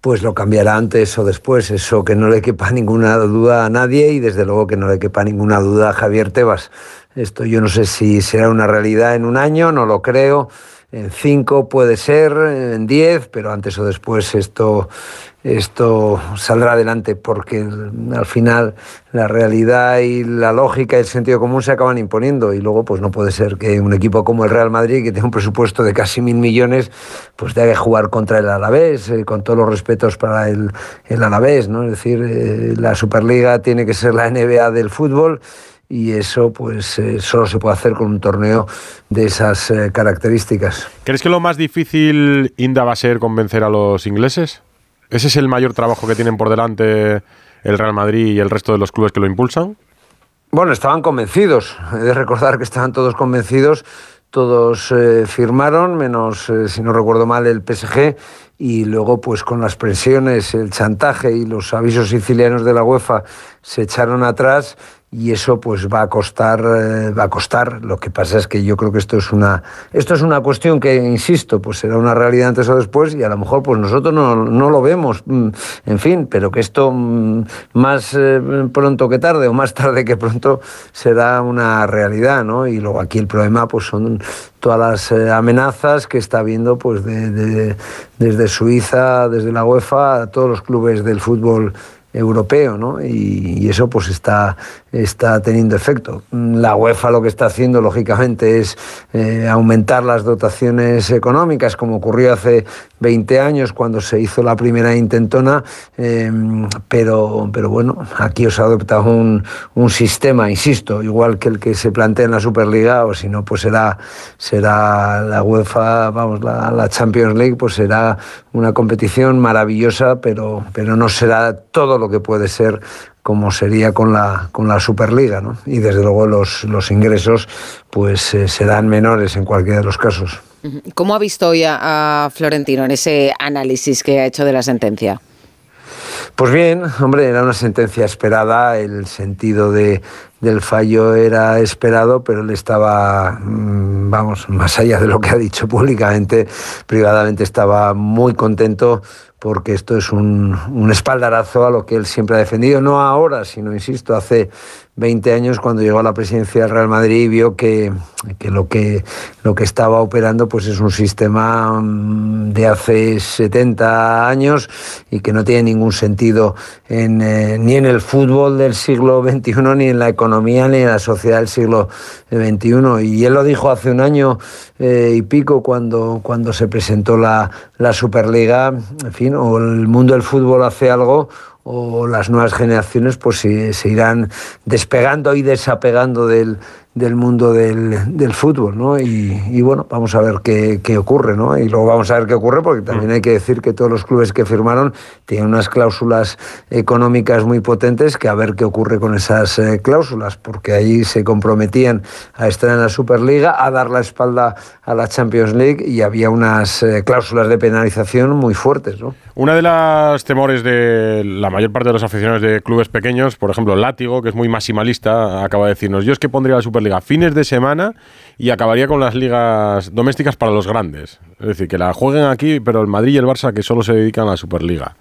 Pues lo cambiará antes o después, eso que no le quepa ninguna duda a nadie y desde luego que no le quepa ninguna duda a Javier Tebas. Esto yo no sé si será una realidad en un año, no lo creo. En cinco puede ser, en diez, pero antes o después esto, esto saldrá adelante porque al final la realidad y la lógica y el sentido común se acaban imponiendo y luego pues no puede ser que un equipo como el Real Madrid que tiene un presupuesto de casi mil millones pues tenga que jugar contra el Alavés eh, con todos los respetos para el, Alavés no es decir eh, la Superliga tiene que ser la NBA del fútbol y eso pues eh, solo se puede hacer con un torneo de esas eh, características ¿Crees que lo más difícil, Inda, va a ser convencer a los ingleses? ¿Ese es el mayor trabajo que tienen por delante el Real Madrid y el resto de los clubes que lo impulsan? Bueno, estaban convencidos. He de recordar que estaban todos convencidos. Todos eh, firmaron, menos, eh, si no recuerdo mal, el PSG. Y luego, pues con las presiones, el chantaje y los avisos sicilianos de la UEFA se echaron atrás y eso pues va a costar eh, va a costar. Lo que pasa es que yo creo que esto es una esto es una cuestión que insisto pues será una realidad antes o después y a lo mejor pues nosotros no, no lo vemos. Mm, en fin pero que esto mm, más eh, pronto que tarde o más tarde que pronto será una realidad no y luego aquí el problema pues son todas las eh, amenazas que está habiendo pues de- de- desde Suiza desde la UEFA a todos los clubes del fútbol europeo, ¿no? Y, y eso pues está, está teniendo efecto. La UEFA lo que está haciendo, lógicamente, es eh, aumentar las dotaciones económicas, como ocurrió hace 20 años cuando se hizo la primera intentona, eh, pero, pero bueno, aquí os ha adoptado un, un sistema, insisto, igual que el que se plantea en la Superliga, o si no, pues será, será la UEFA, vamos, la, la Champions League, pues será una competición maravillosa, pero, pero no será todo lo que puede ser como sería con la, con la Superliga, ¿no? Y desde luego los, los ingresos pues eh, serán menores en cualquiera de los casos. ¿Cómo ha visto hoy a, a Florentino en ese análisis que ha hecho de la sentencia? Pues bien, hombre, era una sentencia esperada, el sentido de, del fallo era esperado, pero él estaba, mm, vamos, más allá de lo que ha dicho públicamente, privadamente estaba muy contento porque esto es un, un espaldarazo a lo que él siempre ha defendido, no ahora, sino, insisto, hace 20 años cuando llegó a la presidencia del Real Madrid y vio que, lo que estaba operando pues es un sistema mm, de hace 70 años y que no tiene ningún sentido en, eh, ni en el fútbol del siglo XXI ni en la economía ni en la sociedad del siglo XXI y él lo dijo hace un año eh, y pico cuando, cuando se presentó la, la Superliga en fin o el mundo del fútbol hace algo o las nuevas generaciones pues se, se irán despegando y desapegando del, del mundo del, del fútbol, ¿no? Y, y bueno, vamos a ver qué, qué ocurre, ¿no? Y luego vamos a ver qué ocurre porque también hay que decir que todos los clubes que firmaron tienen unas cláusulas económicas muy potentes que a ver qué ocurre con esas eh, cláusulas, porque ahí se comprometían a estar en la Superliga, a dar la espalda a la Champions League y había unas eh, cláusulas de penalización muy fuertes, ¿no? Una de las temores de la mayor parte de los aficionados de clubes pequeños, por ejemplo, Látigo, que es muy maximalista, acaba de decirnos, yo es que pondría la Superliga fines de semana y acabaría con las ligas domésticas para los grandes. Es decir, que la jueguen aquí, pero el Madrid y el Barça que solo se dedican a la Superliga.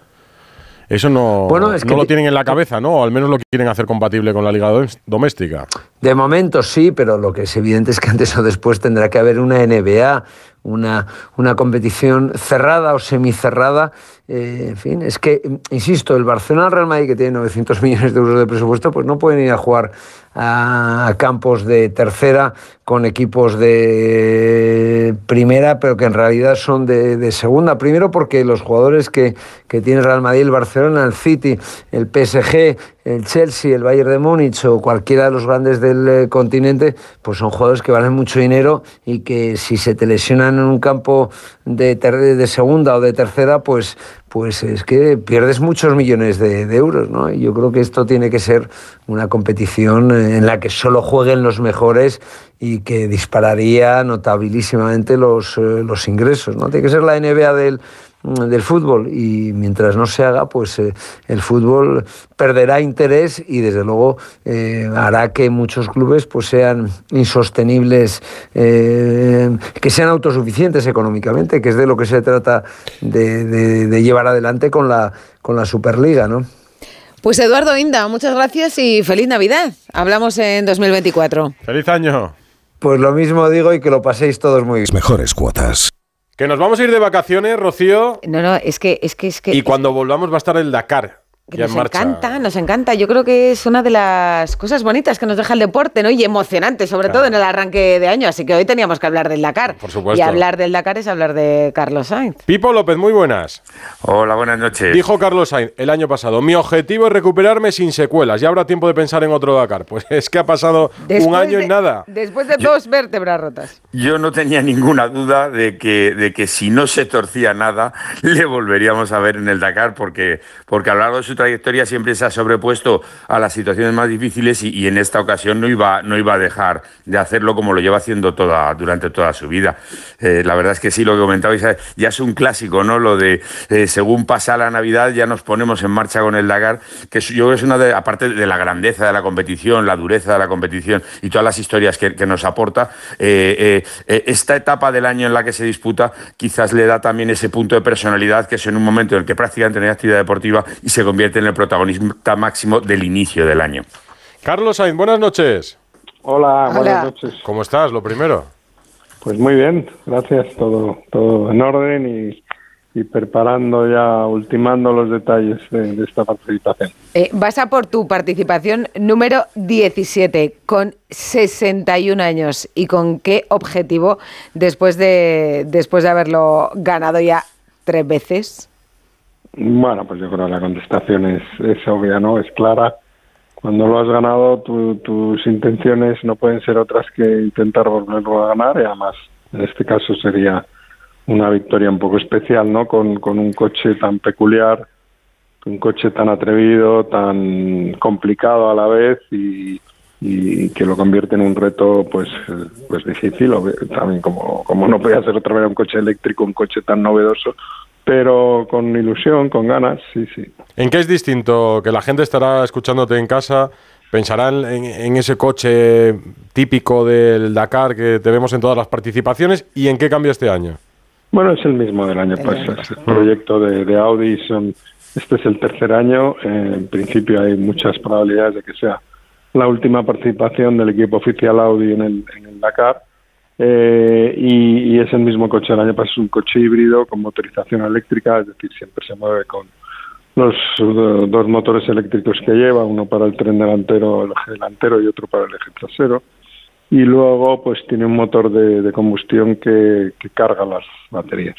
Eso no, Bueno, es no que lo tienen en la cabeza, ¿no? O al menos lo quieren hacer compatible con la liga dom- doméstica. De momento sí, pero lo que es evidente es que antes o después tendrá que haber una NBA, una, una competición cerrada o semicerrada. Eh, en fin, es que, insisto, el Barcelona Real Madrid, que tiene 900 millones de euros de presupuesto, pues no pueden ir a jugar a, campos de tercera con equipos de primera, pero que en realidad son de, segunda. Primero porque los jugadores que, que tiene Real Madrid, el Barcelona, el City, el PSG, el Chelsea, el Bayern de Múnich o cualquiera de los grandes del eh, continente, pues son jugadores que valen mucho dinero y que si se te lesionan en un campo de, de segunda o de tercera, pues, pues es que pierdes muchos millones de, euros. ¿no? Y yo creo que esto tiene que ser una competición en la que solo jueguen los mejores y que dispararía notabilísimamente los, eh, los ingresos. ¿no? Tiene que ser la NBA del, del fútbol y mientras no se haga, pues eh, el fútbol perderá interés y desde luego eh, hará que muchos clubes pues sean insostenibles, eh, que sean autosuficientes económicamente, que es de lo que se trata de, de- de llevar adelante con la, con la Superliga, ¿no? Pues Eduardo Inda, muchas gracias y feliz Navidad. Hablamos en 2024. ¡Feliz año! Pues lo mismo digo y que lo paséis todos muy bien. Mejores cuotas. Que nos vamos a ir de vacaciones, Rocío, No, no, es que es que es que y cuando volvamos va a estar el Dakar que nos marcha. encanta, nos encanta. Yo creo que es una de las cosas bonitas que nos deja el deporte, ¿no? Y emocionante, sobre todo en el arranque de año. Así que hoy teníamos que hablar del Dakar. Por supuesto. Y hablar del Dakar es hablar de Carlos Sainz. Pipo López, muy buenas. Hola, buenas noches. Dijo Carlos Sainz el año pasado, mi objetivo es recuperarme sin secuelas, ya habrá tiempo de pensar en otro Dakar. Pues es que ha pasado un año de, y nada. Después de dos vértebras rotas. Yo no tenía ninguna duda de que, de que si no se torcía nada, le volveríamos a ver en el Dakar, porque, porque a lo largo de su trayectoria siempre se ha sobrepuesto a las situaciones más difíciles y, en esta ocasión no iba, no iba a dejar de hacerlo como lo lleva haciendo toda, durante toda su vida. Eh, la verdad es que sí, lo que comentabais eh, ya es un clásico, ¿no? Lo de eh, según pasa la Navidad ya nos ponemos en marcha con el Dakar, que yo creo que es una de, aparte de la grandeza de la competición, la dureza de la competición y todas las historias que, nos aporta, esta etapa del año en la que se disputa quizás le da también ese punto de personalidad que es en un momento en el que prácticamente no hay actividad deportiva y se convierte en el protagonista máximo del inicio del año. Carlos Sainz, buenas noches. Hola, buenas noches. ¿Cómo estás? Lo primero. Pues muy bien, gracias. Todo, todo en orden y, y preparando ya, ultimando los detalles de, de esta participación. Eh, vas a por tu participación número 17, con 61 años. ¿Y con qué objetivo después de, después de haberlo ganado ya tres veces? Bueno, pues yo creo que la contestación es, obvia, ¿no? Es clara. Cuando lo has ganado, tu- tus intenciones no pueden ser otras que intentar volverlo a ganar y además, en este caso sería una victoria un poco especial, ¿no? Con, con un coche tan peculiar, un coche tan atrevido, tan complicado a la vez y, y que lo convierte en un reto pues pues difícil también como como no podía ser otra vez un coche eléctrico un coche tan novedoso pero con ilusión con ganas sí sí ¿En qué es distinto? Que la gente estará escuchándote en casa, pensarán en, en ese coche típico del Dakar que te vemos en todas las participaciones y en qué cambia este año. Bueno, es el mismo del año pasado. Es el proyecto de, de Audi. Son, este es el tercer año. Eh, en principio hay muchas probabilidades de que sea la última participación del equipo oficial Audi en el, en el Dakar. Eh, y, y es el mismo coche del año pasado. Es un coche híbrido con motorización eléctrica, es decir, siempre se mueve con los dos motores eléctricos que lleva, uno para el tren delantero, el eje delantero y otro para el eje trasero y luego pues tiene un motor de, de combustión que, que carga las baterías.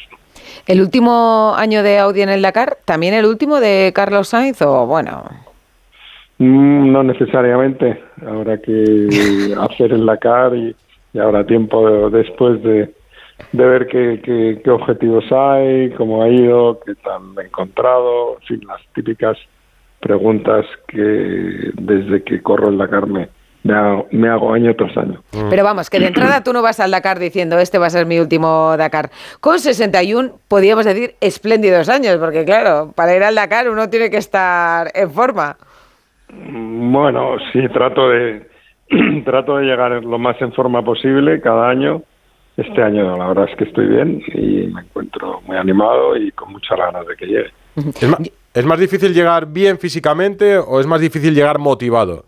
¿El último año de Audi en el Dakar? ¿También el último de Carlos Sainz? O bueno, Mm, No necesariamente, habrá que hacer el Dakar y, y habrá tiempo de- después de, de ver qué, qué- qué objetivos hay, cómo ha ido, qué ha encontrado, en fin, las típicas preguntas que desde que corro el Dakar me, me, hago, me hago año tras año. Pero vamos, que de entrada tú no vas al Dakar diciendo este va a ser mi último Dakar. Con 61 podríamos decir espléndidos años, porque claro, para ir al Dakar uno tiene que estar en forma. Bueno, sí, trato de trato de llegar lo más en forma posible cada año. Este año la verdad es que estoy bien y me encuentro muy animado y con muchas ganas de que llegue. ¿Es más difícil llegar bien físicamente o es más difícil llegar motivado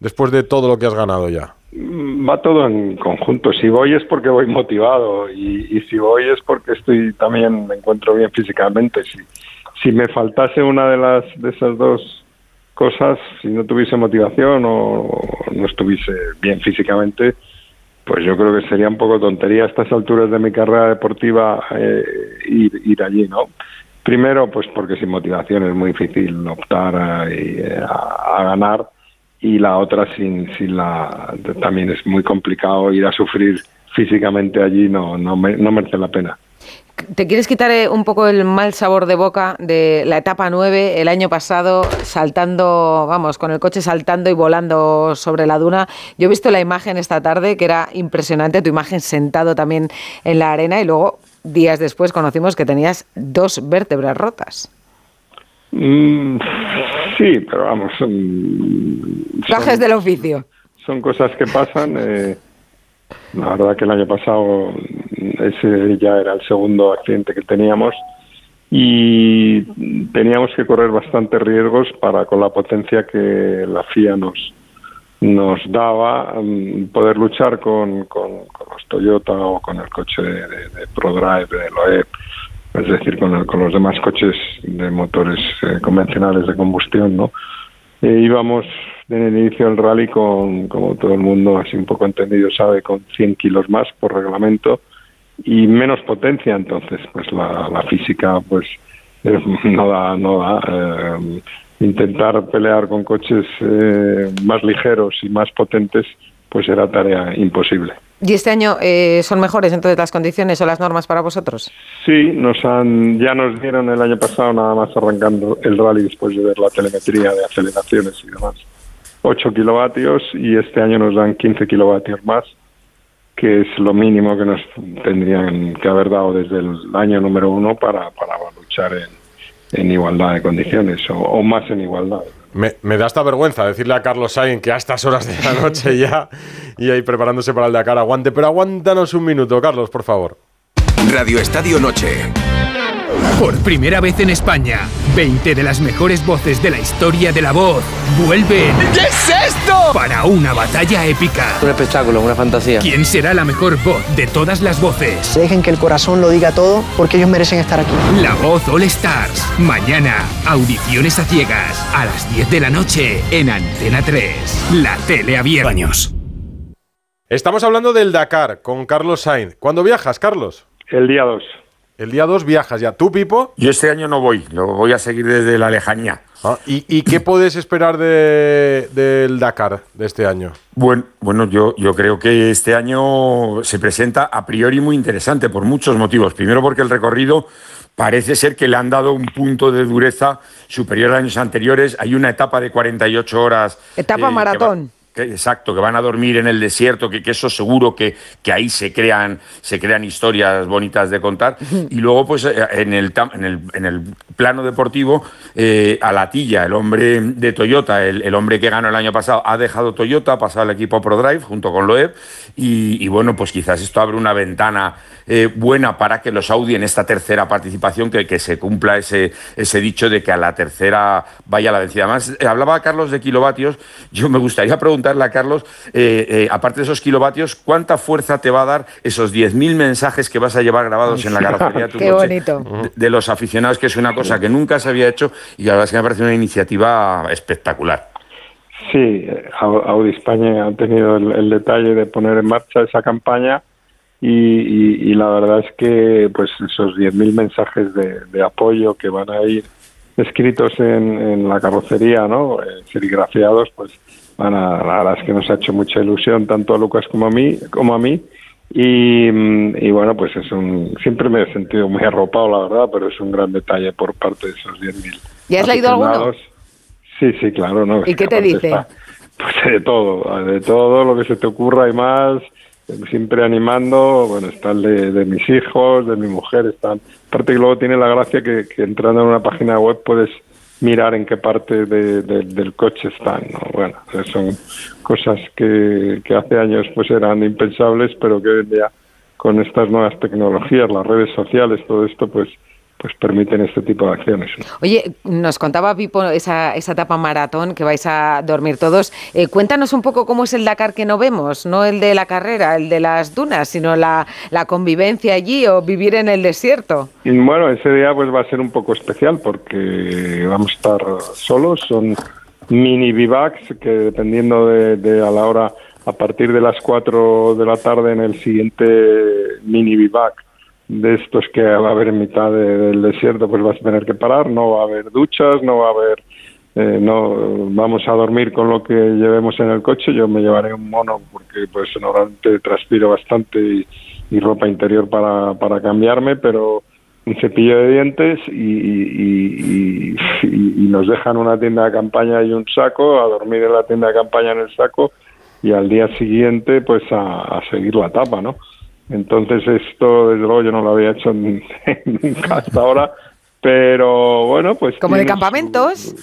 después de todo lo que has ganado ya? Mm, Va todo en conjunto. Si voy es porque voy motivado y, y si voy es porque estoy también me encuentro bien físicamente. Si, si me faltase una de las de esas dos cosas, si no tuviese motivación o, no estuviese bien físicamente, pues yo creo que sería un poco tontería a estas alturas de mi carrera deportiva eh, ir, allí, ¿no? Primero, pues porque sin motivación es muy difícil optar a, a- ganar y la otra sin, sin la también es muy complicado ir a sufrir físicamente allí no no, no merece la pena. ¿Te quieres quitar eh, un poco el mal sabor de boca de la etapa 9 el año pasado, saltando, vamos, con el coche saltando y volando sobre la duna? Yo he visto la imagen esta tarde, que era impresionante, tu imagen sentado también en la arena y luego días después conocimos que tenías dos vértebras rotas. Mm, sí, pero vamos, son, Gajes del oficio. son cosas que pasan. eh, la verdad que el año pasado ese ya era el segundo accidente que teníamos y teníamos que correr bastantes riesgos para con la potencia que la FIA nos nos daba mm, poder luchar con, con, los Toyota o con el coche de ProDrive, de Loeb, es decir, con, el- con los demás coches de motores eh, convencionales de combustión, ¿no? Eh, íbamos en el inicio del rally con, como todo el mundo así un poco entendido sabe, con 100 kilos más por reglamento y menos potencia, entonces pues la, la física pues eh, no da, no da. eh, intentar pelear con coches más ligeros y más potentes pues era tarea imposible. ¿Y este año eh, son mejores entonces las condiciones o las normas para vosotros? Sí, nos han, ya nos dieron el año pasado, nada más arrancando el rally después de ver la telemetría de aceleraciones y demás, 8 kilovatios y este año nos dan 15 kilovatios más, que es lo mínimo que nos tendrían que haber dado desde el año número uno para, para luchar en, en igualdad de condiciones o, o más en igualdad. Me, me da esta vergüenza decirle a Carlos Sainz que a estas horas de la noche ya y ahí preparándose para el Dakar aguante, pero aguántanos un minuto, Carlos, por favor. Radio Estadio Noche. Por primera vez en España, 20 de las mejores voces de la historia de la voz vuelven. ¿Qué es esto? Para una batalla épica. Un espectáculo, una fantasía. ¿Quién será la mejor voz de todas las voces? Dejen que el corazón lo diga todo porque ellos merecen estar aquí. La voz All Stars. Mañana, audiciones a ciegas. A las 10 de la noche en Antena 3. La tele abierta. Estamos hablando del Dakar con Carlos Sainz. ¿Cuándo viajas, Carlos? El día 2. El día 2 viajas ya. ¿Tú, Pipo? Yo este año no voy, lo voy a seguir desde la lejanía. Ah, ¿y, y qué puedes esperar de- del Dakar de este año? Bueno, bueno yo, yo creo que este año se presenta a priori muy interesante por muchos motivos. Primero porque el recorrido parece ser que le han dado un punto de dureza superior a años anteriores. Hay una etapa de 48 horas. Etapa eh, que va- maratón. Que- exacto, que van a dormir en el desierto, que, que eso seguro que, que ahí se crean, se crean historias bonitas de contar. Y luego, pues, eh, en el, en el, en el plano deportivo, eh, Alatilla, el hombre de Toyota, el, el hombre que ganó el año pasado, ha dejado Toyota, ha pasado al equipo ProDrive junto con Loeb. Y, y bueno, pues quizás esto abre una ventana eh, buena para que los Audi en esta tercera participación, que, que se cumpla ese, ese dicho de que a la tercera vaya la vencida. Además, eh, hablaba Carlos de kilovatios. Yo me gustaría preguntarle a Carlos, eh, eh, aparte de esos kilovatios, ¿cuánta fuerza te va a dar esos 10.000 mensajes que vas a llevar grabados en la carrocería de tu Qué coche bonito. de, de los aficionados, que es una cosa que nunca se había hecho y la verdad es que me parece una iniciativa espectacular. Sí, Au- Audi España ha tenido el, el detalle de poner en marcha esa campaña y, y- y la verdad es que pues esos 10.000 mensajes de, de apoyo que van a ir escritos en, en la carrocería, ¿no? Eh, serigrafiados, pues van a, la verdad es que nos ha hecho mucha ilusión tanto a Lucas como a mí, como a mí. Y, mm, y bueno, pues es un, siempre me he sentido muy arropado, la verdad, pero es un gran detalle por parte de esos 10.000. ¿Y has leído alguno? Sí, sí, claro, ¿no? ¿Y qué te dice? está- pues de todo, de todo lo que se te ocurra y más, siempre animando, bueno, está el de, de mis hijos, de mi mujer, están, aparte que luego tiene la gracia que, que entrando en una página web puedes mirar en qué parte de- de- del coche están, ¿no? Bueno, pues son cosas que, que hace años pues eran impensables, pero que hoy en día con estas nuevas tecnologías, las redes sociales, todo esto, pues pues permiten este tipo de acciones. Oye, nos contaba Pipo esa, esa etapa maratón que vais a dormir todos. Eh, cuéntanos un poco cómo es el Dakar que no vemos, no el de la carrera, el de las dunas, sino la, la convivencia allí o vivir en el desierto. Y bueno, ese día pues va a ser un poco especial porque vamos a estar solos, son mini bivacs que dependiendo de, de a la hora, a partir de las 4 de la tarde en el siguiente mini bivac de estos que va a haber en mitad de- del desierto, pues vas a tener que parar, no va a haber duchas, no va a haber, eh, no vamos a dormir con lo que llevemos en el coche, yo me llevaré un mono porque pues normalmente transpiro bastante y, ropa interior para, para cambiarme, pero un cepillo de dientes y, y- nos dejan una tienda de campaña y un saco, a dormir en la tienda de campaña en el saco y al día siguiente pues a, a seguir la etapa, ¿no? Entonces esto desde luego yo no lo había hecho nunca hasta ahora, pero bueno pues... Como de campamentos.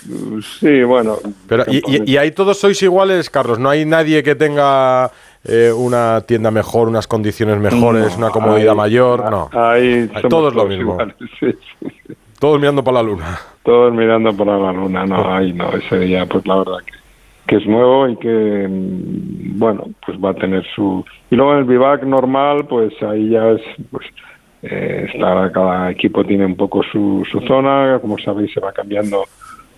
Sí, bueno. Pero, y, y- y ahí todos sois iguales, Carlos. No hay nadie que tenga eh, una tienda mejor, unas condiciones mejores, No, una comodidad ahí- mayor. No. Ahí somos todos lo mismo. iguales, sí, sí, sí. Todos mirando para la luna. Todos mirando para la luna, no, ahí no, ese día pues la verdad que, que es nuevo y que mm, bueno, pues va a tener su... Y luego en el vivac normal, pues ahí ya es, pues eh, está, cada equipo tiene un poco su, su zona, como sabéis se va cambiando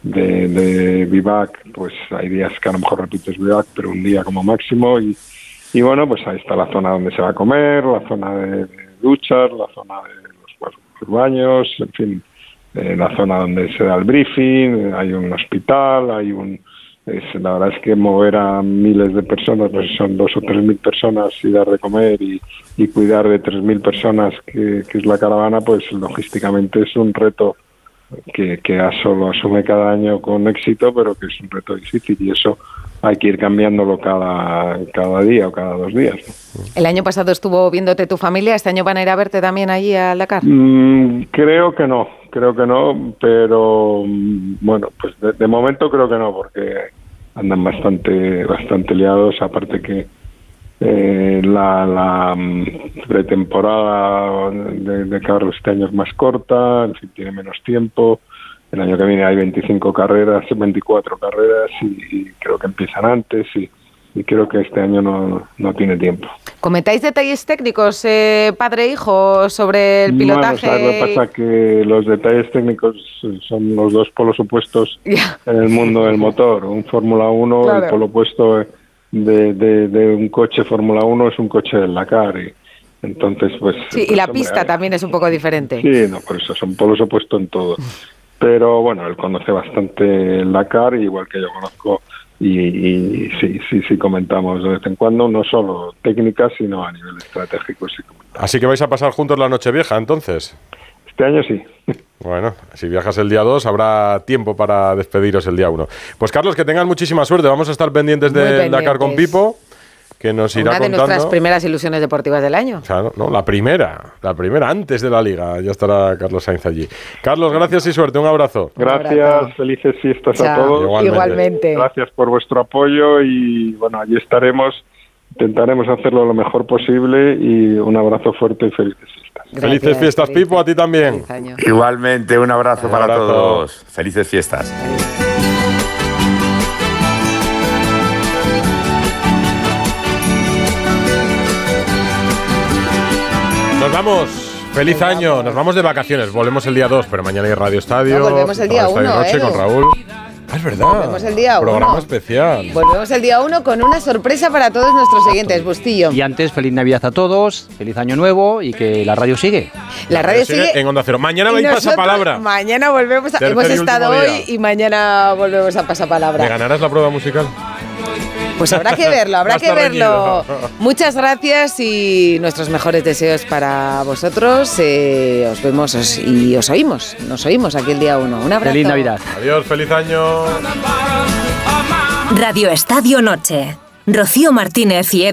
de, vivac, pues hay días que a lo mejor repites vivac, pero un día como máximo y, y bueno, pues ahí está la zona donde se va a comer, la zona de, duchas, la zona de los, los baños, en fin, eh, la zona donde se da el briefing, hay un hospital, hay un... es- la verdad es que mover a miles de personas, pues son dos o tres mil personas y dar de comer y, y cuidar de tres mil personas que, que es la caravana, pues logísticamente es un reto que, que ASO lo asume cada año con éxito, pero que es un reto difícil. Y eso hay que ir cambiándolo cada, cada día o cada dos días. ¿no? El año pasado estuvo viéndote tu familia, este año van a ir a verte también allí al Dakar. Mm, creo que no, creo que no, pero mm, bueno, pues de, de momento creo que no, porque andan bastante, bastante liados, aparte que eh, la, la mm, pretemporada de, de Carlos este año es más corta, en fin, tiene menos tiempo. El año que viene hay 25 carreras, 24 carreras y, y creo que empiezan antes y, y creo que este año no, no tiene tiempo. ¿Comentáis detalles técnicos, eh, padre e hijo, sobre el pilotaje? ¿sabes lo que pasa? Que los detalles técnicos son los dos polos opuestos en el mundo del motor. Un Fórmula 1, Claro. el polo opuesto de, de- de un coche Fórmula 1 es un coche del Dakar. Y, entonces, pues... Sí, y pues, la hombre, pista hay- también es un poco diferente. Sí, no, por eso son polos opuestos en todo. Pero bueno, él conoce bastante el Dakar, igual que yo conozco, y, y sí, sí, sí comentamos de vez en cuando, no solo técnicas, sino a nivel estratégico. Sí. Así que vais a pasar juntos la noche vieja, entonces. Este año sí. Bueno, si viajas el día 2 habrá tiempo para despediros el día 1. Pues Carlos, que tengas muchísima suerte. Vamos a estar pendientes Muy del Dakar con pendientes. Pipo, que nos irá Una de contando. nuestras primeras ilusiones deportivas del año. Claro, no, la primera, la primera antes de la liga. Ya estará Carlos Sainz allí. Carlos, gracias y suerte. Un abrazo. Gracias, felices fiestas a todos. Igualmente. Igualmente. Gracias por vuestro apoyo y bueno, allí estaremos. Intentaremos hacerlo lo mejor posible y un abrazo fuerte y felices fiestas. Felices fiestas, Pipo, a ti también. Igualmente, un abrazo Un para todos. Felices fiestas. Vamos. Feliz año. Nos vamos de vacaciones. Volvemos el día 2, pero mañana hay Radio Estadio. No, volvemos el día Radio Estadio uno, Noche Edu. con Raúl. Ah, es verdad. Volvemos el día Programa uno. especial. Volvemos el día 1 con una sorpresa para todos nuestros siguientes, Bustillo. Y antes, feliz Navidad a todos, feliz año nuevo y que la radio sigue. La radio sigue en Onda Cero. Mañana vais nosotros pasapalabra. Mañana volvemos a, Tercer Hemos estado hoy día. y mañana volvemos a ¿Me pasapalabra. ganarás la prueba musical? Pues habrá que verlo, habrá que verlo. reñido. Muchas gracias y nuestros mejores deseos para vosotros. Eh, os vemos os- y os oímos. Nos oímos aquí el día 1. Un abrazo. Feliz Navidad. Adiós, feliz año. Radio Estadio Noche. Rocío Martínez y Edu